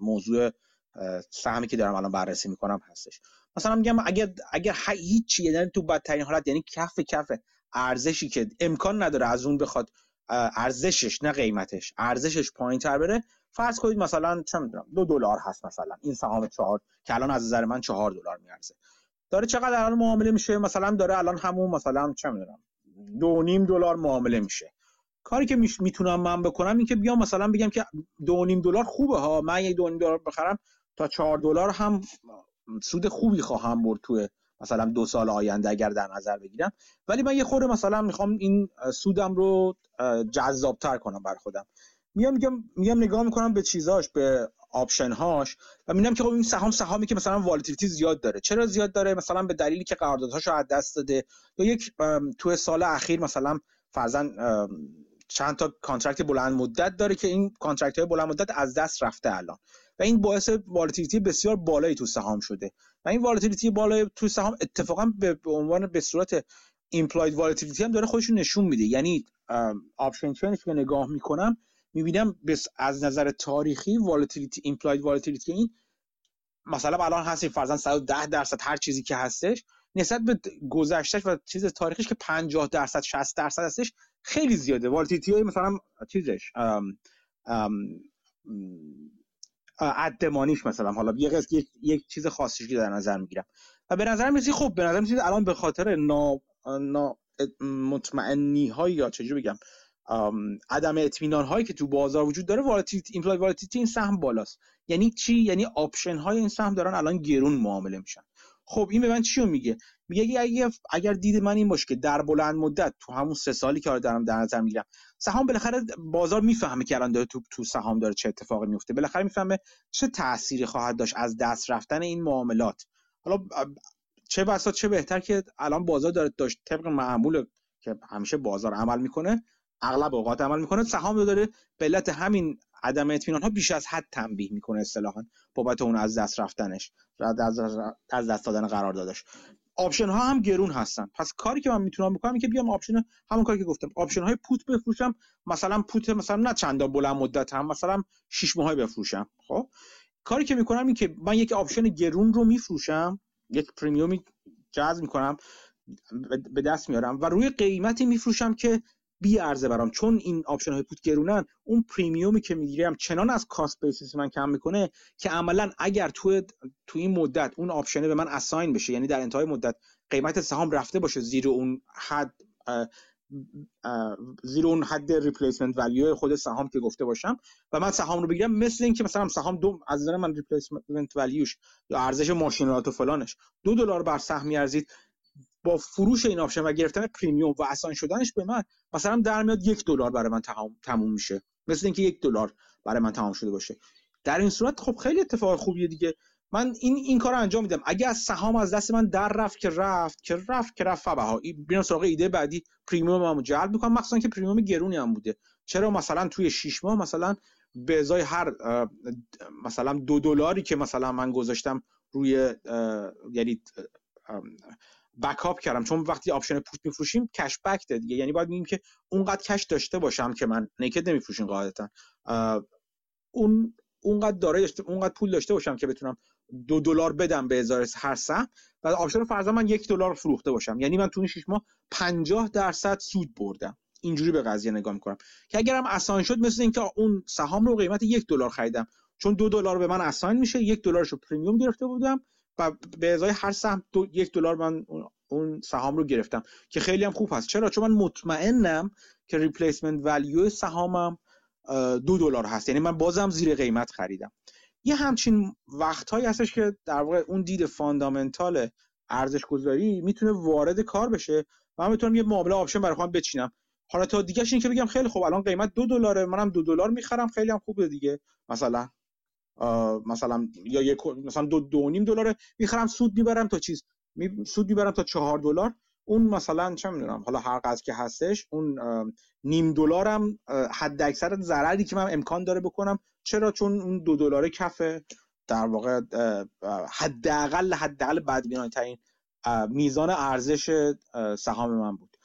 موضوع سهمی که دارم الان بررسی می‌کنم هستش. مثلا میگم اگر اگر هیچ یعنی تو بدترین حالت یعنی کف کف ارزشی که امکان نداره از اون بخواد ارزشش نه قیمتش ارزشش پایین تر بره فرض کنید مثلا چه می‌دونم دو دلار هست مثلا این سهام چهار که الان از نظر من چهار دلار میارزه. داره چقدر الان معامله میشه؟ مثلا داره الان همون مثلا چه می‌دونم دو نیم دلار معامله میشه. کاری که می‌تونم من بکنم این که بیام مثلا بگم که دو نیم دلار خوبه ها من یک دو نیم دلار بخرم تا چهار دلار هم سود خوبی خواهم برد توی مثلا دو سال آینده اگر در نظر بگیرم. ولی من یه خورده مثلا می‌خوام این سودم رو جذابتر کنم بر خودم. میام میگم میام نگاه می‌کنم به چیزاش به option هاش و می‌بینم که خب این سهام سهامی که مثلا volatility زیاد داره. چرا زیاد داره؟ مثلا به دلیلی که قراردادهاشو از دست داده یا یک تو سال اخیر مثلا فرضاً چند تا contract بلند مدت داره که این contract های بلند مدت از دست رفته الان. و این باعث volatility بسیار بالایی تو سهام شده. و این volatility بالای تو سهام اتفاقا به عنوان به صورت implied volatility هم داره خودشون نشون میده. یعنی option chain ش که نگاه می‌کنم می‌بینم بس از نظر تاریخی volatility implied volatility این مثلا الان هستیم فرضاً 110 درصد هر چیزی که هستش نسبت به گذشتهش و چیز تاریخیش که 50 درصد 60 درصد هستش خیلی زیاده. volatility های مثلا چیزش عدمانیش مثلا. حالا یک یک, یک چیز خاصی در نظر می‌گیرم. و به نظر میاد خب به نظر میاد الان به خاطر نا, نا مطمئنی های یا چجوری بگم عدم اطمینان هایی که تو بازار وجود داره volatility implied volatility این سهم بالاست. یعنی چی؟ یعنی option های این سهم دارن الان گرون معامله میشن. خب این به من چی میگه؟ میگه اگه اگر دید من این باشه که در بلند مدت تو همون سه سالی که دارم در نظر می‌گیرم سهام بالاخره بازار می‌فهمه که الان داره تو تو سهام داره چه اتفاقی میفته بالاخره می‌فهمه چه تأثیری خواهد داشت از دست رفتن این معاملات. حالا چه بسا چه بهتر که الان بازار داره داشت طبق معمول که همیشه بازار عمل می‌کنه اغلب اوقات عمل می‌کنه. سهام داره به علت همین عدم اطمینان ها بیش از حد تنبیه می‌کنه اصطلاحا بابت اون از دست رفتنش از دست دادن قرار دادش option ها هم گرون هستن. پس کاری که من می‌تونم بکنم این که بیام option همون کاری که گفتم. option های put بفروشم. مثلا put مثلا نه چند بلند مدت هم مثلا 6 ماهه بفروشم. خب؟ کاری که می‌کنم این که من یک option گرون رو میفروشم. یک premium ی جذب می‌کنم. به دست میارم. و روی قیمتی میفروشم که می ارزه برام. چون این option های put گرونن اون premium ی که می‌گیرم چنان از cost basis من کم می‌کنه که عملا اگر تو تو این مدت اون option ه به من assign بشه یعنی در انتهای مدت قیمت سهام رفته باشه زیر اون حد زیر اون حد replacement value خود سهام که گفته باشم و من سهام رو بگیرم مثل اینکه مثلا سهام دو از نظر من replacement value ش یا ارزش ماشین‌آلات و فلانش دو دلار بر سهم میارزید. با فروش این option و گرفتن premium و assign شدنش به من مثلا در میاد یک دلار برای من تموم میشه. مثل اینکه یک دلار برای من تمام شده باشه. در این صورت خب خیلی اتفاق خوبیه دیگه. من این این کار انجام میدم. اگه از سهام از دست من در رفت که رفت که رفت که رفت فبها. بیان سراغ ایده بعدی. premium هم جلب می‌کنم. مخصوصا که premium گرونی هم بوده. چرا مثلا توی 6 ماه مثلا به ازای هر مثلا دو دلاری که مثلا من گذاشتم روی یعنی backup کردم. چون وقتی option put میفروشیم cash-backed دیگه. یعنی باید میگیم که اونقدر cash داشته باشم که من naked نمیفروشیم قاعدتا. اون اونقدر داره اونقدر پول داشته باشم که بتونم دو دلار بدم به ازای هر سهم. و option فرضا من یک دلار فروخته باشم. یعنی من تو این 6 ماه 50 درصد سود بردم. اینجوری به قضیه نگاه می‌کنم. که اگرم assign شد مثل اینکه اون سهام رو قیمت یک دلار خریدم. چون دو دلار به من assign میشه یک دلارش رو premium گرفته بودم. و به ازای هر سهم دو یک دلار من اون سهام رو گرفتم که خیلی هم خوب هست. چرا؟ چون من مطمئنم که replacement value سهامم دو دلار هست. یعنی من بازم زیر قیمت خریدم. یه همچین وقتهایی هستش که در واقع اون دید fundamental ارزش گذاری می‌تونه وارد کار بشه و من می‌تونم یه معامله option برای خودم بچینم. حالا تا دیگه این که بگم خیلی خوب الان قیمت دو دلاره منم دو دلار می‌خرم خیلی هم خوبه دیگه مثلا. مثلا یا یک مثلا دو دو نیم دلار می‌خرم سود می‌برم تا چیز. می سود می‌برم تا چهار دلار. اون مثلا چه می‌دونم حالا هر قضیه که هستش اون نیم دلارم حد اکثر ضرری که من امکان داره بکنم. چرا؟ چون اون دو دلار کفه. در واقع حداقل حداقل بدبینانه ترین میزان ارزش سهام من بود.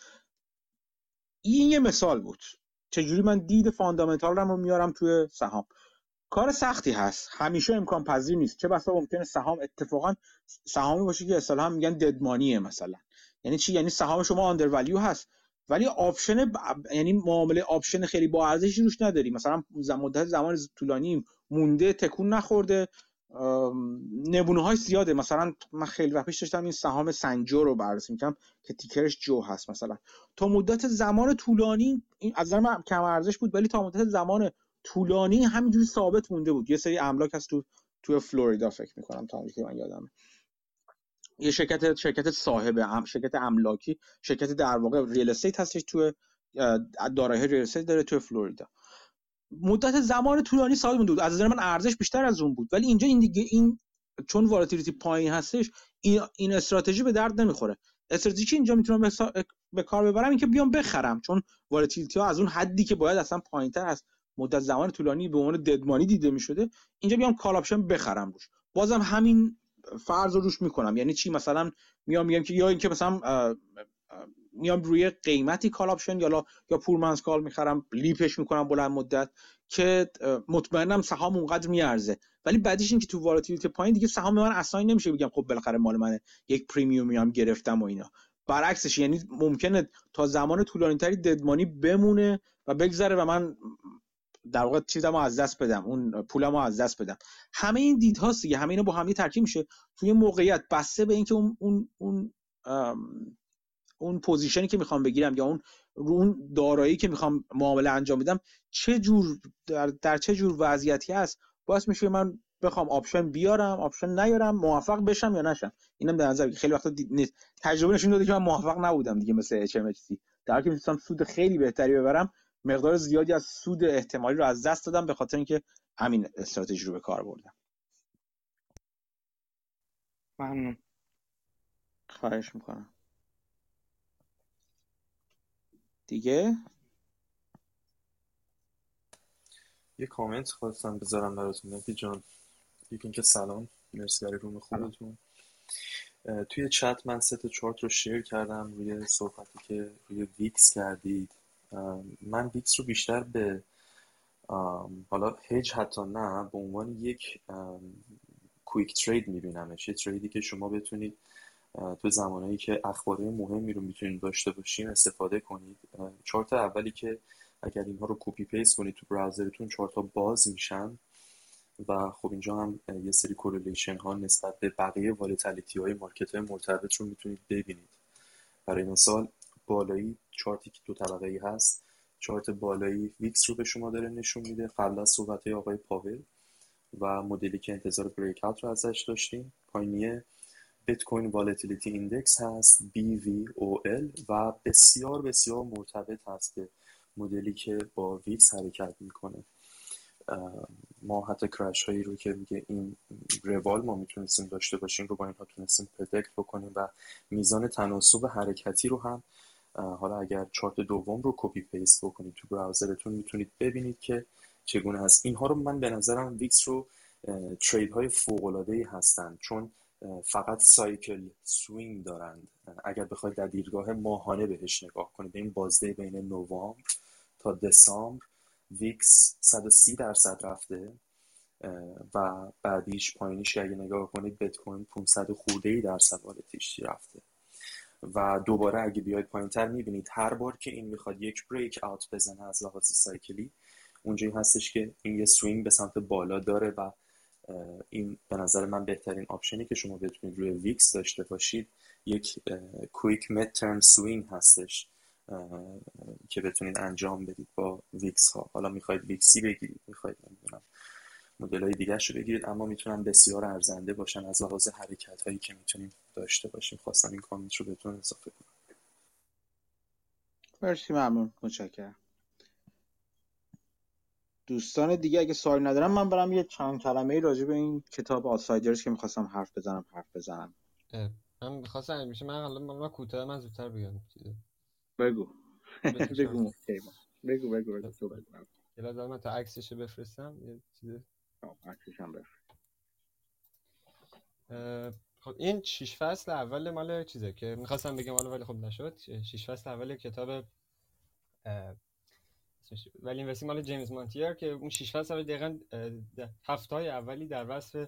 این یه مثال بود. چجوری من دید فاندامنتال رو میارم توی سهام. کار سختی هست. همیشه امکان پذیر نیست. چه بسا ممکنه سهام اتفاقا سهامی باشه که اصطلاحا میگن ددمانیه مثلا. یعنی چی؟ یعنی سهام شما آندر ولیو هست. ولی option ب... یعنی معامله option خیلی با ارزشی روش نداری. مثلا مدت زمان طولانی مونده تکون نخورده. نمونه های زیاده. مثلا من خیلی وقت پیش داشتم این سهام St. Joe رو بررسی می‌کنم که ticker ش JOE هست مثلا. تا مدت زمان طولانی این از نظر من کم ارزش بود ولی تا مدت زمان طولانی همینجوری ثابت مونده بود. یه سری املاک هست تو توی فلوریدا فکر می‌کنم تا که من یادمه. یه شرکت شرکت صاحب شرکت املاکی شرکت در واقع real estate هستش توی دارایی real estate داره توی فلوریدا. مدت زمان طولانی ثابت مونده از نظر من ارزش بیشتر از اون بود. ولی اینجا این دیگه این چون volatility پایین هستش این, این استراتژی به درد نمی‌خوره. استراتژی که اینجا می‌تونم به کار ببرم این که بیام بخرم. چون volatility ها از اون حدی که باید اصلا پایینتر هست مدت زمان طولانی به عنوان dead money دیده می‌شده اینجا بیام call option بخرم روش. بازم همین فرض رو روش می‌کنم. یعنی چی؟ مثلا میام میگم که یا اینکه مثلا میام روی قیمتی call option یا یا poor man's call می‌خرم LEAPS ش می‌کنم بلند مدت که مطمئنم سهام اونقدر میارزه. ولی بعدیش این که تو volatility پایین دیگه سهام من اصلا نمیشه بگم خب بالاخره مال منه یک premium ی هم گرفتم و اینا. برعکسش یعنی ممکنه تا زمان طولانی تری dead money بمونه و بگذره و من در واقع چیزمو از دست بدم اون پولمو از دست بدم. همه این دیدهاست دیگه همه اینا با هم ترکیب میشه. توی موقعیت بسته به اینکه اون اون اون اون position ی که می‌خوام بگیرم یا اون رو اون دارایی که می‌خوام معامله انجام بدم چه جور در, در چه جور وضعیتی هست باعث میشه من بخوام option بیارم option نیارم موفق بشم یا نشم. اینم در نظر خیلی وقتا نیست. تجربه نشون داده که من موفق نبودم دیگه مثل HMHC در حالی که می‌تونم سود خیلی بهتری ببرم مقدار زیادی از سود احتمالی رو از دست دادم به خاطر اینکه همین استراتژی رو به کار بردم. ممنون. خواهش می‌کنم. دیگه؟ یه کامنت خواستم بذارم براتون نفی جان. یکی اینکه سلام مرسی برای روم خوبتون. توی چت من ست چارت رو share کردم روی صحبتی که روی VIX کردید. من VIX رو بیشتر به حالا هیج حتی نه به عنوان یک quick trade میبینمش. یه trade ی که شما بتونید تو زمانهایی که اخبارهای مهمی رو می‌تونید داشته باشین استفاده کنید. چارت اولی که اگر اینها رو copy paste کنید تو browser تون chart ها باز میشن و خب اینجا هم یه سری correlation ها نسبت به بقیه volatility های market های مرتبط رو می‌تونید ببینید. برای مثال بالایی چارتی که دو طبقه ای هست چارت بالایی VIX رو به شما داره نشون میده قبل از صحبت های آقای پاول و مدلی که انتظار break رو ازش داشتیم. پایینیه Bitcoin volatility index هست BVOL و بسیار بسیار مرتبط هست به مدلی که با VIX حرکت می‌کنه. ما حتی crash هایی رو که میگه این روال ما می‌تونستیم داشته باشیم رو با اینها تونستیم predict بکنیم و میزان تناسب حرکتی رو هم حالا اگر چارت دوم رو copy paste بکنید تو browser تون می‌تونید ببینید که چگونه هست. اینها رو من به نظرم VIX رو trade های فوق العاده هستند چون فقط cycle swing دارند. اگر بخواید در دیدگاه ماهانه بهش نگاه کنید این بازده بین نوامبر تا دسامبر VIX 130 درصد رفته و بعدیش پایینیش که اگه نگاه کنید بیت کوین 500 خورده ای درصد volatility ش رفته. و دوباره اگه بیاید پایین تر می‌بینید هر بار که این می‌خواد یک breakout بزنه از لحاظ cycle ی اونجایی هستش که این یه swing به سمت بالا داره و این به نظر من بهترین option ی که شما بتونید روی VIX داشته باشید یک quick mid term swing هستش که بتونید انجام بدید با VIX ها حالا می‌خواید VIX ی بگیرید می‌خواید نمی‌دونم مدل های دیگه رو بگیرید اما می‌تونن بسیار ارزنده باشن از لحاظ حرکت هایی که می‌تونیم داشته باشیم. خواستم این کامنت رو بهتون اضافه کنم. مرسی ممنون. متشکرم. دوستان دیگه اگه سوال ندارم من برم یه چند کلمه راجع به این کتاب آسایدرز که می‌خواستم حرف بزنم حرف بزنم. من می‌خواستم میشه من حالا من کوتاه من زودتر بگم (laughs) بگو. بگو بگو بگو بگو. بگو تا عکسش بفرستم یه چیز خب این شش فصل اول مال چیزه که می‌خواستم بگم حالا ولی خب نشد. شش فصل اول کتاب ولی این مال جیمز مانتیر که اون شش فصل اول دقیقا هفته های اولی در وصف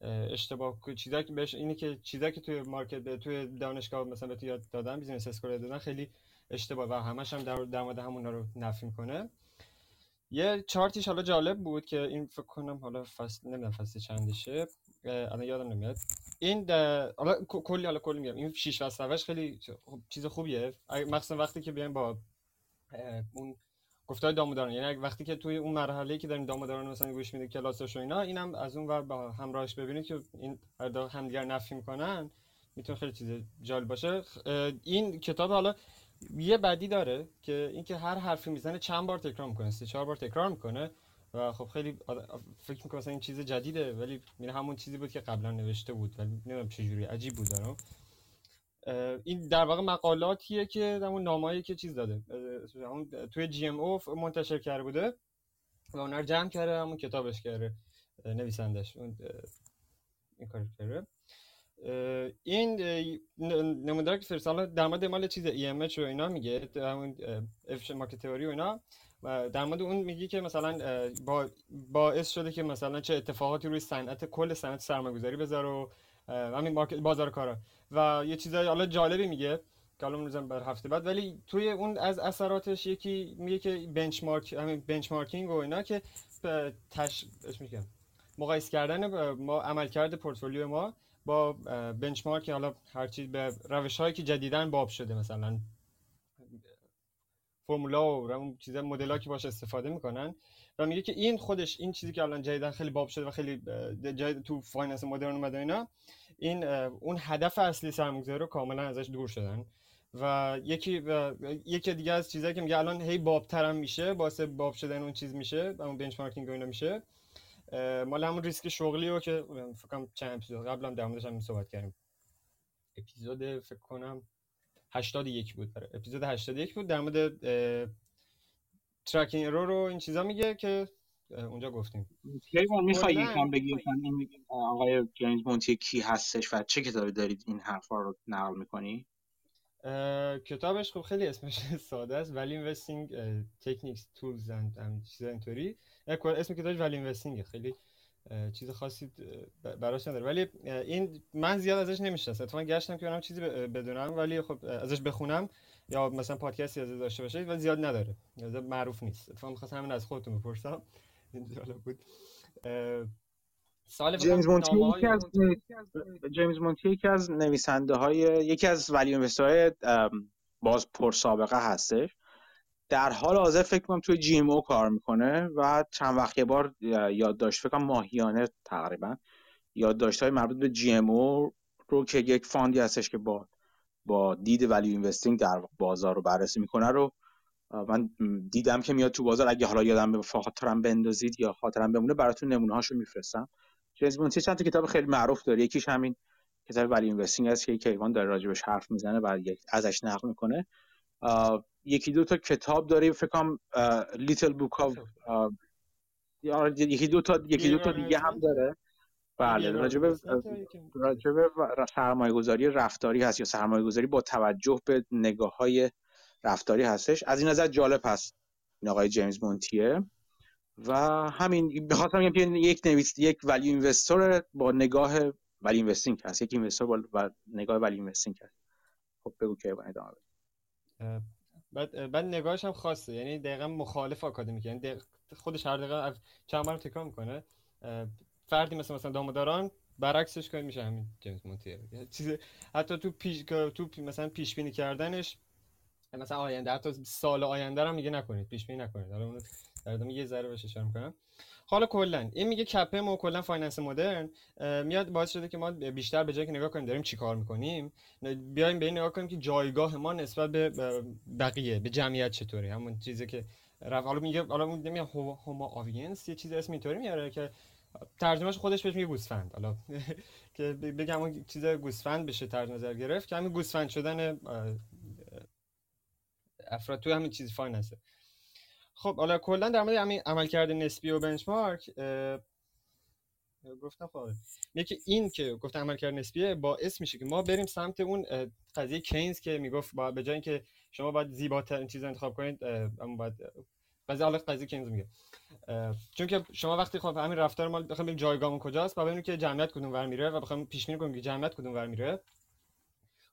اشتباه چیزایی که بهش اینه که چیزایی که توی مارکت توی دانشگاه مثلا به تو یاد دادن بیزنس اسکول دادن خیلی اشتباه و همش هم در, در مورد همونا رو نفی می‌کنه. یه چارتیش حالا جالب بود که این فکر کنم حالا فصل نمی‌دونم فصل چندشه. الان یادم نمیاد. این حالا کلی حالا کلی میگم. این 6 فصل خیلی چیز خوبیه. مخصوصا وقتی که بیایم با اون گفتار داموداران یعنی وقتی که توی اون مرحله که داریم داموداران مثلا گوش میده کلاسش و اینا اینم از اون ور با همراهش ببینید که این هر همدیگر نفی می‌کنن. می‌تونه خیلی چیز جالب باشه. این کتاب حالا یه بدی داره که اینکه هر حرفی می‌زنه چند بار تکرار می‌کنه سه چهار بار تکرار می‌کنه و خب خیلی فکر می‌کنم مثلا این چیز جدیده ولی این همون چیزی بود که قبلا نوشته بود ولی نمی‌دونم چه جوری عجیب بود دارم این در واقع مقالاتیه که همون نامایی که چیز داده. توی جی ام او منتشر کرده بوده و اونها جمع کرده همون کتابش کرده. نویسندش اون این کار کرده. این نمودار که فرستالا در مورد مال چیز EMH و اینا میگه همون افش مارکت تئوری و اینا و در مورد اون میگه که مثلا با باعث شده که مثلا چه اتفاقاتی روی صنعت کل صنعت سرمایه‌گذاری بذاره و همین مارکت بازار کارا. و یه چیزای حالا جالبی میگه که حالا می‌ذارم بر هفته بعد ولی توی اون از اثراتش یکی میگه که بنچمارک همین بنچمارکینگ و اینا که تش میگم مقایسه کردن ما عملکرد پورتفولیو ما با بنچمارک حالا هر چیز به روش هایی که جدیدن باب شده مثلا فرمولا و اون چیزا مدل که باش استفاده می‌کنن. و میگه که این خودش این چیزی که الان جدیدن خیلی باب شده و خیلی جدید تو finance مدرن اومده اینا این اون هدف اصلی سرمایه‌گذاری رو کاملا ازش دور شدن. و یکی یکی دیگه از چیزایی که میگه الان هی بابترم میشه واسه باب شدن اون چیز میشه اون benchmarking و اینا میشه. مال همون ریسک شغلی رو که فکر کنم چند اپیزود قبلا در موردش هم صحبت کردیم. اپیزود فکر کنم 81 بود. برای اپیزود 81 بود. در مورد tracking error رو این چیزا میگه که اونجا گفتیم. کیوان می‌خوای یکم بگی؟ این آقای جیمز مونتیر کی هستش و چه کتابی دارید این حرفا رو نقل می‌کنی؟ کتابش خب خیلی اسمش (laughs) ساده است. Value Investing techniques tools and چیزا اینطوری. اسم کتابش Value Investing خیلی چیز خاصی براش نداره. ولی این من زیاد ازش نمی‌شناسم. اتفاقا گشتم که اونم چیزی بدونم ولی خب ازش بخونم یا مثلا پادکستی ازش داشته باشه ولی زیاد نداره. معروف نیست. اتفاقا می‌خواستم همین از خودتون بپرسم. (laughs) این جالب بود. سال جیمز مونتی یکی از جیمز مونتی یکی از نویسنده های یکی از ولی های باز پر سابقه هستش. در حال حاضر فکر کنم توی جی ام او کار می‌کنه و چند وقت یه بار یادداشت فکر کنم ماهیانه تقریبا یادداشت های مربوط به جی ام او رو که یک fund ی هستش که با با دید value investing در بازار رو بررسی می‌کنه رو من دیدم که میاد تو بازار. اگه حالا یادم به خاطرم بندازید یا خاطرم بمونه براتون نمونه هاشو میفرستم. جیمز مونتیر چند تا کتاب خیلی معروف داره. یکیش همین کتاب Value Investing است که کیوان داره راجبش حرف می‌زنه و ازش نقل می‌کنه. یکی دو تا کتاب داره فکر کنم Little Book of یکی دو تا یکی دو تا دیگه هم داره. بله راجبه راجبه سرمایه گذاری رفتاری هست یا سرمایه گذاری با توجه به نگاه های رفتاری هستش. از این نظر جالب هست این آقای جیمز مونتیره. و همین بخواستم بگم یک نویس یک value investor با نگاه value investing هست. یک investor با نگاه value investing هست. خب بگو که ادامه بعد بعد نگاهش هم خاصه. یعنی دقیقا مخالف آکادمیک. یعنی خودش هر دقیقه چند بار تکرار می‌کنه. فردی مثل مثلا دامداران برعکسش کنید میشه. همین جیمز مونتیر چیز حتی تو پیش تو مثلا پیش بینی کردنش مثلا آینده حتی سال آینده رو میگه نکنید. پیش بینی نکنید. حالا اون یه ذره بهش اشاره می‌کنم. حالا کلا. این میگه CAPM و کلا finance مدرن. میاد باعث شده که ما بیشتر به جای که نگاه کنیم داریم چیکار می‌کنیم بیایم به این نگاه کنیم که جایگاه ما نسبت به بقیه به جمعیت چطوری همون چیزی که حالا میگه حالا میگه هومو آوینس یه چیز اسم اینطوری میاره که ترجمهش خودش بهش میگه گوسفند. حالا (laughs) که بگم اون چیز گوسفند بشه ترجمه نظر گرفت که همین گوسفند شدن افراد توی همین چیز فایننسه. خب حالا کلا در مورد همین عملکرد نسبی و بنچمارک گفتم خب یکی این که گفتم عملکرد نسبیه باعث میشه که ما بریم سمت اون قضیه کینز که می‌گفت با به جای اینکه شما باید زیباترین چیز انتخاب کنید اما باید قضیه حالا قضیه کینز میگه. چون که شما وقتی خب همین رفتار ما بخوایم جایگاهمون کجاست و ببینیم که جمعیت کدوم ور میره و بخوایم پیش بینی کنیم که جمعیت کدوم ور میره.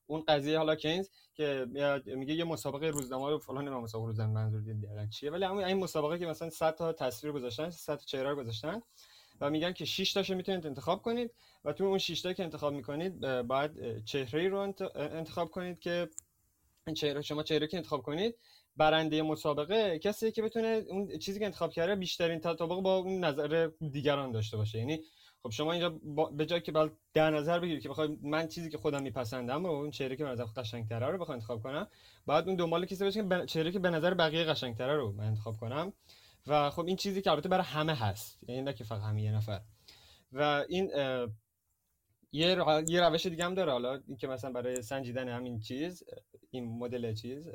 اون قضیه حالا کینز که میگه یه مسابقه روزنامه رو فلان نمی‌دونم مسابقه روزنامه منظور دقیقاً چیه؟ ولی همون این مسابقه که مثلا 100 تا تصویر گذاشتن 100 تا چهره گذاشتن و میگن که 6 تاشو می‌تونید انتخاب کنید و تو اون 6 تا که انتخاب می‌کنید باید چهره رو انتخاب کنید که این چهره شما چهره که انتخاب کنید؟ برنده مسابقه کسی که بتونه اون چیزی که انتخاب کرده بیشترین تطابق با اون نظر دیگران داشته باشه. یعنی خب شما اینجا به جای که بل در نظر بگیرید که بخوای من چیزی که خودم میپسندم رو اون چهره که به نظر قشنگتره رو بخوام انتخاب کنم بعد اون دنبال کسی باشه که چهره که به نظر بقیه قشنگتره رو من انتخاب کنم. و خب این چیزی که البته برای همه هست یعنی نه که فقط همین یه نفر. و این یه یه روش دیگه هم داره. حالا اینکه مثلا برای سنجیدن همین چیز این مدل چیز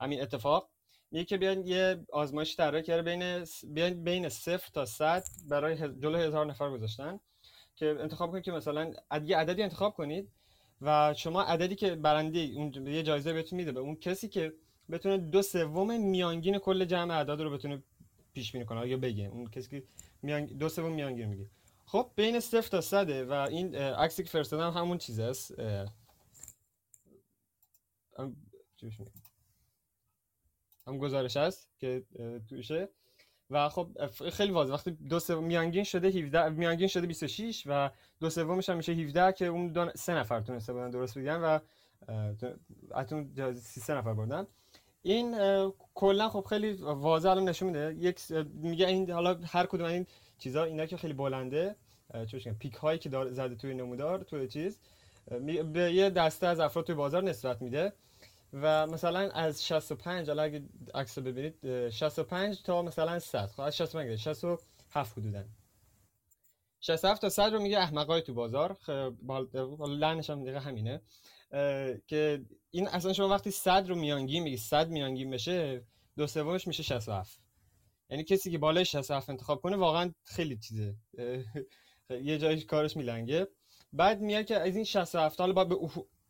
همین اتفاق. که بیان یه آزمایش طراحی کرده بین بیان بین صفر تا 100 برای جلو هزار نفر گذاشتن که انتخاب کنید که مثلا یه عددی انتخاب کنید و شما عددی که برنده اون یه جایزه بهتون میده به اون کسی که بتونه دو سوم میانگین کل جمع اعداد رو بتونه پیش بینی کنه یا بگه. اون کسی که میانگ... دو سوم میانگین میگه. خب بین صفر تا صده و این عکسی که فرستادم همون چیز است. هم گزارش هست که توشه. و خب خیلی واضح. وقتی دو سوم میانگین شده 17 میانگین شده 26 و دو سومش هم میشه 17 که اون دو سه نفر تونسته بودن درست بگن و اتون 33 نفر بردن. این کلا خب خیلی واضح الان نشون میده. یک میگه این حالا هر کدوم این چیزا اینا که خیلی بلنده چوش پیک هایی که داره زده توی نمودار توی چیز به یه دسته از افراد توی بازار نسبت میده. و مثلا از 65 حالا اگه عکس ببینید 65 تا مثلا 100 خب از 65 67 حدودن 67 تا 100 رو میگه احمقای تو بازار. لعنش هم دیگه همینه. که این اصلا شما وقتی 100 رو میانگین میگی 100 میانگین بشه دو سومش میشه 67 یعنی کسی که بالای 67 انتخاب کنه واقعا خیلی چیزه. (laughs) یه جایی کارش میلنگه. بعد میاد که از این 67 حالا باید به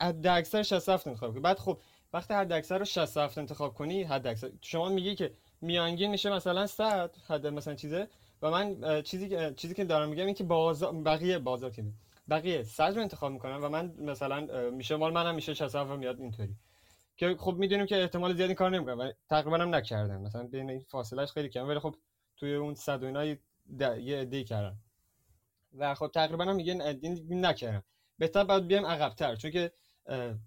حد اکثر 67 انتخاب کنی بعد خب وقتی حد اکثر رو 67 انتخاب کنی حد اکثر شما میگی که میانگین میشه مثلا 100 حد مثلا چیزه. و من چیزی چیزی که دارم میگم این که بازار بقیه بازار که بقیه 100 رو انتخاب می‌کنم و من مثلا میشه مال منم میشه 67 و میاد اینطوری. که خب می‌دونیم که احتمال زیادی کار نمی‌کنه و تقریبا هم نکردن. مثلا بین این فاصلهش خیلی کم ولی خب توی اون 100 و اینا یه عده کردن. و خب تقریبا هم میگن این نکردن. بهتر باید بیایم عقب‌تر. چون که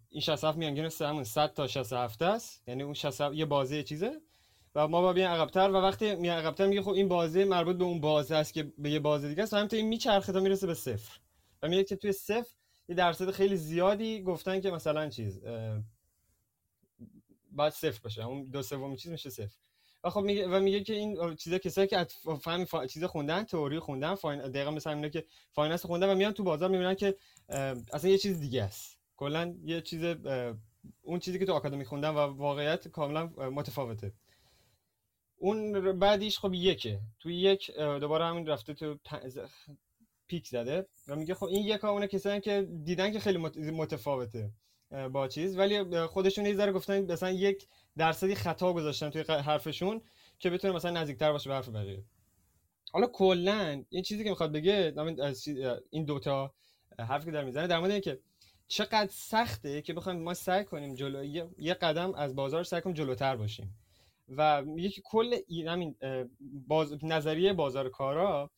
این 67 میانگین همون 100 تا 67 است. یعنی اون 67 یه بازه چیزه. و ما با بیایم عقب‌تر و وقتی می عقب‌تر میگه خب این بازه مربوط به اون بازه است که به یه بازه دیگه است. همین این میچرخه تا می‌رسه به صفر. و میگه که توی صفر یه درصد خیلی زیادی گفتن که مثلا چیز باید صفر باشه. اون دو سوم چیز میشه صفر. و خب میگه و میگه که این چیزا کسایی که فهم فا... چیز خوندن تئوری خوندن fin... دقیقا مثلا اینا که finance خوندن و میان تو بازار می‌بینن که اصلا یه چیز دیگه است. کلا یه چیز اون چیزی که تو آکادمی خوندن و واقعیت کاملا متفاوته. اون بعدیش خب یکه. تو یک دوباره همین رفته تو پیک زده و میگه خب این یک اون کسایی که دیدن که خیلی متفاوته با چیز. ولی خودشون یه ذره گفتن مثلا یک درصدی خطا گذاشتن توی حرفشون که بتونه مثلا نزدیکتر باشه به حرف بقیه. حالا کلا این چیزی که می‌خواد بگه این دوتا حرفی که داره می‌زنه در مورد اینکه چقدر سخته که بخوایم ما سعی کنیم جلو یه قدم از بازار سعی کنیم جلوتر باشیم. و که کل همین باز... نظریه بازار کارا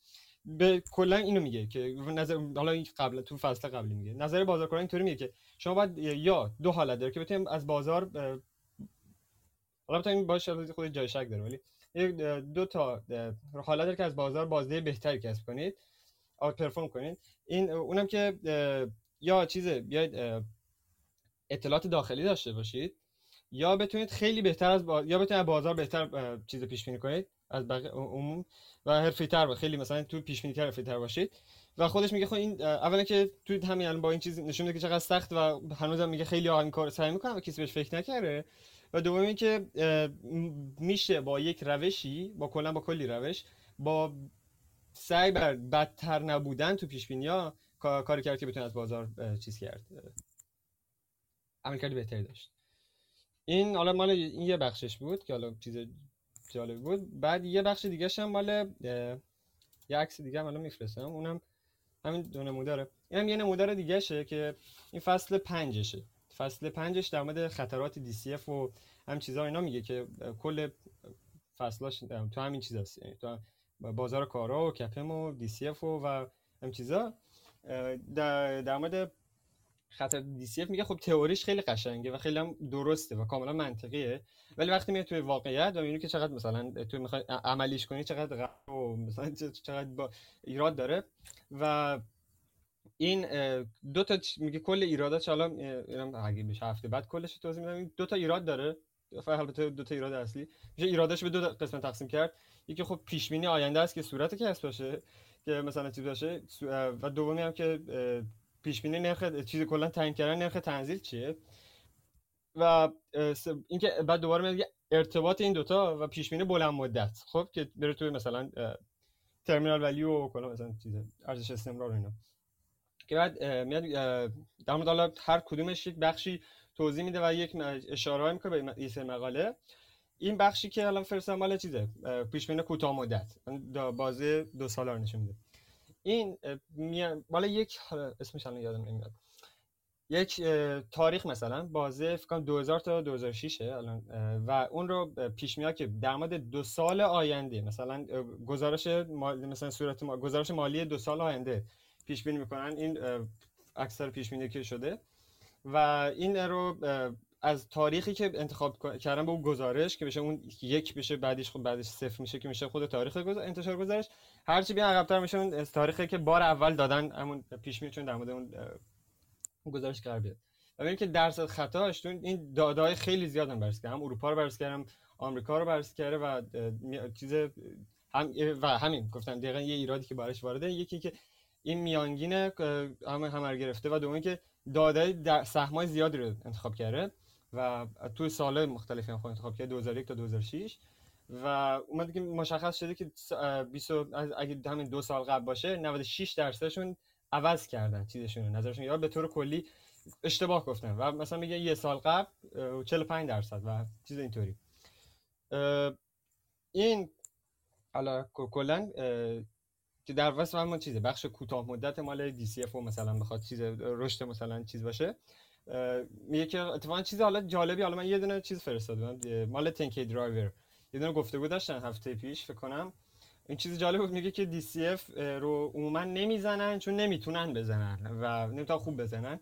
به کلا اینو میگه که نظر حالا قبل تو فصل قبلی میگه. نظر بازار اینطوری میگه که شما باید یا دو حالت داره که بتونیم از بازار حالا بتونیم باشه خود جای شک داره ولی دو تا حالت داره که از بازار بازده بهتری کسب کنید آوت پرفورم کنید. این اونم که یا چیزه بیاید اطلاعات داخلی داشته باشید یا بتونید خیلی بهتر از با... یا بتونید از بازار بهتر چیز پیش بینی کنید از بقیه عموم و حرفی تر خیلی مثلا تو پیش بینی حرفی تر باشید. و خودش میگه خب این اولا که تو همین الان با این چیز نشون میده که چقدر سخت و هنوزم میگه خیلی ها این کار سعی می‌کنن و کسی بهش فکر نکرده و دوم اینکه میشه با یک روشی با کلا با کلی روش با سعی بر بدتر نبودن تو پیش بینی ها کاری کرد که بتونه از بازار چیز کرد. عملکرد بهتری داشت. این حالا مال این یه بخشش بود که حالا چیز جالب بود. بعد یه بخش دیگه هم مال یه عکس دیگه هم الان میفرستم. اونم همین دو نموداره این هم یه نمودار دیگه شه که این فصل پنجشه. فصل پنجش در مورد خطرات دی سی اف و هم چیزا اینا میگه که کل فصلاش تو همین چیزاست. یعنی تو بازار کارا و کپم و دی سی اف و, و هم چیزا. در, مورد خطر DCF میگه خب تئوریش خیلی قشنگه و خیلی هم درسته و کاملا منطقیه. ولی وقتی میاد توی واقعیت و می‌بینی که چقدر مثلا تو می‌خوای عملیش کنی چقدر و مثلا چقدر با ایراد داره. و این دو تا میگه کل ایرادات حالا اینم اگه بشه هفته بعد کلش توضیح میدم. دو تا ایراد داره. البته دو تا ایراد اصلی. میشه ایرادش به دو قسمت تقسیم کرد. یکی خب پیش بینی آینده است که صورت کسب باشه. که مثلا چیز باشه و دومی هم که پیش بینی نرخ چیز کلا تعیین کردن نرخ تنزیل چیه؟ و اینکه بعد دوباره میگه ارتباط این دوتا و پیش بینی بلند مدت. خب که بره توی مثلا ترمینال ولیو و کلا مثلا چیز ارزش استمرار اینا. که بعد میاد در مورد هر کدومش یک بخشی توضیح میده و یک اشاره می‌کنه به این مقاله. این بخشی که الان فرستم مال چیزه؟ پیش بینی کوتاه مدت. بازه دو ساله رو نشون میده. این مال یک اسمش الان یادم نمیاد. یک تاریخ مثلا. بازه فکر کنم 2000 تا 2006 الان و اون رو پیش میاد که در مورد دو سال آینده مثلا گزارش مال مثلا صورت گزارش مالی دو سال آینده پیش بینی می‌کنن. این اکثر پیش بینی که شده. و این رو از تاریخی که انتخاب کردن به اون گزارش که بشه اون یک بشه بعدش خود بعدش صفر میشه که میشه خود تاریخ گزارش انتشار گزارش. هرچی بیان عقب‌تر میشه اون تاریخی که بار اول دادن همون پیش چون در مورد اون گزارش قرار بیاد. و که درصد خطاش این دادای خیلی زیاد هم بررسی هم اروپا رو بررسی کردم آمریکا رو بررسی کرده و چیز هم و همین گفتم دقیقا یه ایرادی که بارش وارده. یکی که این میانگین همه همه گرفته و دومی که دادای سهمای زیادی رو انتخاب کرده. و تو سال مختلفی هم انتخاب کرده 2001 تا 2006 و اومده که مشخص شده که 20 اگه همین دو سال قبل باشه 96 درصدشون عوض کردن چیزشون نظرشون یا به طور کلی اشتباه گفتن. و مثلا میگه یه سال قبل 45 درصد و چیز اینطوری. این حالا کلا که در واسه همون چیزه بخش کوتاه مدت مال DCF مثلا بخواد چیز رشد مثلا چیز باشه. میگه که اتفاقا چیز حالا جالبی حالا من یه دونه چیز فرستادم مال تنگی درایور. یه دونه گفتگو داشتن هفته پیش فکر کنم. این چیز جالب بود میگه که DCF رو عموما نمی‌زنن چون نمی‌تونن بزنن و نمی‌تونن خوب بزنن.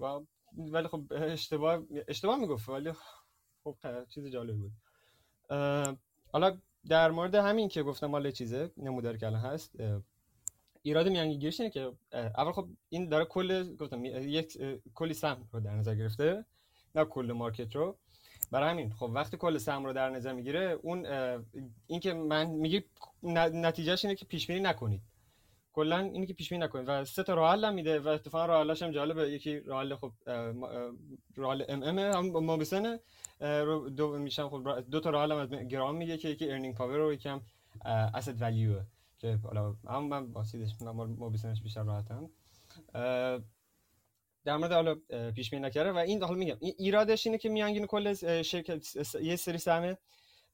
و ولی خب اشتباه اشتباه می‌گفت ولی خب چیز جالب بود. حالا در مورد همین که گفتم مال چیزه نمودار که الان هست ایراد میانگینگیریش اینه که اول خب این داره کل گفتم یک کلی سهم رو در نظر گرفته نه کل مارکت رو. برای همین خب وقتی کل سهم رو در نظر می‌گیره اون این که من میگه نتیجهش اینه که پیش بینی نکنید. کلا اینی که پیش بینی نکنید و سه تا راه میده و اتفاقا راه حلش هم جالبه. یکی راه حل خب راه حل ام ام هم مابسن دو میشم خب دو تا راه حل از گرام میگه که یکی ارنینگ پاور رو یکم اسید ولیو که حالا هم من باسیدش مابسنش بیشتر راحتم در مورد حالا پیش بینی نکرده و این حالا میگم ایرادش اینه که میانگین کل شرکت یه سری سهمه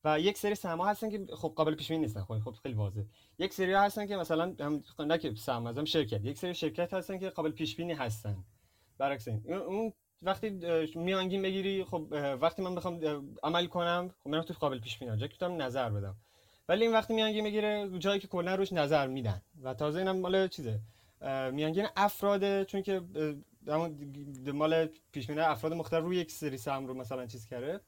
و یک سری سهم هستن که خب قابل پیش بینی نیستن. خب خب خیلی واضحه. یک سری هستن که مثلا هم نه که سهم ازم شرکت. یک سری شرکت هستن که قابل پیش بینی هستن. برعکس این. اون وقتی میانگین بگیری خب وقتی من بخوام عمل کنم خب من تو قابل پیش بینی جایی نظر بدم. ولی این وقتی میانگین بگیره جایی که کلا روش نظر میدن. و تازه اینم مال چیزه. میانگین افراد چون که مال پیش بینی افراد مختلف روی یک سری سهم رو مثلا چیز کرده.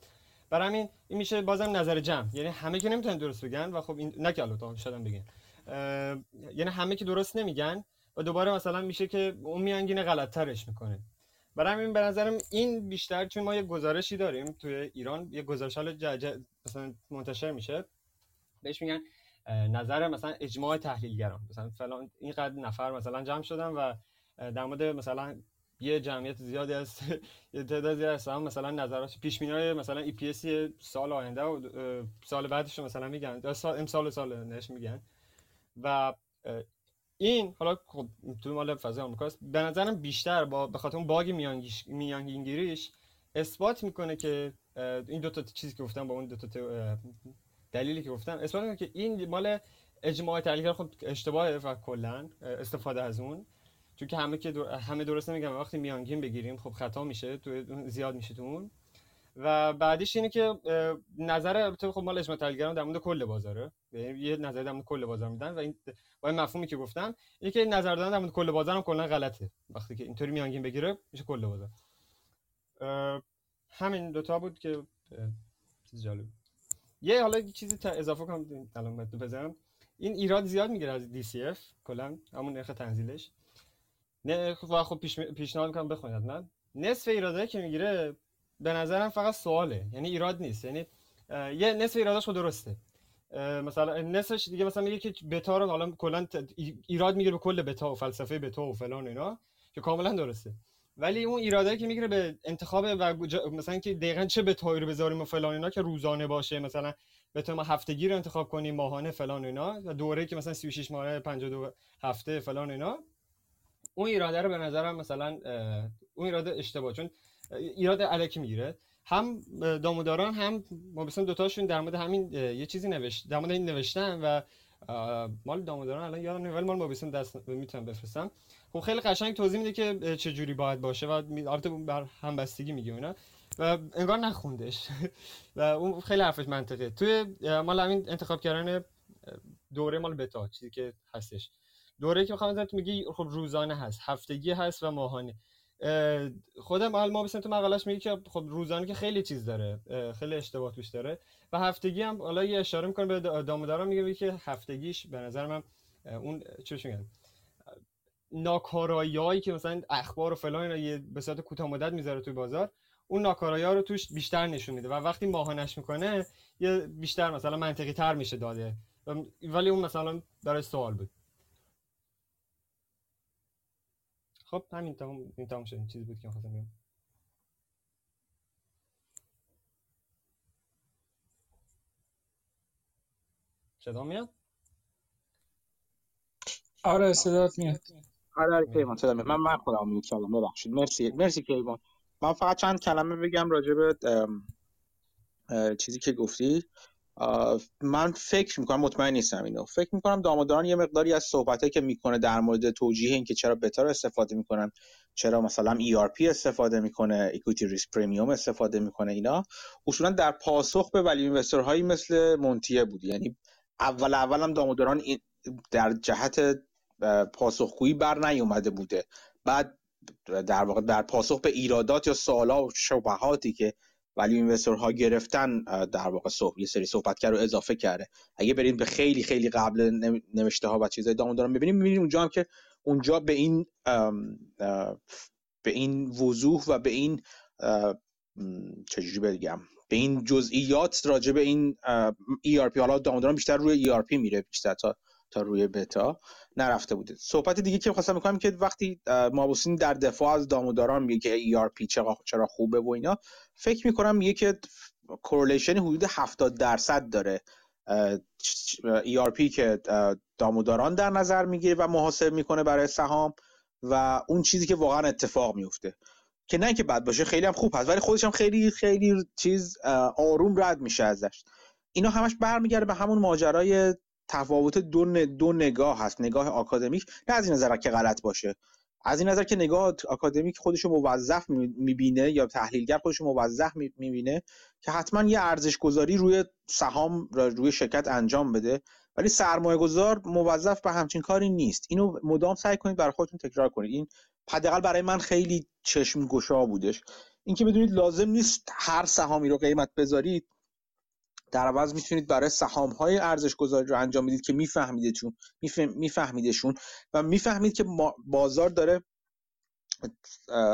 برای همین این میشه بازم نظر جمع. یعنی همه که نمی‌تونن درست بگن و خب این نه که شدن بگن. یعنی همه که درست نمیگن و دوباره مثلا میشه که اون میانگین غلط ترش می‌کنه. برای همین به نظرم این بیشتر چون ما یه گزارشی داریم توی ایران یه گزارش حال مثلا منتشر میشه. بهش میگن نظر مثلا اجماع تحلیلگران. مثلا فلان اینقدر نفر مثلا جمع شدن و در مورد مثلا یه جمعیت زیادی از (laughs) یه تعداد زیادی هستن مثلا نظرات پیش های مثلا ای پی سال آینده و سال بعدش مثلا میگن. سال امسال سال نش میگن. و این حالا خب تو مال فضای آمریکاست به نظرم بیشتر با به خاطر اون باگ میانگینگیریش اثبات می‌کنه که این دو تا چیزی که گفتم با اون دو تا دلیلی که گفتم اثبات که این مال اجماع تحلیل خب اشتباهه و کلا استفاده از اون. چون که همه که همه درست نمیگم وقتی میانگین بگیریم خب خطا میشه تو زیاد میشه تو اون. و بعدیش اینه که نظر البته خب مال اجماع تحلیلگران در مورد کل بازاره. یعنی یه نظر در مورد کل بازار میدن و این با این مفهومی که گفتم اینه که نظر دادن در مورد کل بازار هم کلا غلطه. وقتی که اینطوری میانگین بگیره میشه کل بازار. همین دوتا بود که چیز جالب. یه حالا چیزی اضافه کنم الان بزنم این ایراد زیاد می‌گیره از DCF کلا همون نرخ تنزیلش. نه خب, خب پیش پیشنهاد می‌کنم بخونید من نصف ایراده که می‌گیره به نظرم فقط سواله. یعنی ایراد نیست. یعنی یه نصف ایراداش خود درسته. مثلا نصفش دیگه مثلا میگه که بتا رو حالا کلا ایراد می‌گیره به کل بتا و فلسفه بتا و فلان اینا که کاملا درسته. ولی اون ایراده که می‌گیره به انتخاب و مثلا که دقیقا چه بتایی رو بذاریم و فلان اینا که روزانه باشه مثلا بتا ما هفتگی رو انتخاب کنیم ماهانه فلان اینا و دوره که مثلا 36 ماه 52 هفته فلان اینا اون ایراده رو به نظرم مثلا اون ایراده اشتباه. چون ایراد الکی می‌گیره. هم داموداران هم مابسن دوتاشون در مورد همین یه چیزی نوشت در مورد این نوشتن و مال داموداران الان یادم نمیاد ولی مال مابسن دست می‌تونم بفرستم. خب خیلی قشنگ توضیح میده که چه جوری باید باشه و البته بر همبستگی میگه اینا. و انگار نخوندش. (laughs) و اون خیلی حرفش منطقه توی مال همین انتخاب کردن دوره مال بتا چیزی که هستش. دوره که می‌خوام تو میگی خب روزانه هست هفتگی هست و ماهانه. خودم مال ما بسن تو مقالش میگه که خب روزانه که خیلی چیز داره خیلی اشتباه توش داره. و هفتگی هم حالا یه اشاره می‌کنه به دامدارا میگه که هفتگیش به نظر من اون چوش میگن؟ ناکارایی که مثلا اخبار و فلان اینا به صورت کوتاه مدت می‌ذاره توی بازار اون ناکارایی رو توش بیشتر نشون میده و وقتی ماهانش می‌کنه یه بیشتر مثلا منطقی تر میشه داده. ولی اون مثلا برای سوال بود. خب همین تمام این تمام شد. چیزی بود که خواستم بگم. صدا میاد؟ آره صدات میاد. آره آره. پیمان صدا من من خودم میگم سلام ببخشید. مرسی. مرسی کیوان. من فقط چند کلمه بگم راجع به چیزی که گفتی. من فکر می‌کنم مطمئن نیستم اینو. فکر می‌کنم داماداران یه مقداری از صحبته که می‌کنه در مورد توجیه اینکه چرا بتا رو استفاده می‌کنن چرا مثلا ERP استفاده می‌کنه equity risk premium استفاده می‌کنه اینا اصولا در پاسخ به ولی هایی مثل مونتیه بود. یعنی اول اول هم داماداران در جهت پاسخگویی بر نیومده بوده. بعد در واقع در پاسخ به ایرادات یا سوالا و شبهاتی که ولی اینوستور ها گرفتن در واقع صحب یه سری صحبت رو اضافه کرده. اگه بریم به خیلی خیلی قبل نوشته ها و چیزای دامون دارم ببینیم می‌بینیم اونجا هم که اونجا به این به این وضوح و به این چجوری بگم به این جزئیات راجع به این ERP حالا دامون بیشتر روی ERP میره بیشتر تا تا روی بتا نرفته بوده. صحبت دیگه که خواستم می‌کنم که وقتی مابوسین در دفاع از داموداران میگه که ERP چرا چرا خوبه و اینا فکر می‌کنم میگه که کورلیشن حدود 70 درصد داره ERP که داموداران در نظر می‌گیره و محاسب می‌کنه برای سهام و اون چیزی که واقعا اتفاق میفته که نه که بد باشه خیلی هم خوب هست ولی خودش هم خیلی خیلی چیز آروم رد میشه ازش. اینا همش برمیگرده به همون ماجرای تفاوت دو, دو نگاه هست نگاه آکادمیک. نه از این نظر که غلط باشه. از این نظر که نگاه آکادمیک خودشو موظف می‌بینه یا تحلیلگر خودشو موظف می‌بینه که حتما یه ارزش گذاری روی سهام روی شرکت انجام بده. ولی سرمایه گذار موظف به همچین کاری نیست. اینو مدام سعی کنید برای خودتون تکرار کنید. این حداقل برای من خیلی چشم گشا بودش. اینکه بدونید لازم نیست هر سهامی رو قیمت بذارید در عوض می‌تونید برای سهام های ارزش گذاری رو انجام بدید که میفهمیدشون میفهمیدشون و می‌فهمید که بازار داره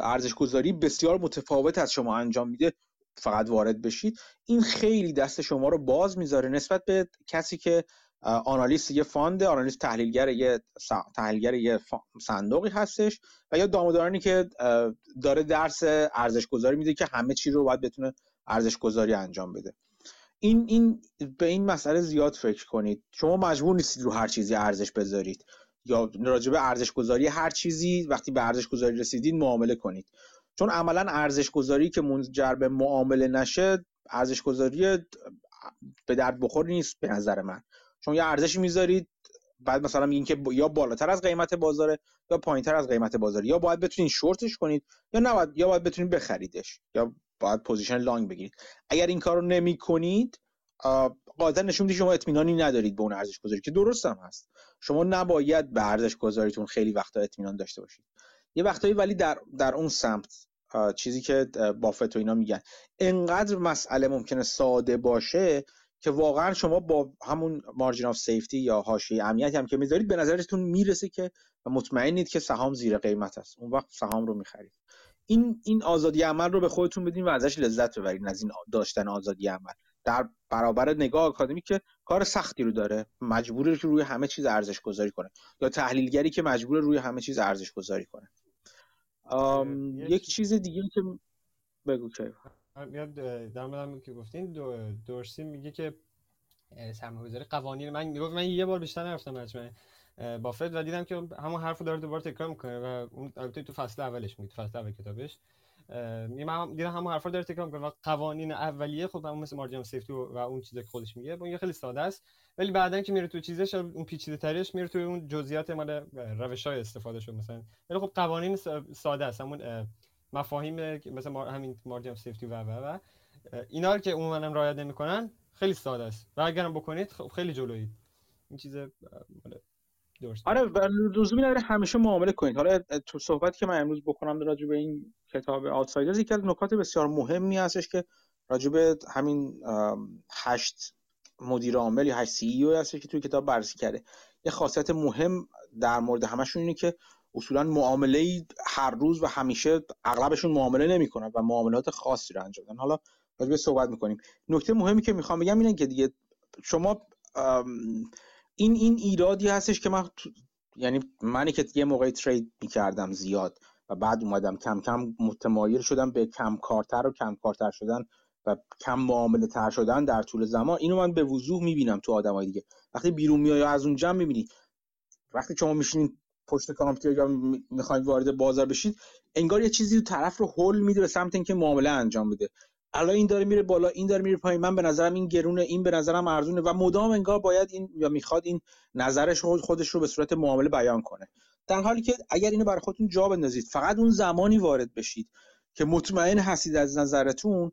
ارزش گذاری بسیار متفاوت از شما انجام میده فقط وارد بشید. این خیلی دست شما رو باز می‌ذاره نسبت به کسی که آنالیست یه فاند آنالیست تحلیلگر یه تحلیلگر یه صندوقی هستش و یا دامدارانی که داره درس ارزش گذاری میده که همه چی رو باید بتونه ارزش گذاری انجام بده. این این به این مسئله زیاد فکر کنید. شما مجبور نیستید رو هر چیزی ارزش بذارید. یا راجع به ارزش گذاری هر چیزی وقتی به ارزش گذاری رسیدید معامله کنید. چون عملا ارزش گذاری که منجر به معامله نشه ارزش گذاری به درد بخور نیست به نظر من. چون یه ارزشی می‌ذارید بعد مثلا میگین که یا بالاتر از قیمت بازاره یا پایینتر از قیمت بازاره. یا باید بتونید شورتش کنید یا نباید یا باید بتونید بخریدش. یا باید position long بگیرید. اگر این کار رو نمی کنید قاعدتا نشون میده شما اطمینانی ندارید به اون ارزش گذاری که درست هم هست. شما نباید به ارزش گذاریتون خیلی وقتا اطمینان داشته باشید. یه وقتایی ولی در در اون سمت چیزی که بافِت و اینا میگن. انقدر مسئله ممکنه ساده باشه که واقعا شما با همون مارجین آف سیفتی یا حاشیه امنیتی هم که می‌ذارید به نظرتون می‌رسه که مطمئنید که سهام زیر قیمت است. اون وقت سهام رو می‌خرید. این این آزادی عمل رو به خودتون بدین و ازش لذت ببرین از این داشتن آزادی عمل. در برابر نگاه آکادمی که کار سختی رو داره مجبوره که روی همه چیز ارزش گذاری کنه یا تحلیلگری که مجبور روی همه چیز ارزش گذاری کنه یک چیز دیگه که بگو که میاد در مورد که گفتین دورسی میگه که سرمایه‌گذاری قوانین من می‌گفت من یه بار بیشتر نرفتم مجمع بافت و دیدم که همون حرفو داره دوباره تکرار می‌کنه و اون البته تو فصل اولش میگه فصل اول کتابش. من دیدم همون حرفا داره تکرار می‌کنه و قوانین اولیه خب همون مثل مارجین سیفتی و اون چیزی که خودش میگه اون خیلی ساده است. ولی بعدا که میره تو چیزش اون پیچیده ترش میره تو اون جزئیات مال روش های استفاده شد مثلا. ولی خب قوانین ساده است. همون مفاهیم مثلا همین مارجین سیفتی و و و. اینا رو که عموما رعایت نمی‌کنن خیلی ساده است. و اگرم بکنید خب خیلی جلویید این چیز درست آره لزومی نداره همیشه معامله کنید. حالا تو صحبتی که من امروز بکنم راجع به این کتاب آوتسایدرز یکی از نکات بسیار مهمی هستش که راجع به همین هشت مدیر عامل یا هشت سی ای هستش که توی کتاب بررسی کرده. یه خاصیت مهم در مورد همشون اینه که اصولا معامله هر روز و همیشه اغلبشون معامله نمی‌کنن و معاملات خاصی رو انجام حالا راجع به صحبت می‌کنیم. نکته مهمی که می‌خوام بگم اینه که دیگه شما این این ایرادی هستش که من یعنی منی که یه موقعی ترید می‌کردم زیاد و بعد اومدم کم کم متمایل شدم به کم کارتر و کم کارتر شدن و کم معامله تر شدن در طول زمان. اینو من به وضوح می‌بینم تو آدمای دیگه. وقتی بیرون میای از اون جمع می‌بینی وقتی شما میشینین پشت کامپیوتر یا می‌خواید وارد بازار بشید انگار یه چیزی تو طرف رو هول میده به سمت اینکه معامله انجام بده. الان این داره میره بالا این داره میره پایین. من به نظرم این گرونه این به نظرم ارزونه و مدام انگار باید این یا می‌خواد این نظرش خودش رو به صورت معامله بیان کنه. در حالی که اگر اینو برای خودتون جا بندازید فقط اون زمانی وارد بشید که مطمئن هستید از نظرتون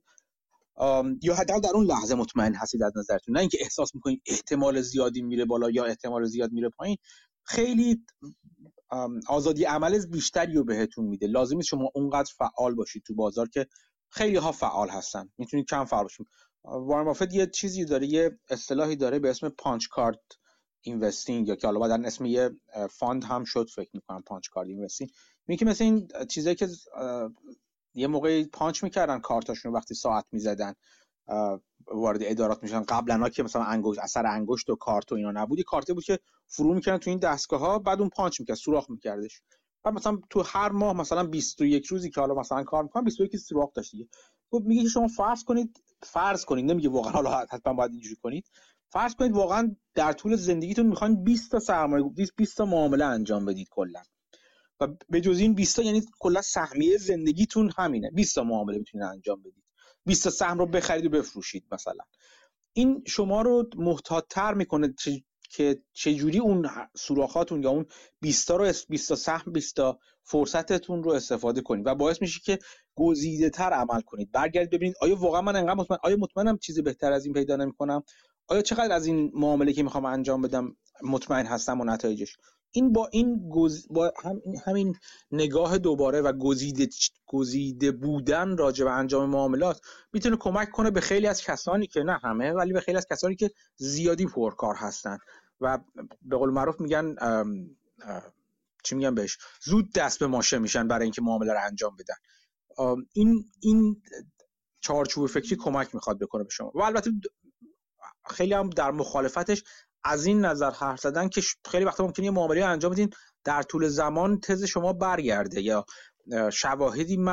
یا حداقل در اون لحظه مطمئن هستید از نظرتون. نه اینکه احساس می‌کنید احتمال زیادی میره بالا یا احتمال زیاد میره پایین. خیلی آزادی عمل بیشتری رو بهتون میده. لازمی شما اونقدر فعال باشید تو بازار که خیلی ها فعال هستن. می‌تونید کم فعال باشید وارن بافت یه چیزی داره یه اصطلاحی داره به اسم punch card investing یا که حالا بعدن اسم یه fund هم شد فکر می‌کنم Punch Card Investing. میگه مثل این چیزایی که یه موقعی پانچ می‌کردن کارتاشون وقتی ساعت می‌زدن وارد ادارات میشن قبلا ها که مثلا انگشت اثر انگشت و کارت و اینا نبودی کارتی بود که فرو می‌کردن تو این دستگاه ها بعد اون پانچ می‌کرد سوراخ میکردش. و مثلا تو هر ماه مثلا 21 روزی که حالا مثلا کار می‌کنم 21 سوراخ داشت دیگه. خب میگه که شما فرض کنید فرض کنید نمیگه واقعا حالا حتما باید اینجوری کنید. فرض کنید واقعا در طول زندگیتون می‌خواین 20 تا سرمایه 20 تا معامله انجام بدید کلا. و به جز این 20 تا یعنی کلا سهمیه زندگیتون همینه. 20 تا معامله می‌تونید انجام بدید. 20 تا سهم رو بخرید و بفروشید مثلا. این شما رو محتاط‌تر می‌کنه که چجوری اون سوراخاتون یا اون 20 تا رو 20 تا سهم 20 تا فرصتتون رو استفاده کنید و باعث میشه که گزیده تر عمل کنید. برگردید ببینید آیا واقعا من انقدر مطمئن آیا مطمئنم چیزی بهتر از این پیدا نمی‌کنم؟ آیا چقدر از این معامله که می‌خوام انجام بدم مطمئن هستم و نتایجش؟ این با این گز... با هم... همین نگاه دوباره و گزیده گزیده بودن راجع به انجام معاملات می‌تونه کمک کنه به خیلی از کسانی که نه همه ولی به خیلی از کسانی که زیادی پرکار هستن. و به قول معروف میگن چی میگن بهش؟ زود دست به ماشه میشن برای اینکه معامله رو انجام بدن. این این چارچوب فکری کمک می‌خواد بکنه به شما. و البته خیلی هم در مخالفتش از این نظر حرف زدن که خیلی وقتا ممکنه یه معامله انجام بدین در طول زمان تز شما برگرده یا شواهدی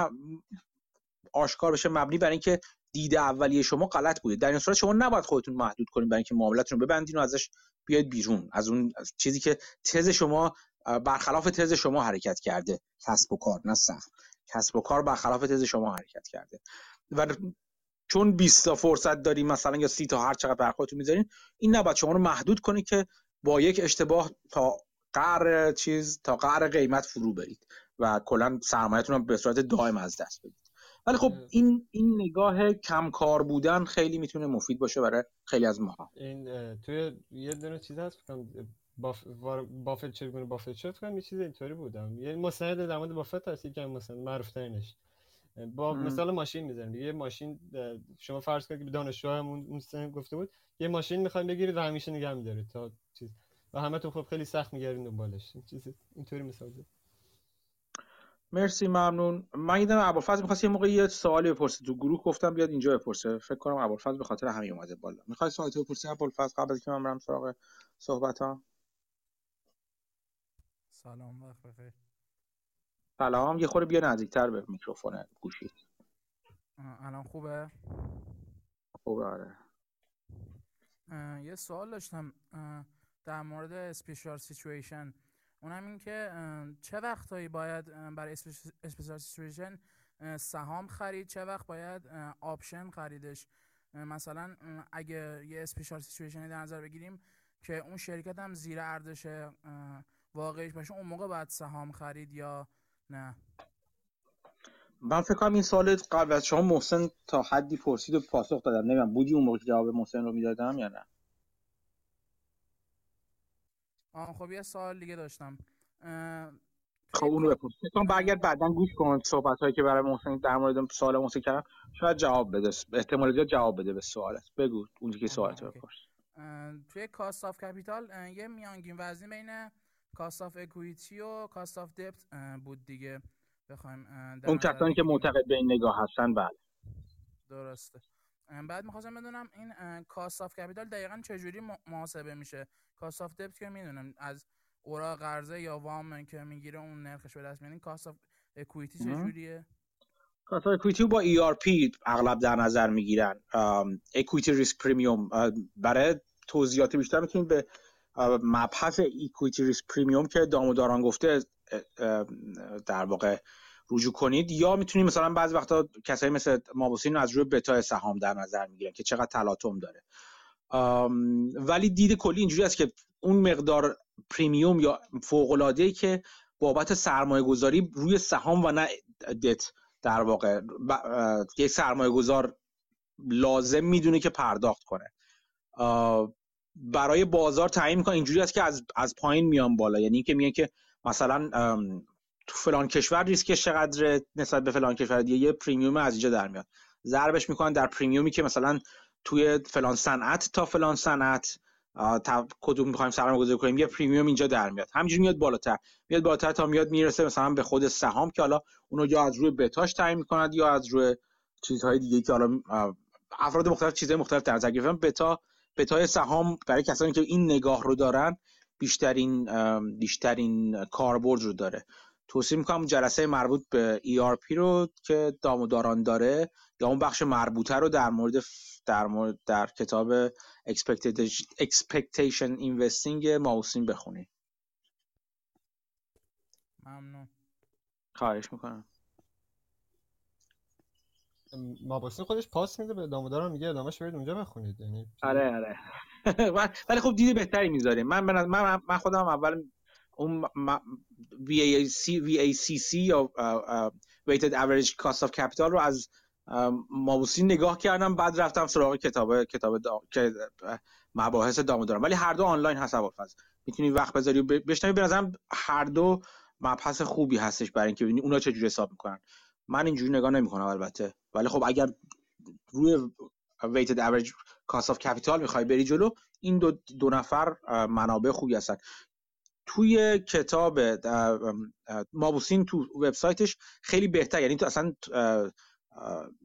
آشکار بشه مبنی بر اینکه دیده اولیه شما غلط بوده. در این صورت شما نباید خودتون محدود کنید برای اینکه معاملتون رو ببندین و ازش بیاید بیرون. از اون چیزی که تز شما برخلاف تز شما حرکت کرده. کسب و کار نه سخت. کسب و کار برخلاف تز شما حرکت کرده. و چون 20 تا فرصت داریم مثلا یا 30 تا هر چقدر بر خودتون می‌ذارین این نباید شما رو محدود کنه که با یک اشتباه تا قر چیز تا قر قیمت فرو برید و کلا سرمایه‌تون رو به صورت دائم از دست بدید. ولی خب این این نگاه کم کار بودن خیلی می‌تونه مفید باشه برای خیلی از ماها. این توی یه دونه چیز هست باف... بافت چگونه بافت شد کنم یه چیز اینطوری بودم یه مستند در مورد بافت هست یکم مستند معروف ترینش با مثال ماشین می‌زنیم یه ماشین شما فرض کنید که دانشجو همون اون گفته بود یه ماشین می‌خوایم بگیرید و همیشه نگه میدارید تا چیز. و همه تو خب خیلی سخت میگردین دنبالش. چیز اینطوری مثال زد. مرسی ممنون. من دیدم ابوالفضل می‌خواست یه موقع یه سوالی بپرسه. تو گروه گفتم بیاد اینجا بپرسه. فکر کنم ابوالفضل به خاطر همین اومده بالا. می‌خوای سوالی بپرسی ابوالفضل قبل از که من برم سراغ صحبت ها سلام وقت بخیر. سلام. یه خورده بیا نزدیکتر به میکروفون گوشی. الان خوبه؟ خوبه آره. یه سوال داشتم در مورد special situation اونم این که چه وقتهایی باید برای special situation سهام خرید؟ چه وقت باید option خریدش؟ مثلا اگه یه special situation ی در نظر بگیریم که اون شرکت هم زیر ارزش واقعیش باشه اون موقع باید سهام خرید یا نه. من فکر کنم این سال قبل از شما محسن تا حدی پرسید و پاسخ دادم. نمی‌دونم بودی اون موقع جواب محسن رو می‌دادم یا نه؟ آه خب یه سوال دیگه داشتم. خب اونو بپرس. فکر برگرد بعدا گوش کن صحبت هایی که برای محسن در مورد سوال محسن کردم. شاید جواب بده. احتمال زیاد جواب بده به سوالت بگو اونی که سوالت رو بپرس. توی cost of capital یه میانگین وزنی بین cost of equity و cost of debt بود دیگه. بخوایم اون کسانی که معتقد به این نگاه هستن بله. درسته. بعد می‌خواستم بدونم این cost of capital دقیقا چجوری محاسبه میشه؟ cost of debt که می‌دونم از اوراق قرضه یا وام که می‌گیره اون نرخش به دست میاد cost of equity چجوریه؟ cost of equity با ERP اغلب در نظر می‌گیرن. equity risk premium برای توضیحات بیشتر می‌تونید به مبحث equity risk premium که داموداران گفته در واقع رجوع کنید یا می‌تونید مثلا بعضی وقتا کسایی مثل مابوسین از روی بتا سهام در نظر می‌گیرن که چقدر تلاطم داره. ولی دید کلی اینجوری است که اون مقدار premium یا فوق العاده که بابت سرمایه گذاری روی سهام و نه دت در واقع یک سرمایه گذار لازم می‌دونه که پرداخت کنه. برای بازار تعیین می‌کنه. اینجوری است که از از پایین میان بالا. یعنی که میگه که مثلا تو فلان کشور ریسکش چقدر نسبت به فلان کشور دیگه یه premium از اینجا در میاد. ضربش می‌کنن در premium ی که مثلا توی فلان صنعت تا فلان صنعت تا کدوم می‌خوایم سرمایه گذاری کنیم یه premium اینجا در میاد. همینجوری میاد بالاتر. میاد بالاتر تا میاد می‌رسه مثلا به خود سهام که حالا اونو یا از روی بتاش تعیین می‌کنند یا از روی چیزهای دیگه که حالا افراد مختلف چیزهای مختلف در نظر گرفتن. بتا بتای سهام برای کسانی که این نگاه رو دارن بیشترین بیشترین کاربرد رو داره. توصیه می‌کنم جلسه مربوط به ERP رو که داموداران داره یا اون بخش مربوطه رو در مورد در مورد در کتاب Expectation Investing ماوسین بخونید ممنون. خواهش می‌کنم. مابوسین خودش پاس میده به داموداران میگه ادامهش برید اونجا بخونید. یعنی آره آره. (laughs) ولی خب دید بهتری می‌ذاریم من من من خودم اول اون VAC VACC یا Weighted Average Cost of Capital رو از مابوسی نگاه کردم بعد رفتم سراغ کتاب کتاب مباحث دامو دارم ولی هر دو آنلاین هست ابوالفضل می‌تونی وقت بذاری بشنوی. به نظرم هر دو مبحث خوبی هستش برای اینکه ببینی اونا چجوری حساب می‌کنن. من اینجوری نگاه نمی‌کنم البته. ولی خب اگر روی weighted average cost of capital می‌خوای بری جلو این دو, دو نفر منابع خوبی هستن. توی کتاب مابوسین تو وبسایتش خیلی بهتر. یعنی تو اصلا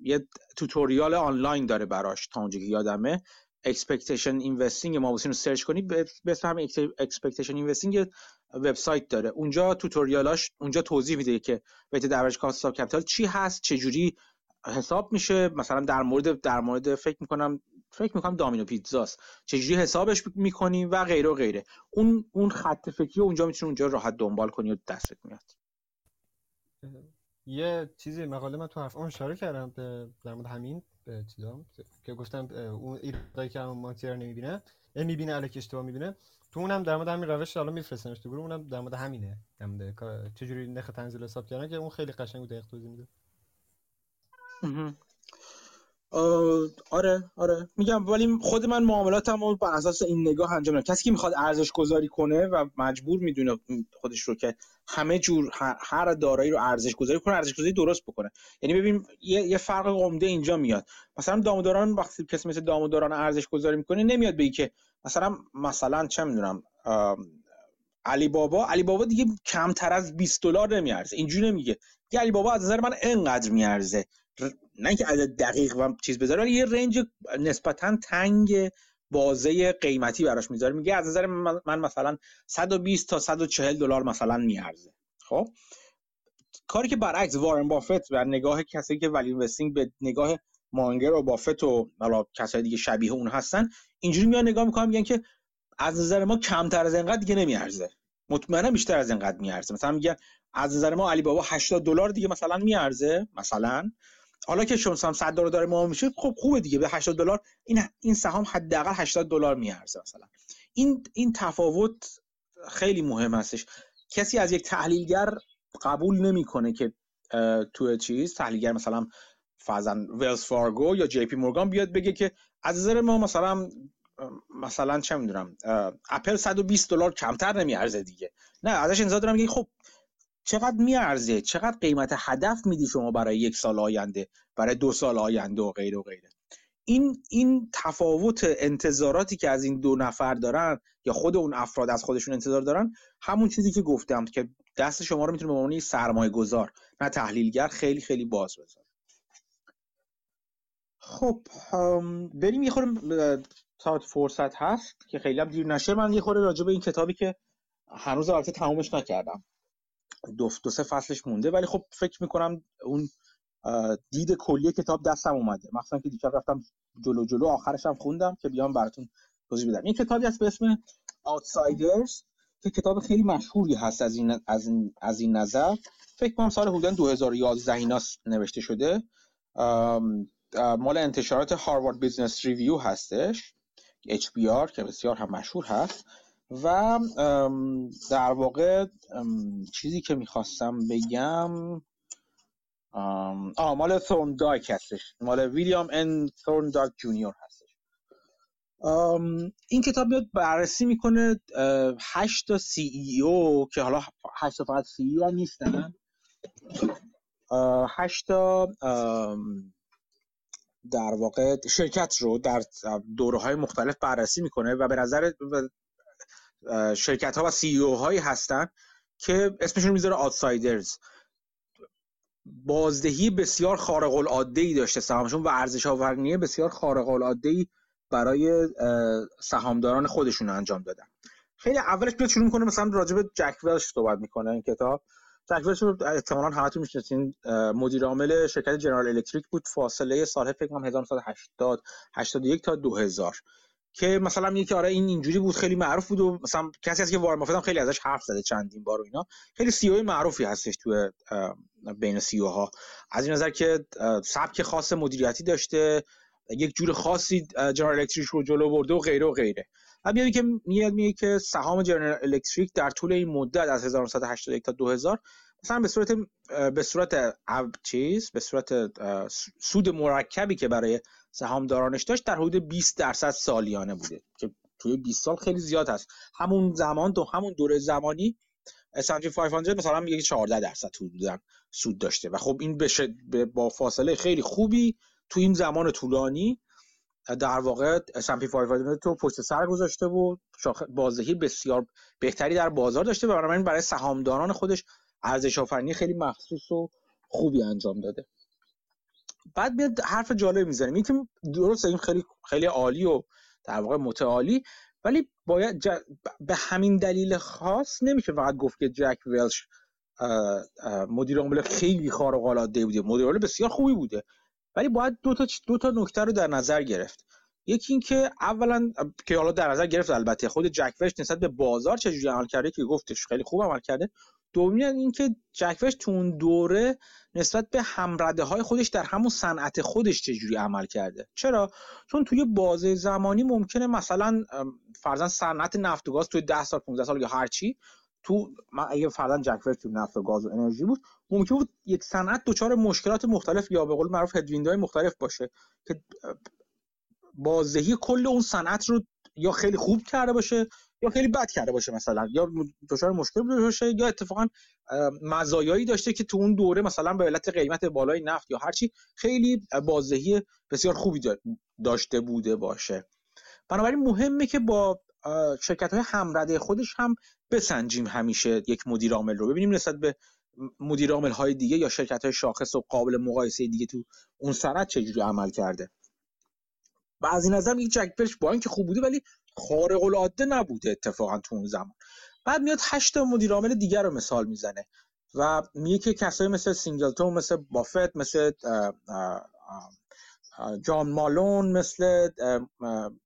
یه tutorial آنلاین داره براش تا اونجا که یادمه. expectation investing مابوسین رو سرچ کنید به اسم همین expectation investing وبسایت داره. اونجا tutorial اش اونجا توضیح میده که بیت درج cost of capital چی هست چه جوری حساب میشه. مثلا در مورد در مورد فکر می‌کنم فکر می‌کنم دامینو پیتزاست. چجوری حسابش می‌کنیم و غیره و غیره. اون اون خط فکری اونجا می‌تونی اونجا راحت دنبال کنی و دستت میاد. یه چیزی مقاله من تو حرف اشاره کردم در مورد همین. به چیزا که گفتم اون ایدایی که مانتیر نمی‌بینه می‌بینه الکی اشتباه می‌بینه. تو اونم در مورد همین روش حالا میفرستنش تو گروه اونم در مورد همینه. در مورد چجوری نرخ تنزیل حساب کردن که اون خیلی قشنگ و دقیق توضیح میده آره آره. میگم ولی خود من معاملاتم رو بر اساس این نگاه انجام میدم کسی که می‌خواد ارزش گذاری کنه و مجبور می‌دونه خودش رو که همه جور هر دارایی رو ارزش گذاری کنه ارزش گذاری درست بکنه. یعنی ببین یه, یه فرق عمده اینجا میاد. مثلا داموداران وقتی کسی مثل داموداران ارزش گذاری می‌کنه نمیاد بگی که مثلا مثلا چه می‌دونم علی بابا علی بابا دیگه کمتر از 20 دلار نمیارزه. اینجوری نمیگه. علی بابا از نظر من انقدر میارزه. نه اینکه عدد دقیق و چیز بذاره ولی یه رنج نسبتا تنگ بازه قیمتی براش می‌ذاره. میگه از نظر من مثلا 120 تا 140 دلار مثلا میارزه. خب؟ کاری که برعکس وارن بافت و نگاه کسی که ولی اینوستینگ به نگاه مانگر و بافت و حالا کسای دیگه شبیه اون هستن اینجوری میان نگاه می‌کنن میگن که از نظر ما کمتر از اینقدر دیگه نمیارزه. مطمئنا بیشتر از اینقدر میارزه. مثلا میگه از نظر ما علی بابا 80 دلار دیگه مثلا میارزه مثلا. حالا که شما 100 دلار داره ما میشه خب خوبه دیگه به 80 دلار این این سهام حداقل 80 دلار میارزه مثلا. این این تفاوت خیلی مهم هستش. کسی از یک تحلیلگر قبول نمی‌کنه که تو چیز تحلیلگر مثلا فرضا Wells Fargo یا JP Morgan بیاد بگه که از نظر ما مثلا مثلا چه می‌دونم اپل 120 دلار کمتر نمیارزه دیگه. نه ازش انتظار دارم میگه خب چقدر میارزه؟ چقدر قیمت هدف میدی شما برای یک سال آینده برای دو سال آینده و غیره و غیره؟ این این تفاوت انتظاراتی که از این دو نفر دارن یا خود اون افراد از خودشون انتظار دارن همون چیزی که گفتم که دست شما رو می‌تونه به عنوان سرمایه گذار نه تحلیلگر خیلی خیلی باز بذاره. خب بریم یه خورده تا فرصت هست که خیلی هم دیر نشه. من یه خورده راجع به این کتابی که هنوز البته تمومش نکردم. دو, دو سه فصلش مونده. ولی خب فکر می‌کنم اون دید کلی کتاب دستم اومده. مخصوصا که دیشب رفتم جلو جلو آخرش هم خوندم که بیام براتون توضیح بدم. این کتابی هست به اسم Outsiders که کتاب خیلی مشهوری هست از این از این, از این نظر. فکر کنم سال حدود 2011 اینا نوشته شده. مال انتشارات Harvard Business Review هستش. HBR که بسیار هم مشهور هست. و در واقع چیزی که می‌خواستم بگم آه مال ثورندایک هستش. مال ویلیام ان ثورندایک جونیور هستش. این کتاب میاد بررسی می‌کنه هشت تا CEO که حالا هشت تا فقط CEO نیستن. هشت تا در واقع شرکت رو در دوره های مختلف بررسی می‌کنه و به نظر شرکت ها و سی او هایی هستن که اسمشون می‌ذاره آتسایدرز بازدهی بسیار خارق العاده ای داشته سهامشون و ارزش آوردنی بسیار خارق العاده ای برای سهامداران خودشون انجام دادن. خیلی اولش بیاد شروع می‌کنه مثلا راجع به جک ولش صحبت می‌کنه این کتاب. جک ولش رو احتمالاً همتون می‌شناسین. مدیر عامل شرکت General Electric بود فاصله سال فکر کنم 1980 81 تا 2000 که مثلا میگه که آره این اینجوری بود خیلی معروف بود و مثلا کسی هست که وارن بافت خیلی ازش حرف زده چندین بار و اینا. خیلی CEO معروفی هستش تو بین CEO ها از این نظر که سبک خاص مدیریتی داشته یک جور خاصی General Electric رو جلو برده و غیره و غیره. و میاد که میاد میگه که سهام General Electric در طول این مدت از 1981 تا 2000 مثلا به صورت به صورت چیز به صورت سود مرکبی که برای سهامدارانش داشت در حدود 20 درصد سالیانه بوده که توی 20 سال خیلی زیاد هست. همون زمان تو همون دوره زمانی S&P 500 مثلا میگه 14 درصد حدودا سود داشته. و خب این به با فاصله خیلی خوبی تو این زمان طولانی در واقع S&P 500 تو پشت سر گذاشته و بازدهی بسیار بهتری در بازار داشته و برای سهامداران خودش ارزش آفرینی خیلی مخصوص و خوبی انجام داده. بعد میاد حرف جالب می‌زنیم این که درست این خیلی خیلی عالی و در واقع متعالی ولی باید به همین دلیل خاص نمیشه فقط گفت که جک ولش مدیر عامل خیلی خارق العاده بوده. مدیر عامل بسیار خوبی بوده. ولی باید دو تا دو تا نکته رو در نظر گرفت. یکی اینکه اولا که حالا در نظر گرفت البته خود جک ولش نسبت به بازار چجوری عمل کرده که گفتش خیلی خوب عمل کرده. دومی اینکه جکوش تو اون دوره نسبت به همرده های خودش در همون صنعت خودش چجوری عمل کرده. چرا؟ چون توی بازه زمانی ممکنه مثلا فرضاً صنعت نفت و گاز توی 10 سال 15 سال یا هر چی تو من اگه فرضاً جک تو نفت و گاز و انرژی بود ممکن بود یک صنعت دچار مشکلات مختلف یا به قول معروف هدویندهای مختلف باشه که بازدهی کل اون صنعت رو یا خیلی خوب کرده باشه یا خیلی بد کرده باشه مثلا. یا دچار مشکل بوده باشه یا اتفاقا مزایایی داشته که تو اون دوره مثلا به علت قیمت بالای نفت یا هرچی خیلی بازدهی بسیار خوبی داشته بوده باشه. بنابراین مهمه که با شرکت های همرده خودش هم بسنجیم همیشه یک مدیر عامل رو. ببینیم نسبت به مدیر عامل های دیگه یا شرکت های شاخص و قابل مقایسه دیگه تو اون سرعت چجوری عمل کرده. بعضی نظر میگه جک ولش با اینکه خوب بوده ولی خارق العاده نبوده اتفاقا تو اون زمان. بعد میاد هشت مدیر عامل دیگر رو مثال می‌زنه و میگه که کسایی مثل سینگلتون مثل بافت مثل جان مالون مثل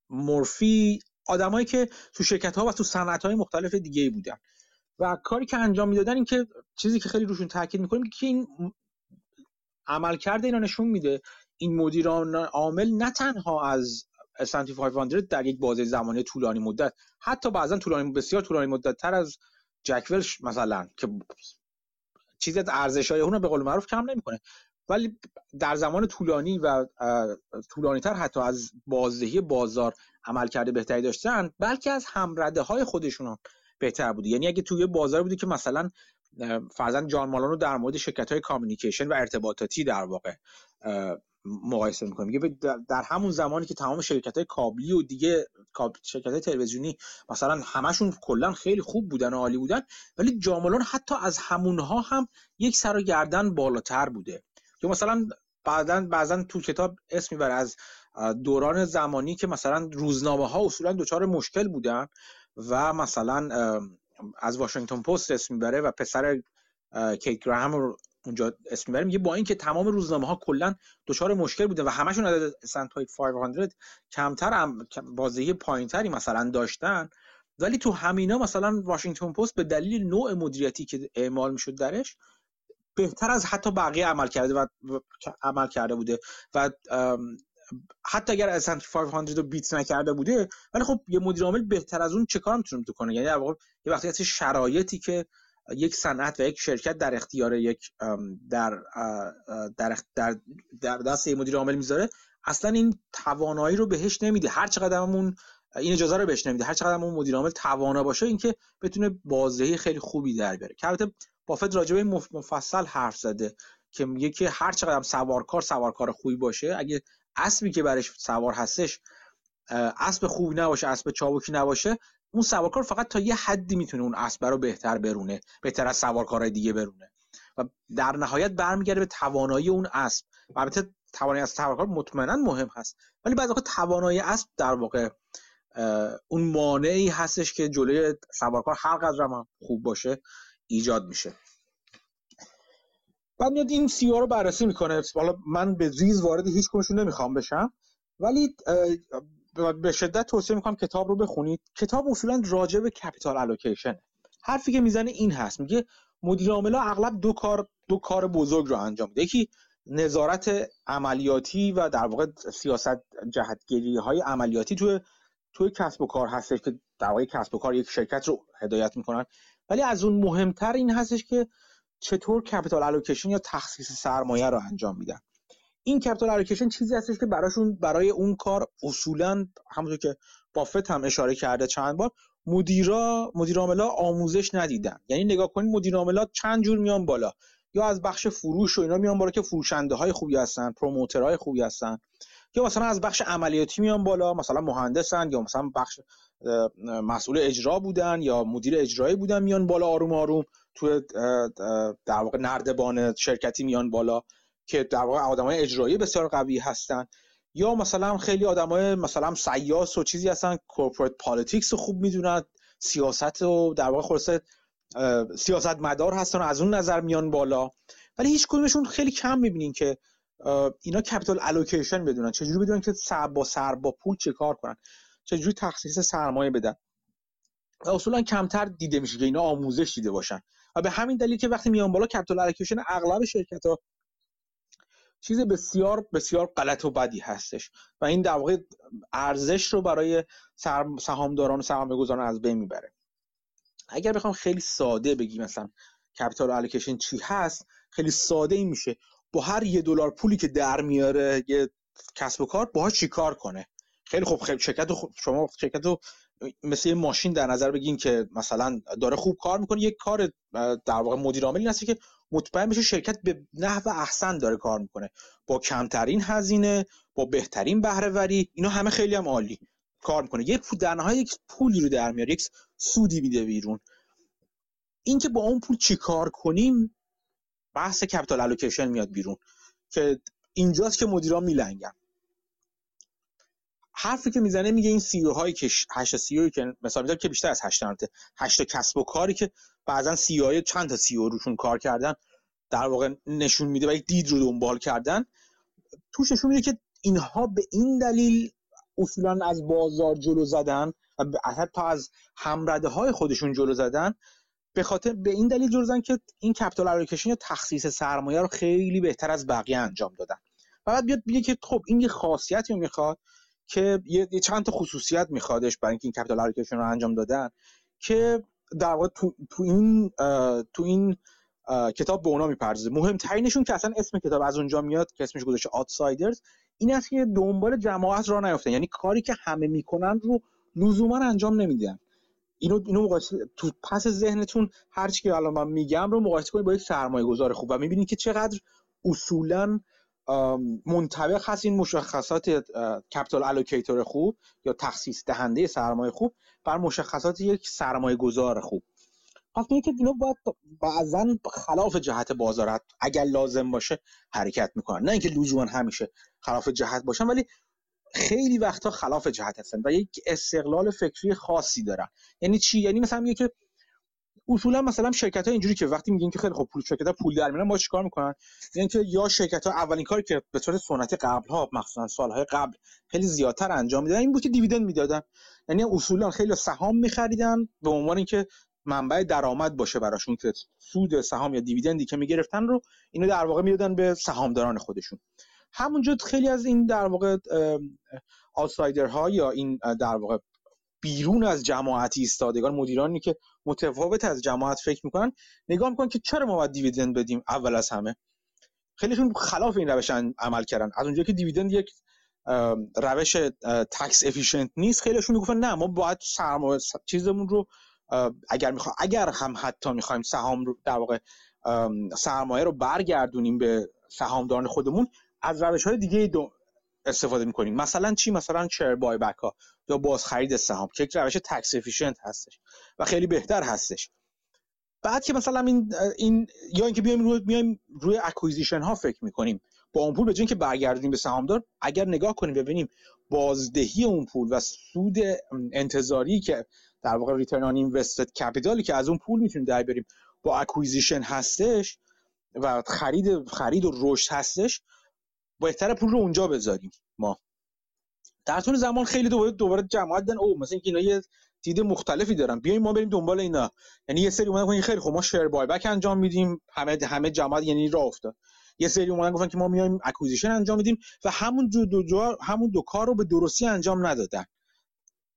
مورفی آدمایی که تو شرکت ها و تو صنعت های مختلف دیگه ای بودن. و کاری که انجام می‌دادن این که چیزی که خیلی روشون تاکید می‌کنیم که این عملکرد اینا نشون میده این مدیران عامل نه تنها از S&P 500 در یک بازه زمانی طولانی مدت حتی بعضا طولانی بسیار طولانی مدت تر از جک ولش مثلا که چیزی از ارزش های اون رو به قول معروف کم نمی‌کنه. ولی در زمان طولانی و طولانی تر حتی از بازدهی بازار عمل کرده بهتری داشتن بلکه از همرده های خودشون بهتر بوده. یعنی اگه توی بازار بودی که مثلا فرزن جان مالان رو در مورد شرکت های کامیونیکیشن و ارتباطاتی در واقع مقایسه می‌کنه میگه در همون زمانی که تمام شرکت های کابلی و دیگه شرکت های تلویزیونی مثلا همشون کلا خیلی خوب بودن و عالی بودن ولی جامالون حتی از همونها هم یک سر و گردن بالاتر بوده. که مثلا بعدا بعضا تو کتاب اسم می‌بره از دوران زمانی که مثلا روزنامه ها اصولا دچار مشکل بودن و مثلا از واشنگتن پست اسم می‌بره و پسر کیت گراهام اونجا اسم می‌بره میگه با اینکه تمام روزنامه ها کلا دچار مشکل بوده و همشون عدد سنت 500 کمتر هم بازدهی پایینتری مثلا داشتن ولی تو همینا مثلا واشنگتن پست به دلیل نوع مدیریتی که اعمال می‌شد درش بهتر از حتی بقیه عمل کرده و عمل کرده بوده و حتی اگر از 500 رو بیت نکرده بوده ولی خب یه مدیر عامل بهتر از اون چه کار می‌تونه بکنه؟ یعنی در واقع یه وقتی شرایطی که یک صنعت و یک شرکت در اختیار یک در در در, در دست مدیر عامل می‌ذاره اصلا این توانایی رو بهش نمیده. هر چقدر همون این اجازه رو بهش نمیده. هر چقدر اون مدیر عامل توانا باشه اینکه بتونه بازدهی خیلی خوبی در بیاره. که البته بافت راجبه مفصل حرف زده که میگه که هر چقدر هم سوارکار سوارکار خوبی باشه اگه اسبی که برش سوار هستش اسب خوبی نباشه اسب چابکی نباشه اون سوارکار فقط تا یه حدی می‌تونه اون اسب رو بهتر برونه بهتر از سوارکارهای دیگه برونه. و در نهایت برمیگرده به توانایی اون اسب. البته توانایی از سوارکار مطمئنا مهم هست. ولی بعد وقت توانایی اسب در واقع اون مانعی هستش که جلوی سوارکار هر قدر هم خوب باشه ایجاد میشه. بعد میاد این CEO رو بررسی می‌کنه. حالا من به ریز وارد هیچ کدومشون نمی‌خوام بشم. ولی به شدت توصیه می‌کنم کتاب رو بخونید. کتاب اصولا راجع به capital allocation حرفی که می‌زنه این هست. میگه مدیر عاملا اغلب دو کار دو کار بزرگ رو انجام میده. یکی نظارت عملیاتی و در واقع سیاست جهتگیری های عملیاتی توی توی کسب و کار هستش که در واقع کسب و کار یک شرکت رو هدایت می‌کنن. ولی از اون مهمتر این هستش که چطور capital allocation یا تخصیص سرمایه رو انجام میدن. این capital allocation چیزی هستش که براشون برای اون کار اصولا همونطور که بافت هم اشاره کرده چند بار مدیرا مدیر آموزش ندیدن. یعنی نگاه کنید مدیر چند جور میان بالا. یا از بخش فروش و اینا میان بالا که فروشنده های خوبی هستن promoter های خوبی هستن. یا مثلا از بخش عملیاتی میان بالا مثلا مهندسن یا مثلا بخش مسئول اجرا بودن یا مدیر اجرایی بودن میان بالا آروم آروم. توی در واقع نردبان شرکتی میان بالا. که در واقع آدمای اجرایی بسیار قوی هستن. یا مثلا خیلی آدمای مثلا سیاس و چیزی هستن corporate politics رو خوب می‌دونن سیاست و در واقع خلاصه سیاست مدار هستن و از اون نظر میان بالا. ولی هیچ کدومشون خیلی کم می‌بینین که اینا capital allocation بدونن. چجوری بدونن که سر با سر با پول چه کار کنن؟ چجوری تخصیص سرمایه بدن؟ و اصولا کمتر دیده میشه که اینا آموزش دیده باشن. و به همین دلیل که وقتی میان بالا capital allocation اغلب شرکت ها چیز بسیار بسیار غلط و بدی هستش. و این در واقع ارزش رو برای سهامداران و سرمایه گذاران از بین می‌بره. اگر بخوام خیلی ساده بگیم مثلا capital allocation چی هست خیلی ساده این میشه. با هر یه دلار پولی که در میاره یه کسب و کار باهاش چیکار کنه؟ خیلی خوب خیلی شرکت شما شرکت رو مثل یه ماشین در نظر بگین که مثلا داره خوب کار می‌کنه یک کار در واقع مدیر عامل هست که مطمئن بشه شرکت به نحو احسن داره کار می‌کنه. با کمترین هزینه با بهترین بهره وری اینا همه خیلی هم عالی کار می‌کنه. یک پول در نهایت یک پولی رو در میاره یک سودی میده بیرون. اینکه با اون پول چیکار کنیم بحث capital allocation میاد بیرون. که اینجاست که مدیران میلنگن. حرفی که می‌زنه میگه این CEO هایی که 8 CEO که مثلا می‌ذارم که بیشتر از 8 تا 8 کسب و کاری که بعضا CEO چند تا CEO روشون کار کردن در واقع نشون میده و یک دید رو دنبال کردن. توش نشون میده که اینها به این دلیل اصولا از بازار جلو زدن و حتی از همرده های خودشون جلو زدن. به خاطر به این دلیل جلو زدن که این capital allocation یا تخصیص سرمایه رو خیلی بهتر از بقیه انجام دادن. و بعد بیاد میگه که خب این یه خاصیتی رو می‌خواد. که یه, چند تا خصوصیت میخوادش برای اینکه این capital allocation رو انجام دادن که در واقع تو, تو این تو این کتاب به اونا می‌پردازه. مهمترینشون که اصلا اسم کتاب از اونجا میاد که اسمش گذاشته Outsiders این است که دنبال جماعت را نیفتن. یعنی کاری که همه می‌کنن رو لزوما انجام نمیدن. اینو اینو مقایسه تو پس ذهنتون هر چی که الان من میگم رو مقایسه کنید با یک سرمایه گذار خوب و می‌بینید که چقدر اصولا منطبق هست این مشخصات capital allocator خوب یا تخصیص دهنده سرمایه خوب بر مشخصات یک سرمایه گذار خوب. پس میگه که اینا باید بعضا خلاف جهت بازار اگر لازم باشه حرکت می‌کنن. نه اینکه لزوما همیشه خلاف جهت باشن ولی خیلی وقتا خلاف جهت هستن و یک استقلال فکری خاصی دارن. یعنی چی؟ یعنی مثلا میگه که اصولا مثلا شرکت ها اینجوری که وقتی میگن که خیلی خوب پول شرکت ها پول در میارن ما چیکار می‌کنن؟ یعنی که یا شرکت ها اولین کاری که به صورت سنتی قبل ها مخصوصا سالهای قبل خیلی زیادتر انجام می‌دادن این بود که دیویدند می‌دادن. یعنی اصولا خیلی سهام میخریدن به عنوان اینکه منبع درآمد باشه براشون که سود سهام یا دیویدندی که می‌گرفتن رو اینو در واقع می‌دادن به سهامداران خودشون. همونجا خیلی از این در واقع ها یا این در واقع بیرون از جماعتی ایستادگان مدیرانی که متفاوت از جماعت فکر می‌کنن نگاه می‌کنن که چرا ما باید دیویدند بدیم اول از همه؟ خیلیشون خلاف این روش عمل کردن. از اونجا که دیویدند یک روش تکس افیشنت نیست خیلیشون می‌گفتن نه ما باید سرمایه چیزمون رو اگر میخوا... اگر هم حتی می‌خوایم سهام رو در واقع سرمایه رو برگردونیم به سهامداران خودمون از روش های دیگه دو استفاده می‌کنیم. مثلا چی؟ مثلا share buyback ها یا باز خرید سهام. که یک روش tax efficient هستش و خیلی بهتر هستش. بعد که مثلا این این یا اینکه بیایم روی بیایم روی acquisition ها فکر می‌کنیم. با اون پول به که برگردونیم به سهامدار اگر نگاه کنیم ببینیم بازدهی اون پول و سود انتظاری که در واقع return on invested capital ی که از اون پول می‌تونیم در بریم با acquisition هستش و خرید خرید و رشد هستش بهتر پول رو اونجا بذاریم ما. در طول زمان خیلی دوباره دوباره جماعت دن او مثلا اینا یه دید مختلفی دارن. بیایم ما بریم دنبال اینا. یعنی یه سری اومدن خیلی خب ما share buyback انجام میدیم. همه همه جماعت یعنی راه افتاد. یه سری اومدن گفتن که ما میایم acquisition انجام میدیم و همون دو, دو, دو همون دو کار رو به درستی انجام ندادن.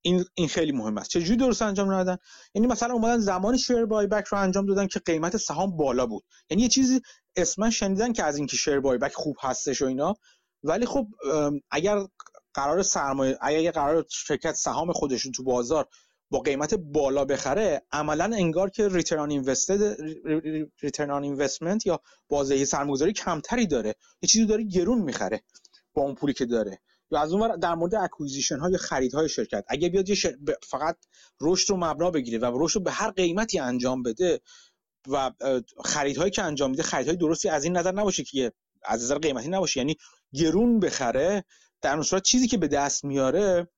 این این خیلی مهم است. چجوری درست انجام ندادن؟ یعنی مثلا اومدن زمانی شیر بای بک رو انجام دادن که قیمت سهام بالا بود. یعنی یه چیزی اسما شنیدن که از اینکه شیر بای بک خوب هستش و اینا. ولی خب اگر قرار سرمایه اگر قرار شرکت سهام خودش تو بازار با قیمت بالا بخره عملا انگار که ریترن اینوستد ریترن اینوستمنت یا بازدهی سرمایه‌گذاری کمتری داره. یه چیزی داره گرون می‌خره با اون پولی که داره. یا از اون در مورد اکوزیشن های خریدهای شرکت. اگه بیاد یه فقط رشد رو مبنا بگیره و رشد رو به هر قیمتی انجام بده و خریدهایی که انجام میده خریدهای درستی از این نظر نباشه که از نظر قیمتی نباشه. یعنی گرون بخره در صورت چیزی که به دست میاره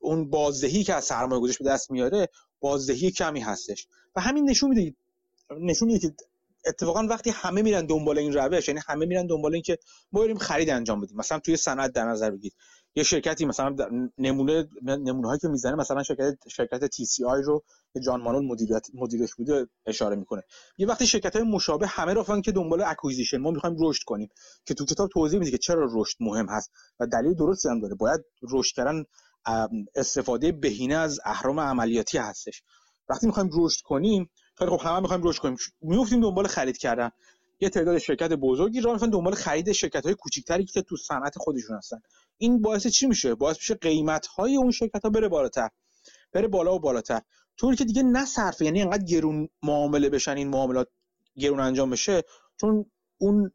اون بازدهی که از سرمایه گذاری به دست میاره بازدهی کمی هستش. و همین نشون میده نشون میده که اتفاقا وقتی همه میرن دنبال این روش یعنی همه میرن دنبال این که ما بریم خرید انجام بدیم. مثلا توی صنعت در نظر بگیرید یه شرکتی مثلا نمونه نمونه هایی که می‌زنه مثلا شرکت شرکت TCI رو که جان مالون مدیریت مدیرش بوده اشاره می‌کنه. یه وقتی شرکت های مشابه همه رفتن که دنبال acquisition ما می‌خوایم رشد کنیم. که تو کتاب توضیح میده که چرا رشد مهم هست و دلیل درستی هم داره. باید رشد کردن استفاده بهینه از اهرام عملیاتی هستش. وقتی می‌خوایم رشد کنیم خیلی خب همه می‌خوایم رشد کنیم. میفتیم دنبال خرید کردن. یه تعداد شرکت بزرگی راه میفتن دنبال خرید شرکت های کوچیکتری که تو صنعت خودشون هستن. این باعث چی میشه؟ باعث میشه قیمت های اون شرکت ها بره بالاتر بره بالا و بالاتر. طوری که دیگه نه صرف یعنی انقدر گرون معامله بشن این معاملات گرون انجام بشه چون اون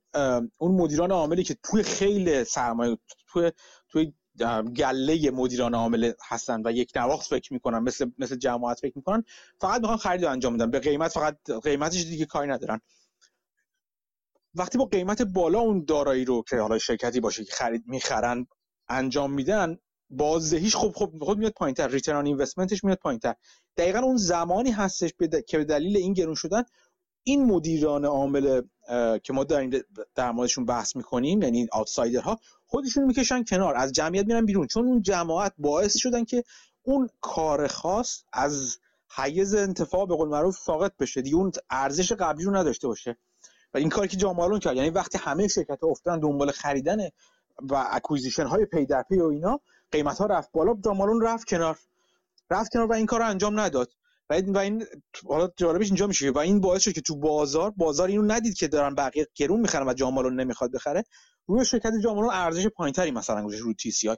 اون مدیران عاملی که توی خیلی سرمایه توی توی گله مدیران عامل هستن و یک نواخت فکر می‌کنن مثل مثل جماعت فکر می‌کنن فقط می‌خوان خرید انجام بدن. به قیمت فقط قیمتش دیگه کاری ندارن. وقتی با قیمت بالا اون دارایی رو که حالا شرکتی باشه که خرید می‌خرن انجام میدن بازدهیش خب خب خود میاد پایینتر ریترن اینوستمنتش میاد پایینتر. دقیقا اون زمانی هستش که به دلیل این گرون شدن این مدیران عامل که ما داریم در موردشون بحث می‌کنیم یعنی ها خودشون می‌کشن کنار از جمعیت میرن بیرون. چون اون جماعت باعث شدن که اون کار خاص از حیز انتفاع به قول معروف ساقط بشه. دیگه اون ارزش قبلی رو نداشته باشه. و این کاری که جان مالون کرد یعنی وقتی همه شرکت افتادن دنبال خریدن و acquisition های پی در پی و اینا قیمت ها رفت بالا جان مالون رفت کنار. رفت کنار و این کار رو انجام نداد. و این و این حالا جالبش اینجا میشه. و این باعث شد که تو بازار بازار اینو ندید که دارن بقیه گرون می‌خرن و جامالون نمی‌خواد بخره. روی شرکت جامالون ارزش پایینتری مثلا گذاشت رو تی سی آی.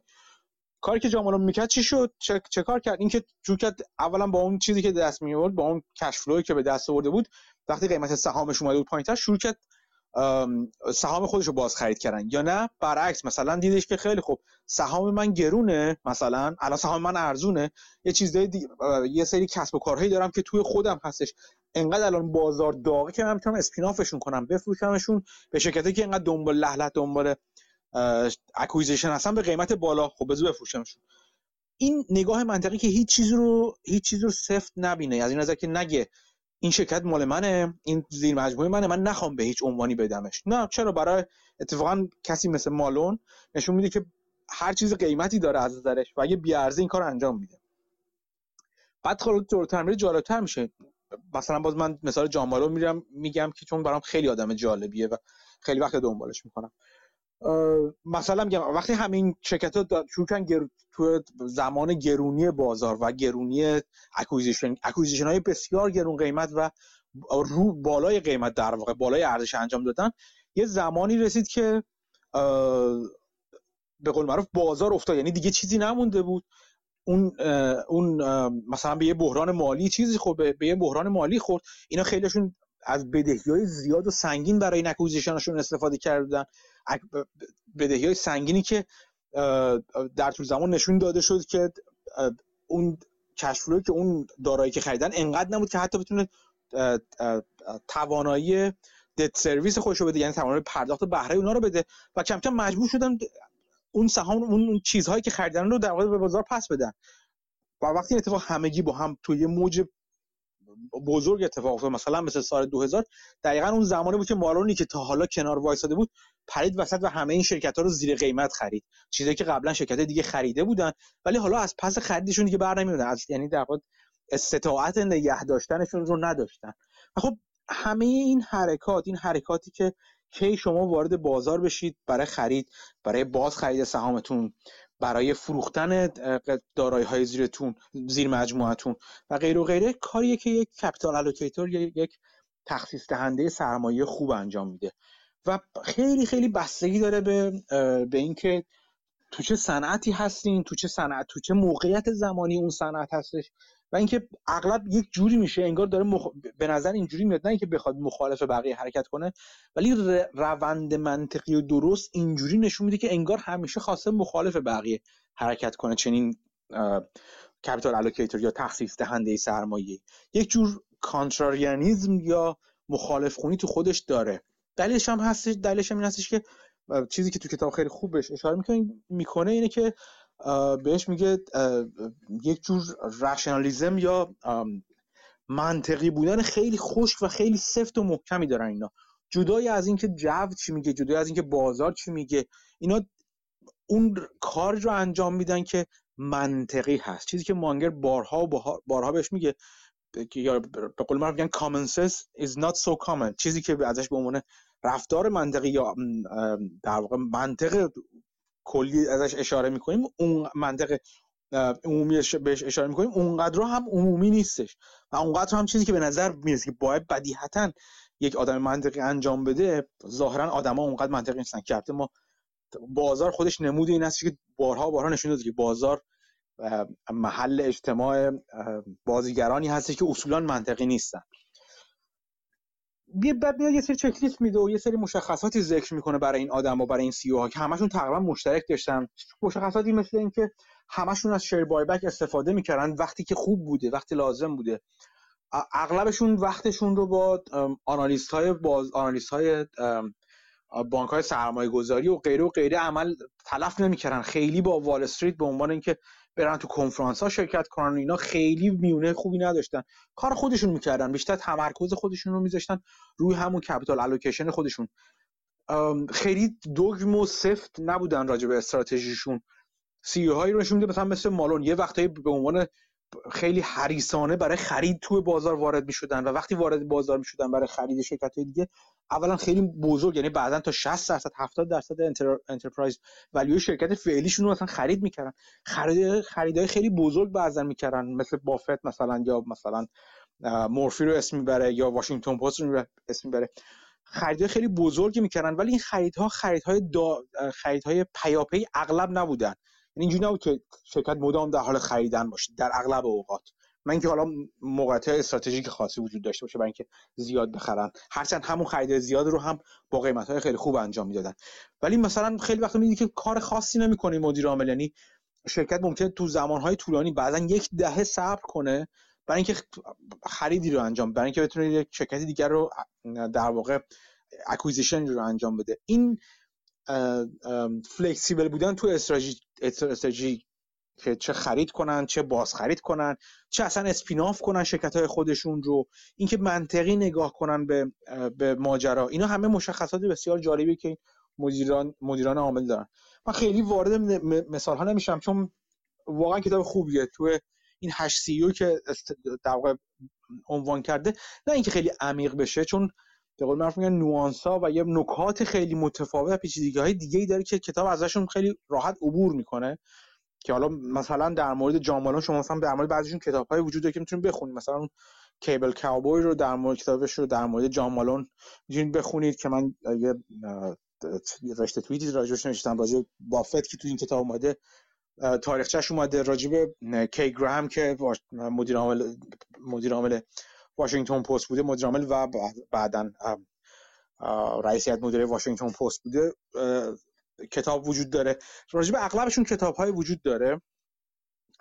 کاری که جامالون می‌کرد چی شد؟ چه, چه کار کرد؟ اینکه چون کرد اولا با اون چیزی که دست می آورد با اون کش که به دست آورده بود وقتی قیمت سهامش اومده بود پایینتر شروع کرد سهام خودش رو باز خرید کردن. یا نه؟ برعکس مثلا دیدش که خیلی خوب سهام من گرونه مثلا الان سهام من ارزونه. یه چیزای دی... یه سری کسب و کارهایی دارم که توی خودم هستش. انقدر الان بازار داغه که من می‌تونم اسپینافشون کنم بفروشمشون به شرکتی که انقدر دنبال لهلت دنبال اکویزیشن هستن به قیمت بالا خب بزو بفروشمشون. این نگاه منطقی که هیچ چیز رو هیچ چیز رو سفت نبینه. از این نظر که نگه این شرکت مال منه این زیر مجموعه منه من نخوام به هیچ عنوانی بدمش. نه چرا؟ برای اتفاقا کسی مثل مالون نشون میده که هر چیز قیمتی داره از نظرش و اگه بیارزه این کار انجام میده. بعد خب جلوتر میره جالبتر میشه. مثلا باز من مثال جان مالون میرم میگم که چون برام خیلی آدم جالبیه و خیلی وقت دنبالش می‌کنم. مثلا میگم وقتی همین شرکت ها شروع تو زمان گرونی بازار و گرونی acquisition acquisition های بسیار گرون قیمت و رو بالای قیمت در واقع بالای ارزش انجام دادن یه زمانی رسید که به قول معروف بازار افتاد یعنی دیگه چیزی نمونده بود. اون اون مثلا به یه بحران مالی چیزی خب به یه بحران مالی خورد. اینا خیلیشون از بدهی های زیاد و سنگین برای این اکوزیشنشون استفاده کردن. بدهی های سنگینی که در طول زمان نشون داده شد که اون کشفلوی که اون دارایی که خریدن انقدر نبود که حتی بتونه توانایی دت سرویس خودش رو بده یعنی توانایی پرداخت بهره اونا رو بده و کم کم مجبور شدن اون سهام اون چیزهایی که خریدن رو در واقع به بازار پس بدن. و وقتی اتفاق همگی با هم توی موج بزرگ اتفاق افتاد. مثلا مثل سال 2000 دقیقا اون زمانی بود که مالونی که تا حالا کنار وایساده بود پرید وسط و همه این شرکت ها رو زیر قیمت خرید. چیزی که قبلا شرکت دیگه خریده بودن ولی حالا از پس خریدشون دیگه بر نمیادن از یعنی در واقع استطاعت نگه داشتنشون رو نداشتن. خب همه این حرکات این حرکاتی که کی شما وارد بازار بشید برای خرید برای باز خرید سهامتون برای فروختن دارایی های زیرتون زیر مجموعتون و غیر و غیره کاریه که یک capital allocator یا یک تخصیص دهنده سرمایه خوب انجام میده. و خیلی خیلی بستگی داره به به اینکه تو چه صنعتی هستین تو چه صنعت تو چه موقعیت زمانی اون صنعت هستش. و اینکه اغلب یک جوری میشه انگار داره مخ... به نظر اینجوری میاد نه اینکه بخواد مخالف بقیه حرکت کنه ولی روند منطقی و درست اینجوری نشون میده که انگار همیشه خواسته مخالف بقیه حرکت کنه چنین capital allocator یا تخصیص دهنده سرمایه یک جور contrarianism یا مخالف خونی تو خودش داره. دلیلش هم هستش دلیلش هم این هستش که چیزی که تو کتاب خیلی خوب بهش اشاره می‌کنه اینه که بهش میگه یک جور رشنالیزم یا منطقی بودن خیلی خشک و خیلی سفت و محکمی دارن اینا. جدای از اینکه جو چی میگه جدای از اینکه بازار چی میگه اینا اون کار رو انجام میدن که منطقی هست. چیزی که مانگر بارها و بارها بهش میگه یا به قول معروف میگن common sense is not so common. چیزی که ازش به عنوان رفتار منطقی یا در واقع منطق کلی ازش اشاره می‌کنیم اون منطق عمومی بهش اشاره می‌کنیم اونقدر هم عمومی نیستش و اونقدر هم چیزی که به نظر می‌رسه که باید بدیهتا یک آدم منطقی انجام بده ظاهرا آدما اونقدر منطقی نیستن که ما بازار خودش نمود این است که بارها بارها نشون داده که بازار محل اجتماع بازیگرانی هستش که اصولا منطقی نیستن. یه بعد میاد یه سری چک لیست میده و یه سری مشخصاتی ذکر می‌کنه برای این آدم و برای این سی ها که همشون تقریبا مشترک داشتن. مشخصاتی مثل اینکه همشون از شیر بای بک استفاده می‌کردن وقتی که خوب بوده وقتی لازم بوده. اغلبشون وقتشون رو با آنالیست های باز آنالیست های بانک های سرمایه گذاری و غیره و غیره عمل تلف نمی‌کردن. خیلی با وال استریت به عنوان اینکه برن تو کنفرانس ها شرکت کنن اینا. خیلی میونه خوبی نداشتن. کار خودشون می‌کردن. بیشتر تمرکز خودشون رو میذاشتن روی همون کپیتال الوکیشن خودشون. خیلی دوگم و سفت نبودن راجع به استراتژیشون. سی هایی رو نشون مثلا مثل مالون یه وقتایی به عنوان خیلی حریصانه برای خرید توی بازار وارد می‌شدن و وقتی وارد بازار می‌شدن برای خرید شرکت های دیگه اولا خیلی بزرگ یعنی بعدا تا 60 درصد 70 درصد انتر... انترپرایز ولیو شرکت فعلیشون رو مثلا خرید می‌کردن. خرید خریدای خیلی بزرگ بعضا می‌کردن مثل بافت مثلا یا مثلا مورفی رو اسم می‌بره یا واشنگتن پست رو اسم می‌بره. خریدهای خیلی بزرگی می‌کردن ولی این خریدها خریدهای دا... خریدهای پیاپی اغلب نبودن. اینجوری نبود که شرکت مدام در حال خریدن باشه در اغلب اوقات. من که حالا موقعیت استراتژیک خاصی وجود داشته باشه برای اینکه زیاد بخرن. هرچند همون خرید زیاد رو هم با قیمت های خیلی خوب انجام می‌دادن. ولی مثلا خیلی وقت می‌دید که کار خاصی نمی‌کنه مدیر عامل. یعنی شرکت ممکنه تو زمانهای طولانی بعدا یک دهه صبر کنه برای اینکه خریدی رو انجام برای اینکه بتونه یک شرکت دیگر رو در واقع acquisition رو انجام بده. این flexible بودن تو استراتژی استراتژی که چه خرید کنن چه باز خرید کنن چه اصلا اسپیناف کنن شرکت های خودشون رو. اینکه منطقی نگاه کنن به به ماجرا. اینا همه مشخصات بسیار جالبی که مدیران مدیران عامل دارن. من خیلی وارد مثال ها نمیشم چون واقعا کتاب خوبیه. تو این 8 سی که در واقع عنوان کرده نه اینکه خیلی عمیق بشه چون به قول معروف میگن نوانس ها و یه نکات خیلی متفاوت پیچیدگی های دیگه ای داره که کتاب ازشون خیلی راحت عبور می‌کنه. که حالا مثلا در مورد جامالون شما مثلا در مورد بعضیشون کتاب های وجود داره که می‌تونید بخونید. مثلا اون کیبل کاوبوی رو در مورد کتابش رو در مورد جامالون می‌تونید بخونید که من یه رشته توییتی راجعش نوشتم. راجع بافت که تو این کتاب اومده تاریخچه‌ش اومده. راجع به کی گرام که مدیر عامل مدیر عامل واشنگتن پست بوده مدیر عامل و بعدا رئیس هیئت مدیره واشنگتن پست بوده. کتاب وجود داره. راجع به اغلبشون کتاب های وجود داره.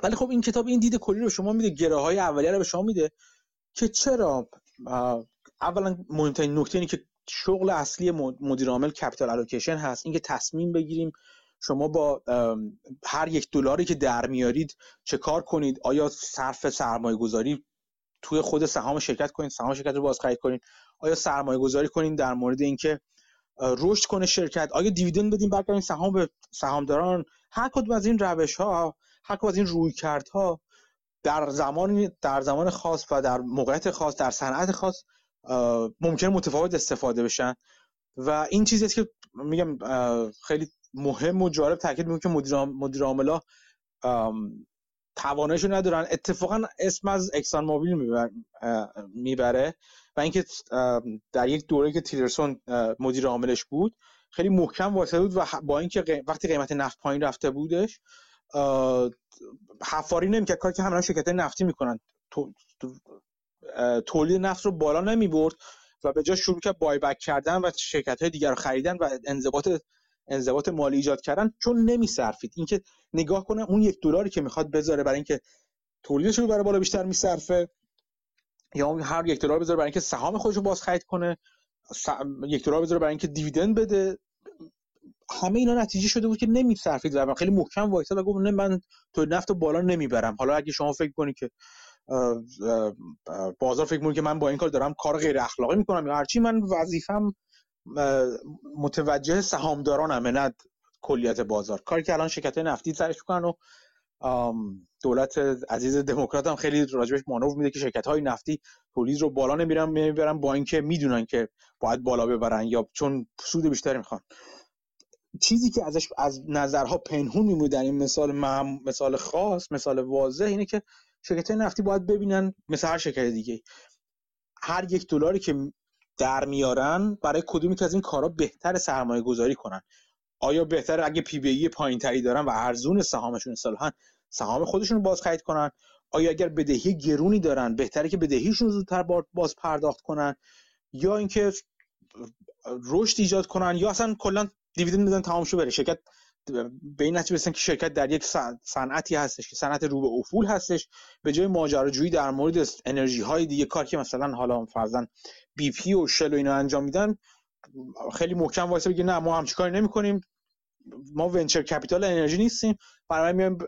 ولی خب این کتاب این دید کلی رو شما میده گره های اولیه رو به شما میده که چرا اولا مهمترین نکته اینه که شغل اصلی مدیر عامل کپیتال الوکیشن هست. اینکه تصمیم بگیریم شما با هر یک دلاری که در میارید چه کار کنید؟ آیا صرف سرمایه گذاری توی خود سهام شرکت کنید سهام شرکت رو باز خرید کنید آیا سرمایه گذاری کنید در مورد اینکه رشد کنه شرکت؟ آیا دیویدند بدیم برگردیم سهام به سهامداران؟ هر کدوم از این روش ها هر کدوم از این روی ها در زمان در زمان خاص و در موقعیت خاص در صنعت خاص ممکن متفاوت استفاده بشن. و این چیزی است که میگم خیلی مهم و جالب تاکید می‌کنم که مدیر مدیر عاملا تواناییشو ندارن. اتفاقا اسم از اکسان موبیل می‌بره و اینکه در یک دوره که تیلرسون مدیر عاملش بود خیلی محکم واسه بود و با اینکه وقتی قیمت نفت پایین رفته بودش حفاری نمی‌کرد کاری که همه شرکت نفتی می‌کنن. تولید نفت رو بالا نمی برد و به جا شروع کرد بای بک کردن و شرکت های دیگر رو خریدن و انضباط انضباط مالی ایجاد کردن چون نمیصرفید. اینکه نگاه کنه اون یک دلاری که می‌خواد بذاره برای اینکه تولیدش رو برای بالا بیشتر میصرفه یا اون هر یک دلار بذاره برای اینکه سهام خودش رو باز خرید کنه یک دلار بذاره برای اینکه دیویدند بده. همه اینا نتیجه شده بود که نمیصرفید. و خیلی محکم وایساد و گفت نه من تو نفت بالا نمی‌برم. حالا اگه شما فکر کنید که بازار فکر می‌کنه که من با این کار دارم کار غیر اخلاقی می‌کنم یا هرچی من وظیفم متوجه سهامدارانم نه کلیت بازار. کاری که الان شرکت نفتی سرش می‌کنن و دولت عزیز دموکرات هم خیلی راجبش مانور میده که شرکت های نفتی تولید رو بالا نمیرن می‌برن با اینکه می‌دونن که باید بالا ببرن یا چون سود بیشتری می‌خوان. چیزی که ازش از نظرها پنهون میمونه در این مثال مثال خاص مثال واضح اینه که شرکت نفتی باید ببینن مثل هر شرکت دیگه هر یک دلاری که در میارن برای کدومی که از این کارا بهتر سرمایه گذاری کنن. آیا بهتر اگه پی بی پایین تری دارن و ارزون سهامشون اصطلاحا سهام خودشون رو باز خرید کنن؟ آیا اگر بدهی گرونی دارن بهتره که بدهیشون زودتر باز پرداخت کنن؟ یا اینکه رشد ایجاد کنن؟ یا اصلا کلا دیویدند بدن تمام شو بره. شرکت به این نتیجه که شرکت در یک صنعتی هستش که صنعت رو به افول هستش به جای ماجراجویی در مورد انرژی های دیگه کار که مثلا حالا فرضاً BP و Shell و اینا انجام میدن خیلی محکم وایسه بگه نه ما همچین کاری نمی‌کنیم. ما venture capital انرژی نیستیم. برای میایم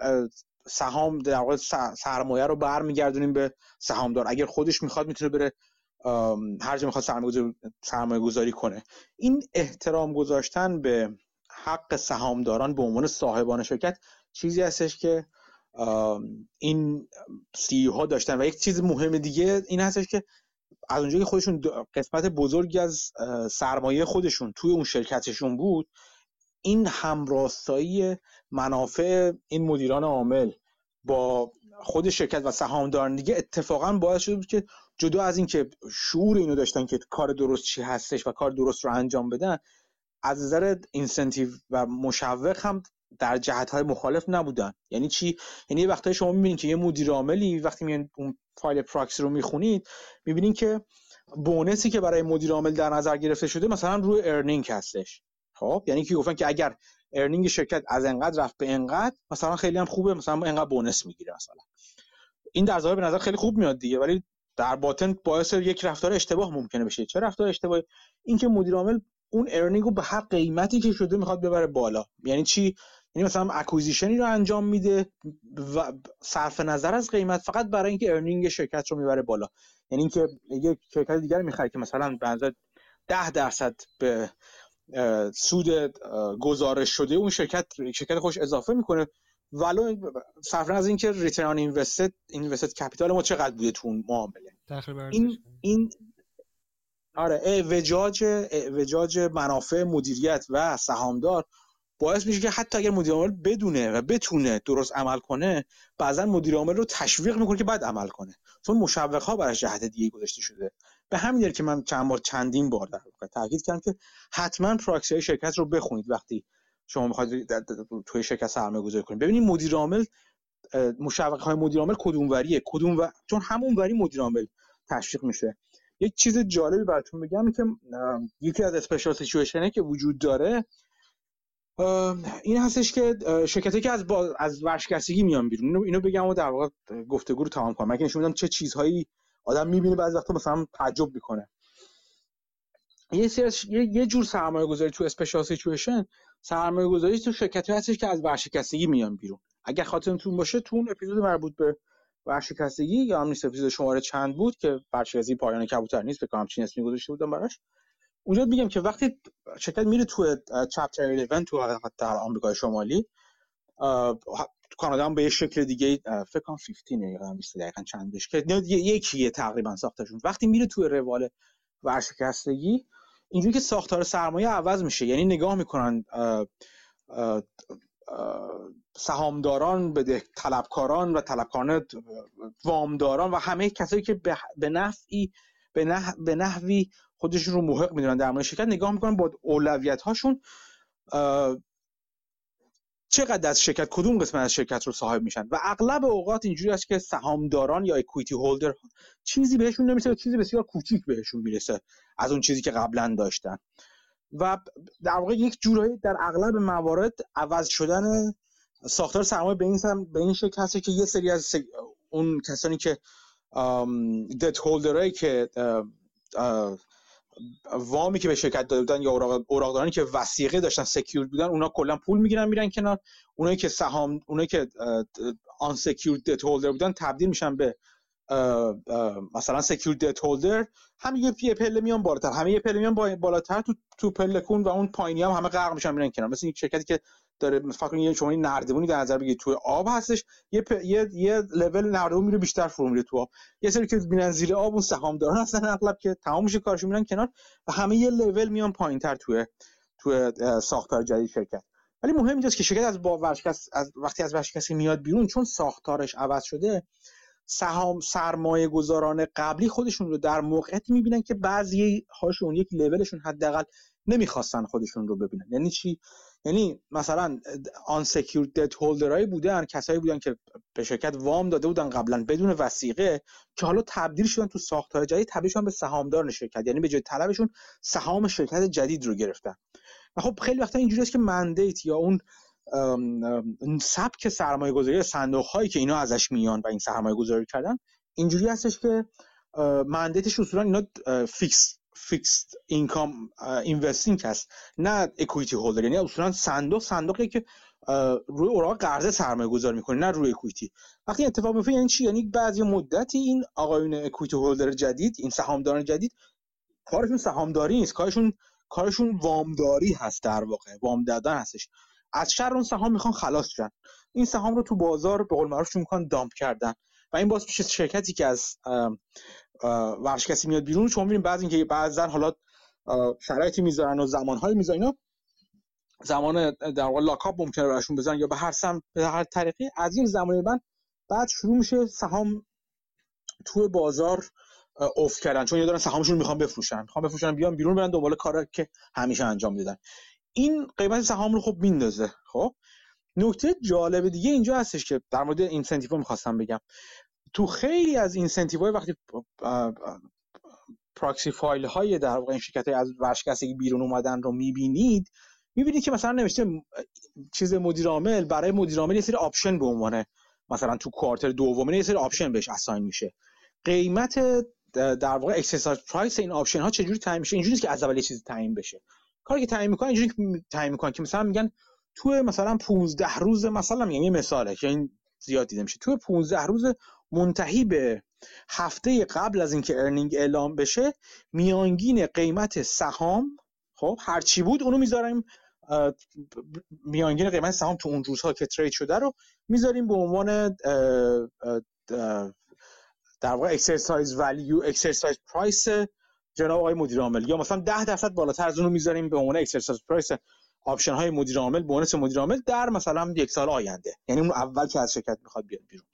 سهام در واقع سرمایه رو برمیگردونیم به سهامدار. اگر خودش می‌خواد می‌تونه بره هر جا می‌خواد سرمایه گذاری کنه. این احترام گذاشتن به حق سهامداران به عنوان صاحبان شرکت چیزی هستش که این سی ها داشتن. و یک چیز مهم دیگه این هستش که از اونجایی که خودشون قسمت بزرگی از سرمایه خودشون توی اون شرکتشون بود این همراستایی منافع این مدیران عامل با خود شرکت و سهامداران دیگه اتفاقا باعث شده بود که جدا از اینکه شعور اینو داشتن که کار درست چی هستش و کار درست رو انجام بدن از نظر اینسنتیو و مشوق هم در جهت های مخالف نبودن. یعنی چی؟ یعنی یه وقتایی شما می‌بینید که یه مدیر عاملی وقتی میان اون فایل پراکسی رو می‌خونید می‌بینید که bonus ی که برای مدیر عامل در نظر گرفته شده مثلا روی earning هستش. خب؟ یعنی که گفتن که اگر earning شرکت از انقدر رفت به انقدر مثلا خیلی هم خوبه مثلا انقدر bonus می‌گیره مثلا. این در ظاهر به نظر خیلی خوب میاد دیگه ولی در باطن باعث یک رفتار اشتباه ممکنه بشه. چه رفتار اشتباهی؟ اینکه مدیر عامل اون earning رو به هر قیمتی که شده می‌خواد ببره بالا. یعنی چی؟ یعنی مثلا acquisition ی رو انجام میده و صرف نظر از قیمت فقط برای اینکه earning شرکت رو می‌بره بالا. یعنی اینکه یک شرکت دیگر می‌خره که مثلا به 10 درصد به سود گزارش شده اون شرکت شرکت خودش اضافه می‌کنه. ولو صرف از اینکه return invested invested capital ما چقدر بوده تو اون معامله. این این آره اعوجاج اعوجاج منافع مدیریت و سهامدار باعث میشه که حتی اگر مدیر عامل بدونه و بتونه درست عمل کنه بعضا مدیر عامل رو تشویق می‌کنه که بعد عمل کنه. چون مشوق ها برای جهت دیگه گذاشته شده. به همین دلیل که من چند بار چندین بار در واقع تاکید کردم که حتما پراکسی های شرکت رو بخونید وقتی شما می‌خواید توی شرکت سرمایه گذاری کنید. ببینید مدیر عامل مشوق های مدیر عامل کدوم وریه کدوم و... چون همون وری مدیر عامل تشویق میشه. یک چیز جالبی براتون بگم که یکی از اسپیشال سیچویشنه که وجود داره این هستش که شرکتی که از با... از ورشکستگی میان بیرون. اینو, بگم و در واقع گفتگو رو تمام کنم. من نشون میدم چه چیزهایی آدم می‌بینه بعضی وقتا مثلا تعجب می‌کنه. یه یه, یه جور سرمایه گذاری تو اسپیشال سیچویشن سرمایه گذاری تو شرکتی هستش که از ورشکستگی میان بیرون. اگر خاطرتون باشه تو اون اپیزود مربوط به ورشکستگی یا هم نیست اپیزود شماره چند بود که ورشکستگی پایان کبوتر نیست به همچین اسمی گذاشته بودم براش. اونجا میگم که وقتی شرکت میره تو چپتر 11 تو در آمریکای شمالی کانادا هم به یه شکل دیگه فکر کنم 15 یادم نیست دقیقاً چندش که یکیه تقریبا ساختشون وقتی میره تو روال ورشکستگی اینجوری که ساختار سرمایه عوض میشه یعنی نگاه می‌کنن سهامداران به طلبکاران و طلبکاران وامداران و همه کسایی که به نفعی به, نحوی خودشون رو محق می‌دونن در مورد شرکت نگاه می‌کنن با اولویت هاشون چقدر از شرکت کدوم قسمت از شرکت رو صاحب میشن؟ و اغلب اوقات اینجوری است که سهامداران یا اکویتی هولدر چیزی بهشون نمی‌رسه چیزی بسیار کوچیک بهشون می‌رسه از اون چیزی که قبلا داشتن. و در واقع یک جورایی در اغلب موارد عوض شدن ساختار سرمایه به این به این شکل که یه سری از اون کسانی که دت هولدرایی که وامی که به شرکت داده بودن یا اوراقدارانی که وسیقه داشتن سکیورد بودن اونا کلا پول می‌گیرن میرن کنار. اونایی که سهام اونایی که آن سکیورد دت هولدر بودن تبدیل میشن به مثلا سکیورد دت هولدر همه یه پله میان بالاتر. همه یه پله میان بالاتر تو تو پله کون و اون پایینی هم همه غرق میشن میرن کنار. مثل یک شرکتی که داره فکر یه شما این نردبونی در نظر بگیرید. توی آب هستش یه یه یه لول نردبون میره بیشتر فرو میره تو آب. یه سری که میرن زیر آب اون سهامداران هستن اغلب که تمام میشه کارشون میرن کنار و همه یه لول میان پایینتر توی تو ساختار جدید شرکت. ولی مهم اینجاست که شرکت از با ورشکست از وقتی از ورشکستی میاد بیرون چون ساختارش عوض شده سهام سرمایه گذاران قبلی خودشون رو در موقعیتی می‌بینن که بعضی هاشون یک لولشون حداقل نمی‌خواستن خودشون رو ببینن. یعنی چی؟ یعنی مثلا آن سکیور دت هولدرای بودن کسایی بودن که به شرکت وام داده بودن قبلا بدون وسیقه که حالا تبدیل شدن تو ساختار جدید تبدیل شدن به سهامدار شرکت. یعنی به جای طلبشون سهام شرکت جدید رو گرفتن. و خب خیلی وقتا اینجوری است که mandate یا اون سبک سرمایه گذاری صندوق هایی که اینا ازش میان و این سرمایه گذاری کردن اینجوری هستش که mandate ش اصولا اینا fixed fixed income investing هست نه equity holder یعنی اصولا صندوق صندوقی که روی اوراق قرضه سرمایه گذاری می‌کنه نه روی equity وقتی اتفاق میفته یعنی چی؟ یعنی بعضی مدتی این آقایون equity holder جدید این سهامداران جدید کارشون سهامداری نیست کارشون کارشون وامداری هست در واقع وام دادن هستش. از شر اون سهام می‌خوان خلاص شن. این سهام رو تو بازار به قول معروف می‌خوان دامپ کردن. و این باعث میشه شرکتی که از ورشکستی میاد بیرون شما می‌بینید بعضی اینکه بعضا حالا شرایطی می‌ذارن و زمانهایی می‌ذارن اینا زمان در واقع لاکاپ ممکنه براشون بزنن یا به هر سم به هر طریقی. از این زمانی من بعد شروع میشه سهام تو بازار افت کردن. چون یه دارن سهامشون می‌خوان بفروشن. می‌خوان بفروشن بیان بیرون برن دنبال کار که همیشه انجام میدن این قیمت سهام رو خب میندازه خب؟ نکته جالب دیگه اینجا هستش که در مورد incentive می‌خواستم بگم. تو خیلی از incentive های وقتی proxy file های در واقع این شرکت از ورشکستگی بیرون اومدن رو می‌بینید می‌بینید که مثلا نوشته چیز مدیر عامل برای مدیر عامل یه سری option به عنوان مثلا تو quarter دوم یه سری option بهش assign میشه. قیمت در واقع exercise price این option ها چجوری تعیین میشه؟ اینجوریه که از اول یه چیزی تعیین بشه. کاری که تعیین می‌کنن اینجوری تعیین می‌کنن که مثلا میگن تو مثلا 15 روز مثلا میگم یه مثاله که این زیاد دیده میشه. تو 15 روز منتهی به هفته قبل از اینکه earning اعلام بشه میانگین قیمت سهام خب هر چی بود اونو می‌ذاریم میانگین قیمت سهام تو اون روزها که trade شده رو می‌ذاریم به عنوان در واقع exercise value exercise price جناب آقای مدیر عامل یا مثلا 10 درصد بالاتر از اون رو می‌ذاریم به عنوان exercise price option های مدیر عامل bonus مدیر عامل در مثلا یک سال آینده. یعنی اون اول که از شرکت می‌خواد بیاد بیرون.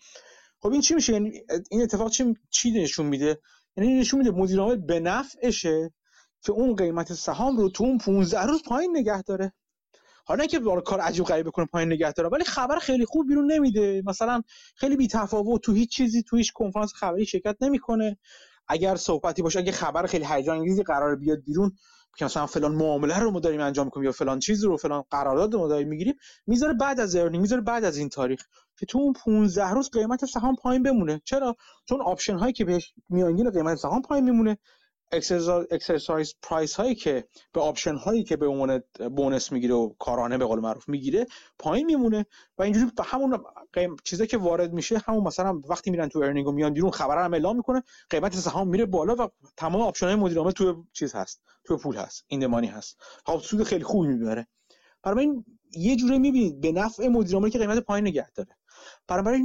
خب این چی میشه؟ یعنی این اتفاق چی چی نشون میده؟ یعنی نشون میده مدیر عامل به نفعشه که اون قیمت سهام رو تو اون 15 روز پایین نگه داره. حالا که کار عجیب غریب بکنه پایین نگه داره ولی خبر خیلی خوب بیرون نمیده. مثلا خیلی بی تفاوت تو هیچ چیزی تو هیچ کنفرانس خبری شرکت نمی‌کنه. اگر صحبتی باشه اگه خبر خیلی هیجان انگیزی قرار بیاد بیرون که مثلا فلان معامله رو ما داریم انجام می‌کنیم یا فلان چیز رو فلان قرارداد رو ما داریم می‌گیریم می‌ذاره بعد از ارنینگ می‌ذاره بعد از این تاریخ که تو اون 15 روز قیمت سهام پایین بمونه. چرا؟ چون option هایی که بهش میانگین قیمت سهام پایین میمونه. exercise price هایی که به option هایی که به عنوان bonus می‌گیره و کارانه به قول معروف می‌گیره پایین میمونه و اینجوری به همون. چیزی که وارد میشه همون مثلا وقتی میرن تو earning و میان بیرون خبر هم اعلام می‌کنه قیمت سهام میره بالا و تمام option های مدیر عامل تو چیز هست تو پول هست in the money هست خب سود خیلی خوبی می‌بره برای این یه جوری می‌بینید به نفع مدیر که قیمت پایین نگه داره برای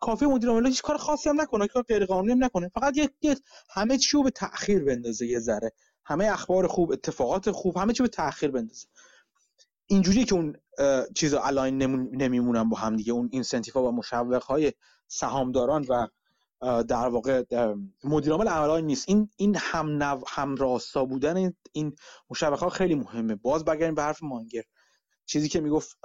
کافی مدیر عامل هیچ کار خاصی هم نکنه کار غیر قانونی هم نکنه. فقط یه همه چی رو به تاخیر بندازه یه ذره. همه اخبار خوب اتفاقات خوب همه چی به تاخیر بندازه. اینجوریه که اون چیزا align نمیمونن با هم دیگه. اون incentive ها و مشوق های سهامداران و در واقع مدیر عامل نیست. این این هم نو هم راستا بودن این مشوق ها خیلی مهمه. باز بگردیم به حرف مانگر. چیزی که می‌گفت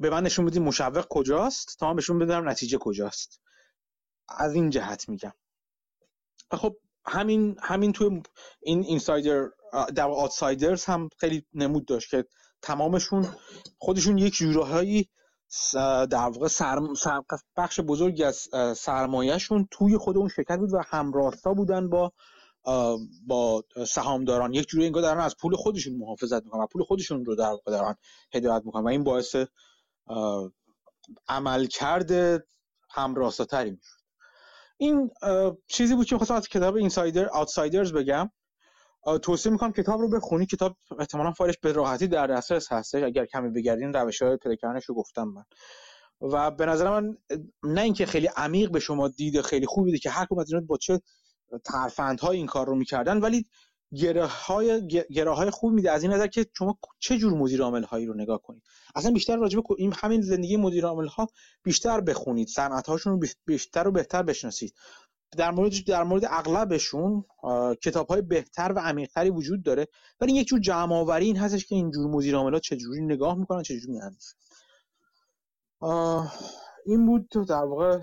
به من نشون بدید مشوق کجاست؟ تا من بهشون بدم نتیجه کجاست. از این جهت میگم. خب همین همین توی این اینسایدر در آتسایدرز هم خیلی نمود داشت که تمامشون خودشون یک جورهایی در واقع سرم، بخش بزرگی از سرمایهشون توی خود اون شرکت بود و همراستا بودن با با سهامداران. یک جوری انگار دارن از پول خودشون محافظت می‌کنن و پول خودشون رو در واقع دارن هدایت می‌کنن و این باعث عمل کرده همراستاتری می‌شد. این چیزی بود که خواستم از کتاب اینسایدر آوتسایدرز بگم. توصیه می‌کنم کتاب رو بخونی. کتاب احتمالا فایلش به راحتی در دسترس هستش اگر کمی بگردین روش های پیدا رو گفتم من. و به نظر من نه اینکه خیلی عمیق به شما دید خیلی خوبی که هر کدوم از با چه ترفندهای این کار رو می‌کردن ولی گره های خوب میده. از این نظر که شما چه جور مدیر عامل هایی رو نگاه کنید؟ اصلا بیشتر راجع به این همین زندگی مدیر عامل ها بیشتر بخونید. صنعت هاشون رو بیشتر و بهتر بشناسید. در مورد در مورد اغلبشون کتاب های بهتر و عمیقتری وجود داره. ولی یک جور جمع آوری این هستش که این جور مدیر عامل ها چه جوری نگاه می‌کنن چه جوری این بود در واقع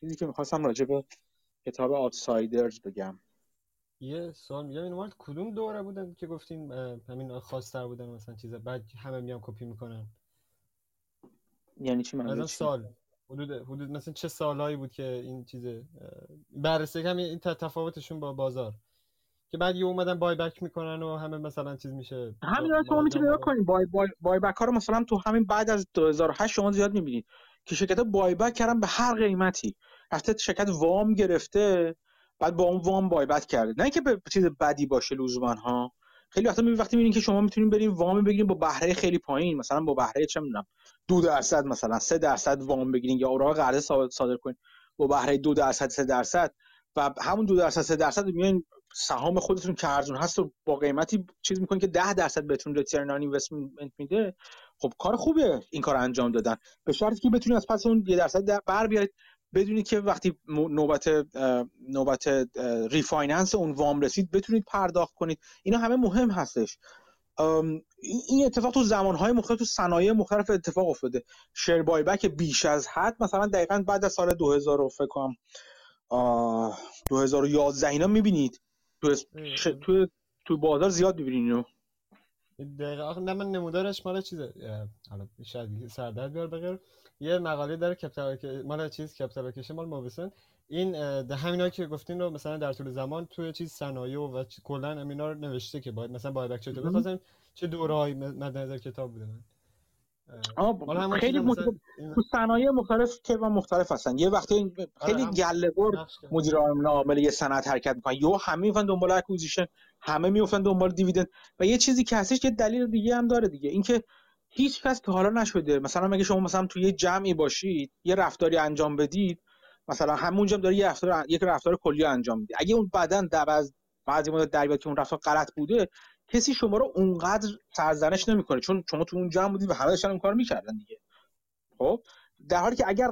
چیزی که می‌خواستم راجع به کتاب آتسایدرز بگم. یه سوال میگم این کدوم دوره بودن که گفتین همین خواستر بودن مثلا چیزا؟ بعد همه میام کپی می‌کنن. یعنی چی من سال حدود حدود مثلا چه سالهایی بود که این چیز بررسی همین این تفاوتشون با بازار. که بعد یه اومدن بای بک می‌کنن و همه مثلا چیز میشه. همین شما می‌تونید نگاه کنید بای, بای, بای بک ها رو مثلا تو همین بعد از 2008 شما زیاد می‌بینید که شرکت بای بک کردن به هر قیمتی. رفته شرکت وام گرفته. بعد با اون وام بایبت کرده. نه اینکه به چیز بدی باشه لزوما ها خیلی وقتا می‌بینید وقتی می‌بینید که شما می‌تونید برین وام بگیرید با بهره خیلی پایین. مثلا با بهره چه می‌دونم دو درصد مثلا سه درصد وام بگیرین یا اوراق قرضه صادر کنین. با بهره دو درصد سه درصد. و همون دو درصد سه درصد میان سهام خودتون که ارزون هست و با قیمتی چیز می‌کنین که ده درصد بهتون ریترن آن اینوستمنت میده. خب کار خوبه این کار انجام دادن. به شرطی که بتونید از پس اون یه درصد بر بیارید. بدونید که وقتی نوبت نوبت refinance اون وام رسید بتونید پرداخت کنید. اینا همه مهم هستش. این اتفاق تو زمانهای مختلف تو صنایع مختلف اتفاق افتاده. share buyback بیش از حد مثلا دقیقا بعد از سال 2000 فکر کنم 2011 اینا می‌بینید. تو تو تو بازار زیاد می‌بینید اینو. دقیقا نه من نمودارش مال چیزه. حالا شاید سردرد بیار بغیر یه مقاله داره کپیتال مال چیز کشه مال موبسن این همینایی که گفتین رو مثلا در طول زمان توی چیز صنایع و کلا امینا رو نوشته که باید مثلا باید چطور بخواستم چه دورهایی مد نظر کتاب بوده. من خیلی مختلف تو صنایع مختلف که و مختلف هستن. یه وقتی خیلی آره، گله مدیر عامل یه صنعت حرکت می‌کنن. یو همه میفن دنبال اکوزیشن همه میفتن دنبال دیویدند و یه چیزی که هستش که دلیل دیگه هم داره دیگه. اینکه هیچ کس که حالا نشده. مثلا مگه شما مثلا توی یه جمعی باشید یه رفتاری انجام بدید مثلا همونجا داره یه رفتار یک رفتار کلی انجام میده. اگه اون بدن در از بعضی مدت در که اون رفتار غلط بوده کسی شما رو اونقدر سرزنش نمی‌کنه. چون شما تو اون جمع بودید و همه داشتن اون کار می‌کردن دیگه. خب؟ در حالی که اگر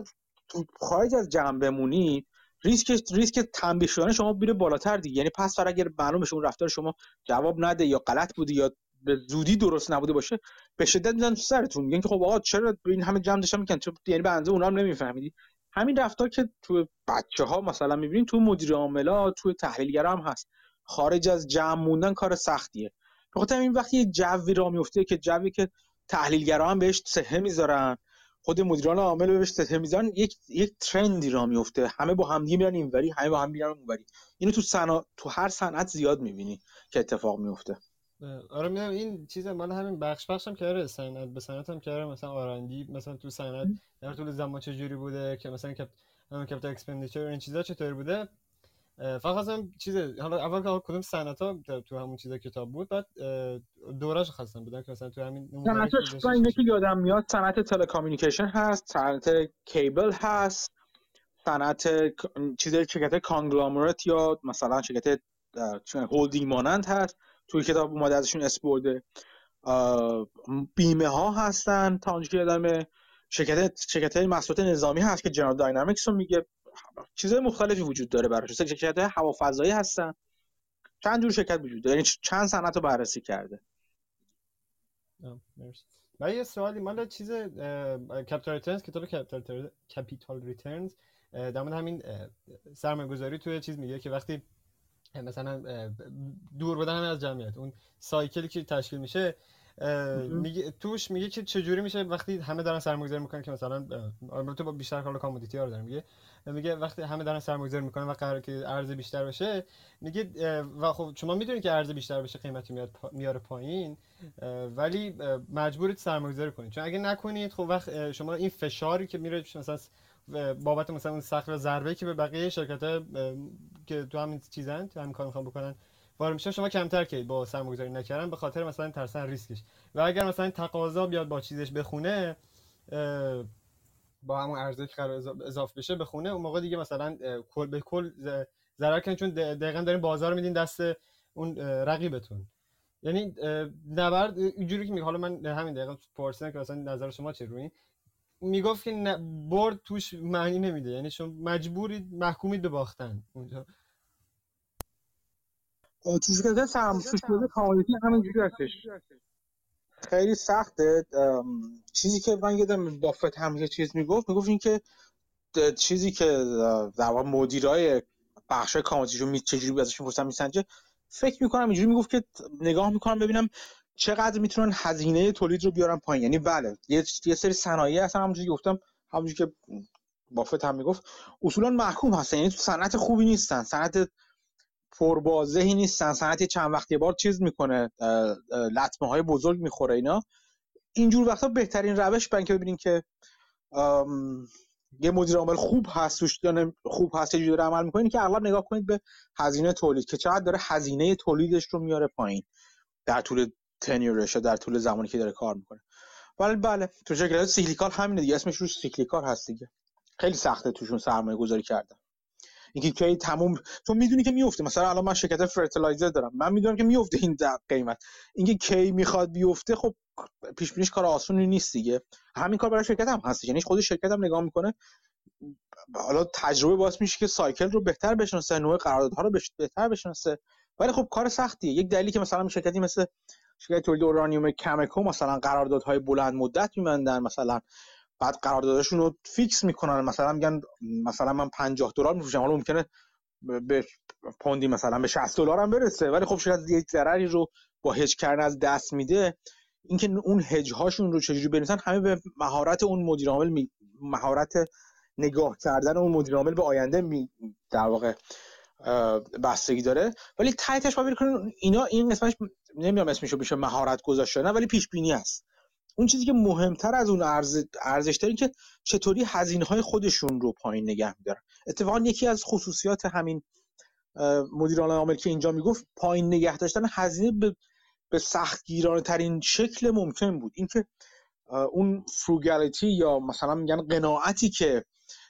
خارج از جمع بمونید ریسک ریسک تنبیه شدن شما میره بالاتر دیگه. یعنی پس فر اگر معلوم اون رفتار شما جواب نده یا غلط بوده یا به زودی درست نبوده باشه به شدت می‌زنن تو سرتون. میگن که خب آقا چرا این همه جمع داشتن می‌کنن؟ یعنی به اندازه اونا هم نمیفهمیدی. همین رفتار که تو بچه ها مثلا می‌بینید تو مدیر عاملا تو تحلیلگرا هم هست. خارج از جمع موندن کار سختیه. بخاطر این وقتی یه جوی را میفته که جوی که تحلیلگرا هم بهش صحه می‌ذارن خود مدیران عامل بهش صحه می‌ذارن یک یک trend ی راه میفته همه با هم میرن اینوری همه با هم میرن اونوری. اینو تو صنع تو هر صنعت زیاد می‌بینی که اتفاق میفته آره می‌دونم این چیز مال همین بخش بخش هم کرده صنعت به صنعت هم کرده مثلا R&D مثلا تو صنعت در طول زمان چه جوری بوده که مثلا cap همون capital expenditure این چیزا چطور بوده؟ فقط هم چیز حالا اول که کدوم صنعت ها تو همون چیزا کتاب بود بعد دوراش خواستم بودن که مثلا تو همین صنعتش اینه که یادم میاد صنعت تلکامیونیکیشن هست صنعت کیبل هست صنعت چیز شرکت کانگلامرات یا مثلا شرکت هولدینگ مانند هست. توی کتاب اومده ازشون اسپورده بیمه ها هستن تا اونجا که یادمه شرکت شرکت محصولات نظامی هست که جنرال داینامیکس رو میگه. چیزهای مختلفی وجود داره براش. شرکت هوافضایی هستن. چند جور شرکت وجود داره. یعنی چند صنعت رو بررسی کرده. و یه سوالی مال چیز Capital Returns کتاب Capital Returns در مورد همین سرمایه گذاری توی چیز میگه که وقتی مثلا دور بودن همه از جمعیت. اون cycle ی که تشکیل میشه میگه توش میگه که چجوری میشه وقتی همه دارن سرمایه‌گذاری می‌کنن که مثلا البته با بیشتر کار کامودیتی ها رو دارن میگه میگه وقتی همه دارن سرمایه‌گذاری می‌کنن و قرار که ارز بیشتر بشه میگه و خب شما می‌دونید که ارز بیشتر بشه قیمتی میاد میاره پایین ولی مجبورید سرمایه‌گذاری کنید. چون اگه نکنید خب وقت شما این فشاری که میره مثلا بابت مثلا اون سخت ضربه که به بقیه شرکت که تو همین چیزن تو همین کار می‌خوان بکنن وارد میشه شما کمتر که با سرمایه‌گذاری نکردن به خاطر مثلا ترسن ریسکش. و اگر مثلا تقاضا بیاد با چیزش بخونه با همون ارزش که قرار اضافه بشه بخونه اون موقع دیگه مثلا کل به کل ضرر کنید چون دقیقا دارین بازار میدین دست اون رقیبتون. یعنی نبرد اینجوری که میگه حالا من همین دقیقا پرسیدم که مثلا نظر شما چه روی می‌گفت که برد توش معنی نمیده. یعنی شما مجبورید محکومید به باختن. اونجا. توش که سرم توش کاملیتی همینجوری هستش خیلی سخته. چیزی که من یادم بافت همیشه چیز می‌گفت می‌گفت این که چیزی که در واقع مدیرای بخش کاماتیشو می چجوری ازشون پرسن میسنجه. فکر می‌کنم اینجوری می‌گفت که نگاه می‌کنم ببینم چقدر می‌تونن هزینه تولید رو بیارن پایین؟ یعنی بله یه, یه سری صنایع هستن همونجوری گفتم همونجوری که بافت هم می‌گفت. اصولا محکوم هستن یعنی صنعت خوبی نیستن صنعت پربازدهی نیستن صنعت چند وقتی بار چیز می‌کنه لطمه های بزرگ می‌خوره اینا. اینجور وقتا بهترین روش برای که ببینین که یه مدیر عامل خوب هست توش خوب هست چجوری داره عمل می‌کنه که اغلب نگاه کنید به هزینه تولید که چقدر داره هزینه تولیدش رو میاره پایین. در طول tenure ش در طول زمانی که داره کار می‌کنه. ولی بله تو شکل cyclical همینه دیگه. اسمش روش cyclical هست دیگه. خیلی سخته توشون سرمایه گذاری کردن. اینکه کی تموم تو می‌دونی که میفته مثلا الان من شرکت fertilizer دارم. من می‌دونم که میفته این قیمت. اینکه کی می‌خواد بیفته خب پیش بینیش کار آسونی نیست دیگه. همین کار برای شرکت هم هست یعنی خود شرکت هم نگاه می‌کنه. حالا تجربه باعث میشه که cycle رو بهتر بشناسه نوع قراردادها رو بهتر بشناسه. ولی خب کار سختیه. یک دلیلی که مثلا شرکتی مثل شرکت تولید اورانیوم Cameco مثلا قراردادهای بلند مدت میبندن مثلا بعد قراردادشون رو fix می‌کنن مثلا میگن مثلا من 50 دلار میفروشم حالا ممکنه به پوندی مثلا به 60 دلار هم برسه ولی خب شاید یک ضرری رو با هج کردن از دست میده اینکه اون هج هاشون رو چجوری بنویسن همه به مهارت اون مدیر عامل. مهارت نگاه کردن اون مدیر عامل به آینده می... در واقع بستگی داره ولی تایتش باید کنین اینا این قسمتش نمی‌دونم اسمشو بشه مهارت گذاشته نه ولی پیش بینی است. اون چیزی که مهمتر از اون ارز ارزش داره که چطوری هزینه های خودشون رو پایین نگه میدارن. اتفاقا یکی از خصوصیات همین مدیران عامل که اینجا می‌گفت پایین نگه داشتن هزینه به به ترین شکل ممکن بود. اینکه اون فروگالیتی یا مثلا میگن قناعتی که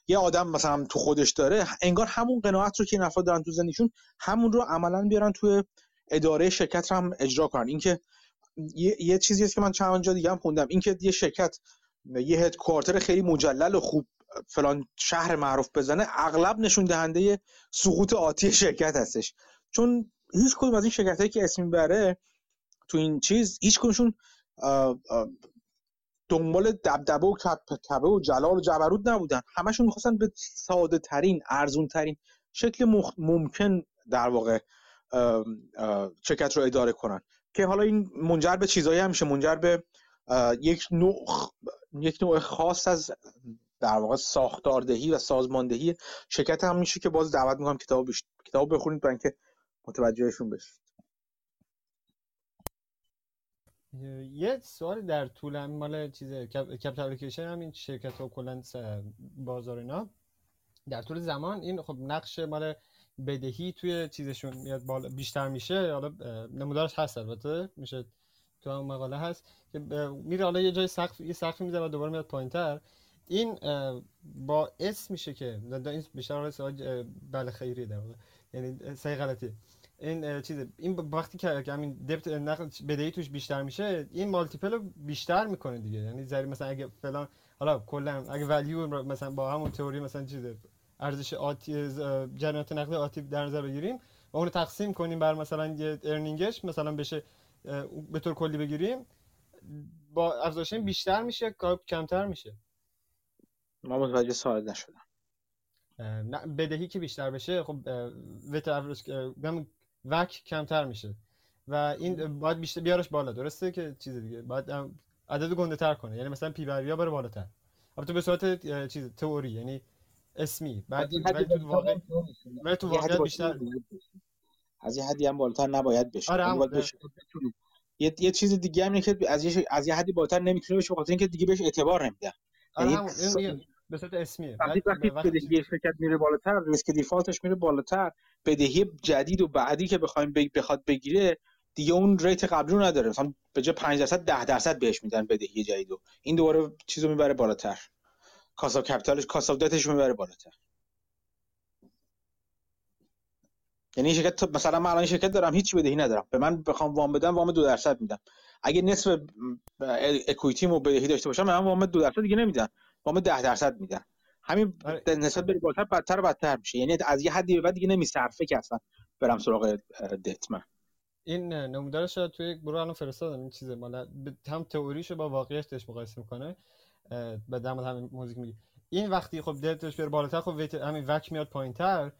یه آدم مثلا تو خودش داره انگار همون قناعت رو که این افراد دارن تو زندگیشون همون رو عملا بیارن توی اداره شرکت رو هم اجرا کنن. اینکه یه, یه چیزی است که من چند جا دیگه هم خوندم. اینکه یه شرکت یه هدکوارتر خیلی مجلل و خوب فلان شهر معروف بزنه اغلب نشون دهنده سقوط آتی شرکت هستش. چون هیچ کدوم از این شرکت هایی که اسم می‌بره تو این چیز هیچ کنشون دنبال دبدبه و کبه و جلال و جبروت نبودن. همشون می‌خواستن به ساده ترین ارزون ترین شکل ممکن در واقع شرکت رو اداره کنن. که حالا این منجر به چیزایی هم میشه. منجر به یک نوع یک نوع خاص از در واقع ساختاردهی و سازماندهی شرکت هم میشه که باز دعوت می‌کنم کتاب بش... کتاب بخونید برای اینکه متوجهشون بشید. یه سوال در طول مال چیز کپ اپلیکیشن هم این شرکت ها کلا بازار اینا. در طول زمان این خب نقش مال بدهی توی چیزشون میاد بالا بیشتر میشه. حالا نمودارش هست البته میشه تو هم مقاله هست که میره حالا یه جای سقف یه سقفی می‌زنه و دوباره میاد پایینتر. این باعث میشه که این بیشتر سوال بله خیری در یعنی صحیح غلطی این چیز این وقتی که همین دپت نقل بدهی توش بیشتر میشه این مالتیپل رو بیشتر می‌کنه دیگه یعنی زری مثلا اگه فلان حالا کلا اگه ولیو مثلا با همون تئوری مثلا چیز ارزش آتی جریانات نقدی آتی در نظر بگیریم و اون رو تقسیم کنیم بر مثلا یه ارنینگش مثلا بشه به طور کلی بگیریم با افزایش بیشتر میشه کمتر میشه ما متوجه سوال نشدم بدهی که بیشتر بشه خب ویت افریج وک کمتر میشه. و این باید بیشتر بیارش بالا. درسته که چیز دیگه باید عدد گنده تر کنه. یعنی مثلا پی بر بره بالاتر. البته به صورت چیز تئوری یعنی اسمی. بعد ولی تو واقع ولی تو واقع بیشتر از یه حدی هم بالاتر نباید بشه. آره هم بشه. یه یه چیز دیگه هم اینه که از یه از یه حدی بالاتر نمی‌تونه بشه. بخاطر اینکه دیگه بهش اعتبار نمیدن. آره این به صورت اسمیه وقتی وقتی بدهی شرکت میره بالاتر ریسک دیفالتش میره بالاتر بدهی جدید و بعدی که بخوایم بخواد بگیره دیگه اون rate قبلی رو نداره. مثلا به جای 5 درصد 10 درصد بهش میدن بدهی جدیدو این دوباره چیزو می‌بره بالاتر. کاسا کپیتالش کاسا دتش می‌بره بالاتر. یعنی شرکت مثلا من الان شرکت دارم هیچ بدهی ندارم. به من بخوام وام بدم وام دو درصد میدم. اگه نصف equity مو بدهی داشته باشم من وام دو درصد دیگه نمیدن. وام ده درصد میدن. همین آره. نسبت بری بالاتر بدتر و بدتر میشه. یعنی از یه حدی به بعد دیگه نمیصرفه که اصلا برم سراغ دت من این نمودارش رو توی گروه الان فرستادم. این چیزه. مال هم تئوریشو با واقعیتش مقایسه می‌کنه. به در مورد همین موزیک میگه این وقتی خب دلتش بره بالاتر خب ویت همین وک میاد پایینتر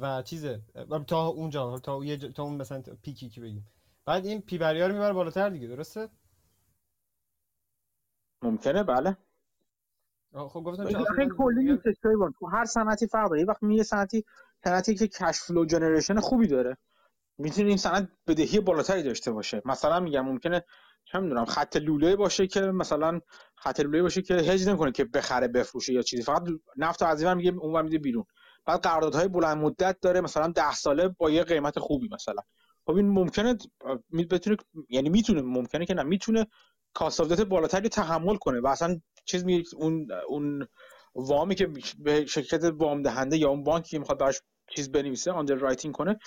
و چیزه. تا اونجا تا یه تا اون مثلا پیکی که بگیم. بعد این پی بریا رو می‌بره بالاتر دیگه. درسته؟ ممکنه. بله. خب گفتم من کلی نیستش. تو هر صنعتی فرق داره. یه وقت یه صنعتی صنعتی که cash flow generation خوبی داره. می‌تونه این صنعت بدهی بالاتری داشته باشه. مثلا میگم ممکنه چه می‌دونم خط لوله باشه که مثلا خط لوله باشه که هج نکنه که بخره بفروشه یا چیزی. فقط نفت از این میگه اون ور میده بیرون. بعد قراردادهای بلند مدت داره. مثلا ده ساله با یه قیمت خوبی مثلا. خب این ممکنه می- بتونه یعنی می‌تونه ممکنه که نه. می‌تونه cost of debt بالاتری تحمل کنه و اصلا چیز می اون اون وامی که به شرکت وام دهنده یا اون بانکی می‌خواد براش چیز بنویسه underwriting کنه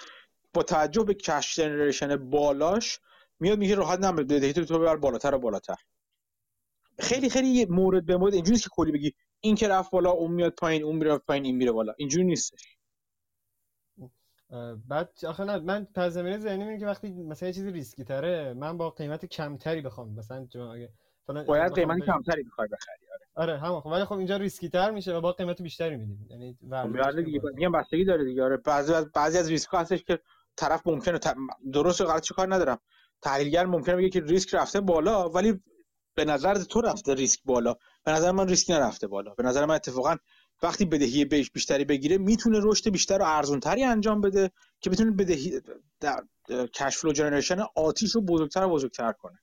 با توجه به cash generation بالاش میاد میگه راحت نه بدهی تو ببر بالاتر و بالاتر. خیلی خیلی مورد به مورد اینجوری که کلی بگی این که رفت بالا اون میاد پایین اون میره پایین این میره بالا. اینجوری نیستش. بعد آخه نه من پس زمینه ذهنی اینه که وقتی مثلا یه چیزی ریسکی تره من با قیمت کمتری بخوام. مثلا اگه باید قیمت بگم کمتری بخوای بخری آره. همون خب ولی خب اینجا ریسکی تر میشه و با قیمت بیشتری میدیم. یعنی خب دیگه. میگم بستگی داره دیگه آره. بعضی از بعضی از ریسک هستش که طرف ممکنه ت... درست و غلط چه کار ندارم. تحلیلگر ممکنه بگه که ریسک رفته بالا ولی به نظر تو رفته ریسک بالا. به نظر من ریسک نرفته بالا. به نظر من اتفاقا وقتی بدهی بیش بیشتری بگیره می‌تونه رشد بیشتر و ارزونتری انجام بده که بتونه بدهی در cash flow generation آتیش رو بزرگتر و بزرگتر کنه.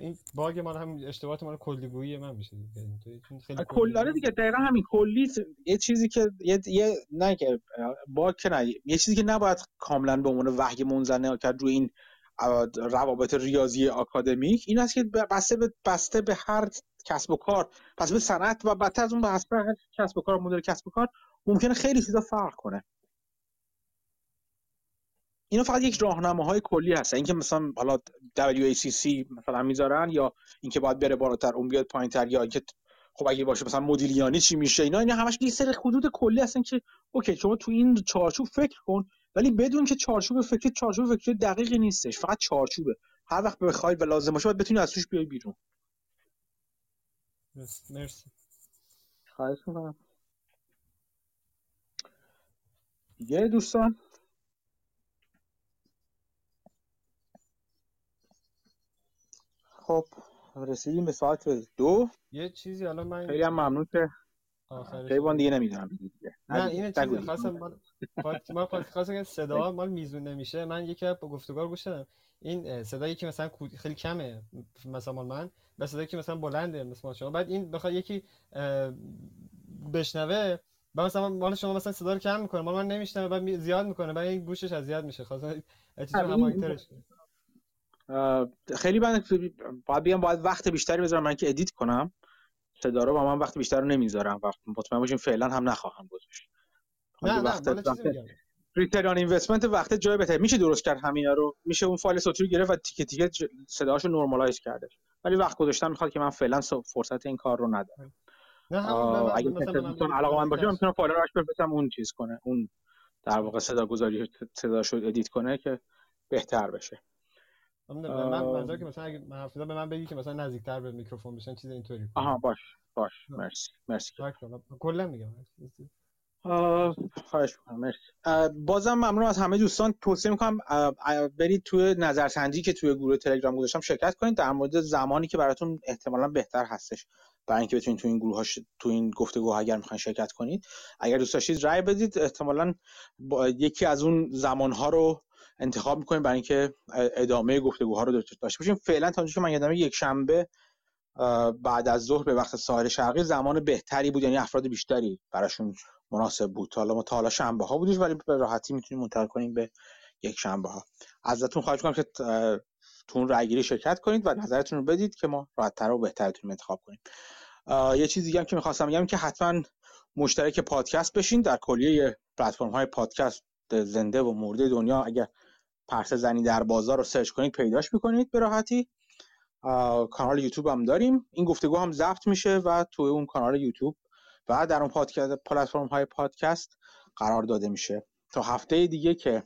این bug مال هم اشتباهات مال کلیگویی من میشه خیلی کل آره دیگه دقیقا همین. کلی یه چیزی که یه, یه نه که با که نه. یه چیزی که نباید کاملا به عنوان وحی منزل نگاه کرد روی این روابط ریاضی آکادمیک این است که بسته به بسته به هر کسب و کار. بسته به صنعت و بدتر از اون به کسب و کار مدل کسب و کار ممکنه خیلی چیزا فرق کنه. اینا فقط یک راهنماهای کلی هستن اینکه مثلا حالا WACC مثلا می‌ذارن یا اینکه باید بره بالاتر اون بیاد پایینتر یا اینکه خب اگه باشه مثلا مدیلیانی چی میشه اینا اینا همش یه سری حدود کلی هستن که اوکی شما تو این چارچوب فکر کن ولی بدون که چارچوب فکری چارچوب فکری دقیقی نیستش فقط چارچوبه. هر وقت بخوای و لازم باشه باید بتونی از توش بیای بیرون. مرسی مرسی. خواهش می‌کنم دیگه دوستان خب رسیدیم به ساعت دو یه چیزی حالا من خیلی هم ممنون که بگم. دیگه نمی‌دونم دیگه نه. این نگو چیزی. خواستم پاد- خواستم که صدا مال میزون نمیشه من یکی از گفتگار گوش دادم این صدایی که مثلا خیلی کمه مثلا مال من و صدایی که مثلا بلنده مثل مال شما. بعد این بخواد یکی بشنوه و مثلا مال شما مثلا صدا رو کم می‌کنه مال من نمیشنوه بعد زیاد می‌کنه بعد این گوشش اذیت میشه. خواستم این- هماهنگترش خیلی من باید بیام باید وقت بیشتری بذارم من که edit کنم. صدا رو و من وقت بیشتر رو نمی‌ذارم. وقت مطمئن باشین فعلا هم نخواهم گذاشت. نه نه وقت مال چیزی میگم. return on investment وقت جای بهتری میشه درست کرد همینا رو؟ میشه اون فایل صوتی رو گرفت و تیکه تیکه صداشو normalize کرده. ولی وقت گذاشتن می‌خواد که من فعلا فرصت این کار رو ندارم. اگه مثلا علاقه من باشه می‌تونم فایل رو بفرستم اون چیز کنه اون در واقع صدا گذاری صداشو edit کنه که بهتر بشه. من من منظورم که مثلا اگه من به من بگی که مثلا نزدیکتر به میکروفون بشن چیز اینطوری. آها باش باش. مرسی مرسی. کلا میگم. خواهش می‌کنم بازم ممنون از همه دوستان. توصیه می‌کنم برید توی نظرسنجی که توی گروه تلگرام گذاشتم شرکت کنید. در مورد زمانی که براتون احتمالا بهتر هستش. برای اینکه بتونید تو این گروه تو این گفتگوها اگر می‌خواین شرکت کنید. اگر دوست داشتید رای بدید. احتمالا با یکی از اون زمانها رو انتخاب می‌کنیم برای اینکه ادامه گفتگوها رو داشته باشیم. فعلا تا که من یادم یک شنبه بعد از ظهر به وقت ساحل شرقی زمان بهتری بود یعنی افراد بیشتری براشون مناسب بود. حالا ما تا حالا شنبه ها بودیم ولی به راحتی می‌تونیم منتقل کنیم به یک شنبه ها ازتون خواهش می‌کنم که تو اون رأیگیری شرکت کنید و نظرتون رو بدید که ما راحت‌تر و بهتر انتخاب کنیم. یه چیز دیگه هم که می‌خواستم بگم که حتما مشترک پادکست بشین. در کلیه پلتفرم های پادکست زنده و مرده دنیا اگر پرسه زنی در بازار رو سرچ کنید پیداش می‌کنید به راحتی. کانال یوتیوب هم داریم. این گفتگو هم ضبط میشه و توی اون کانال یوتیوب و در اون پادکست پلتفرم های پادکست قرار داده میشه. تا هفته دیگه که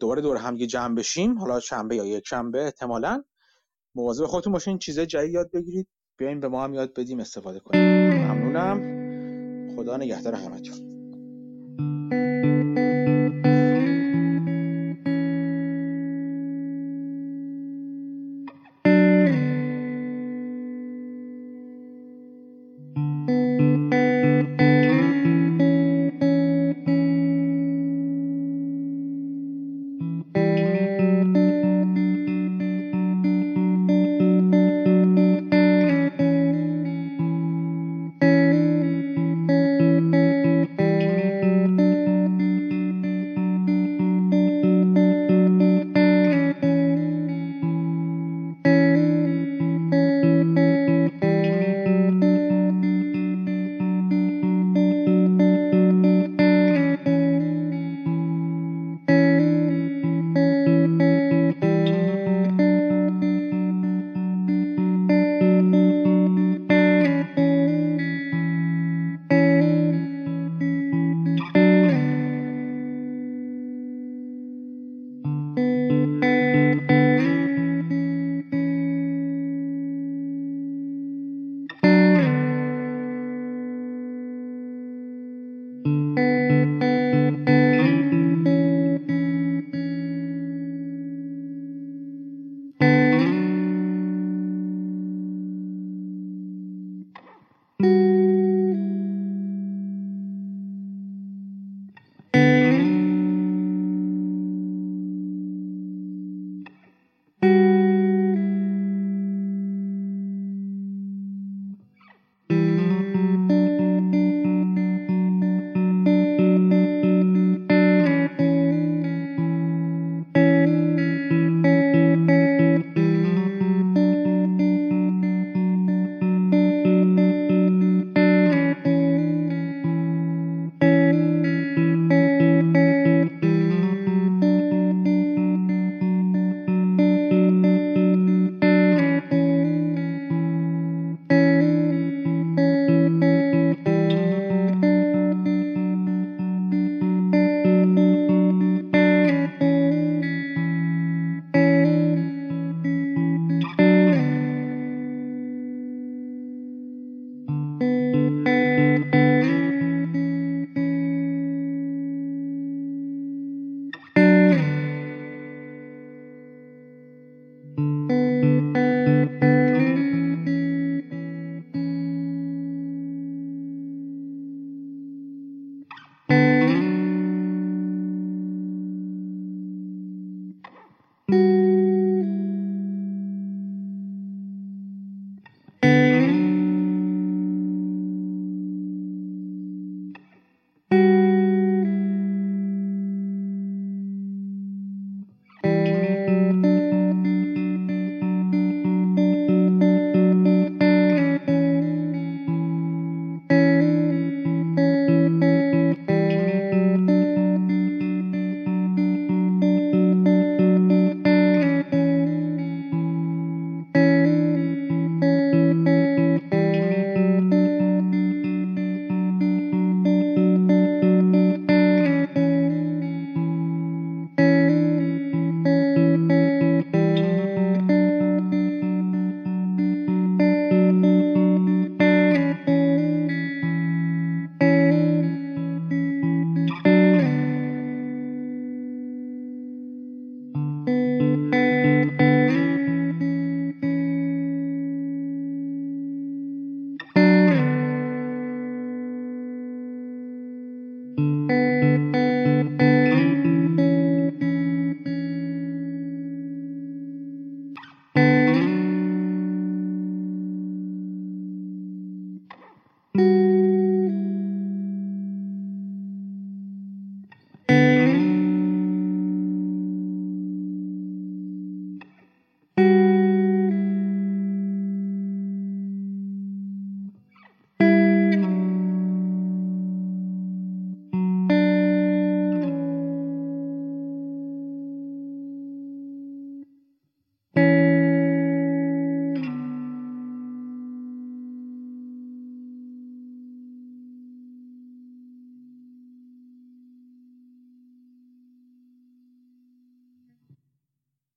دوباره دور هم جمع بشیم حالا شنبه یا یک شنبه احتمالا مواظب خودتون باشین چیزای جدید یاد بگیرید بیاین به ما هم یاد بدیم استفاده کنیم. ممنونم. خدا نگهدار همتون.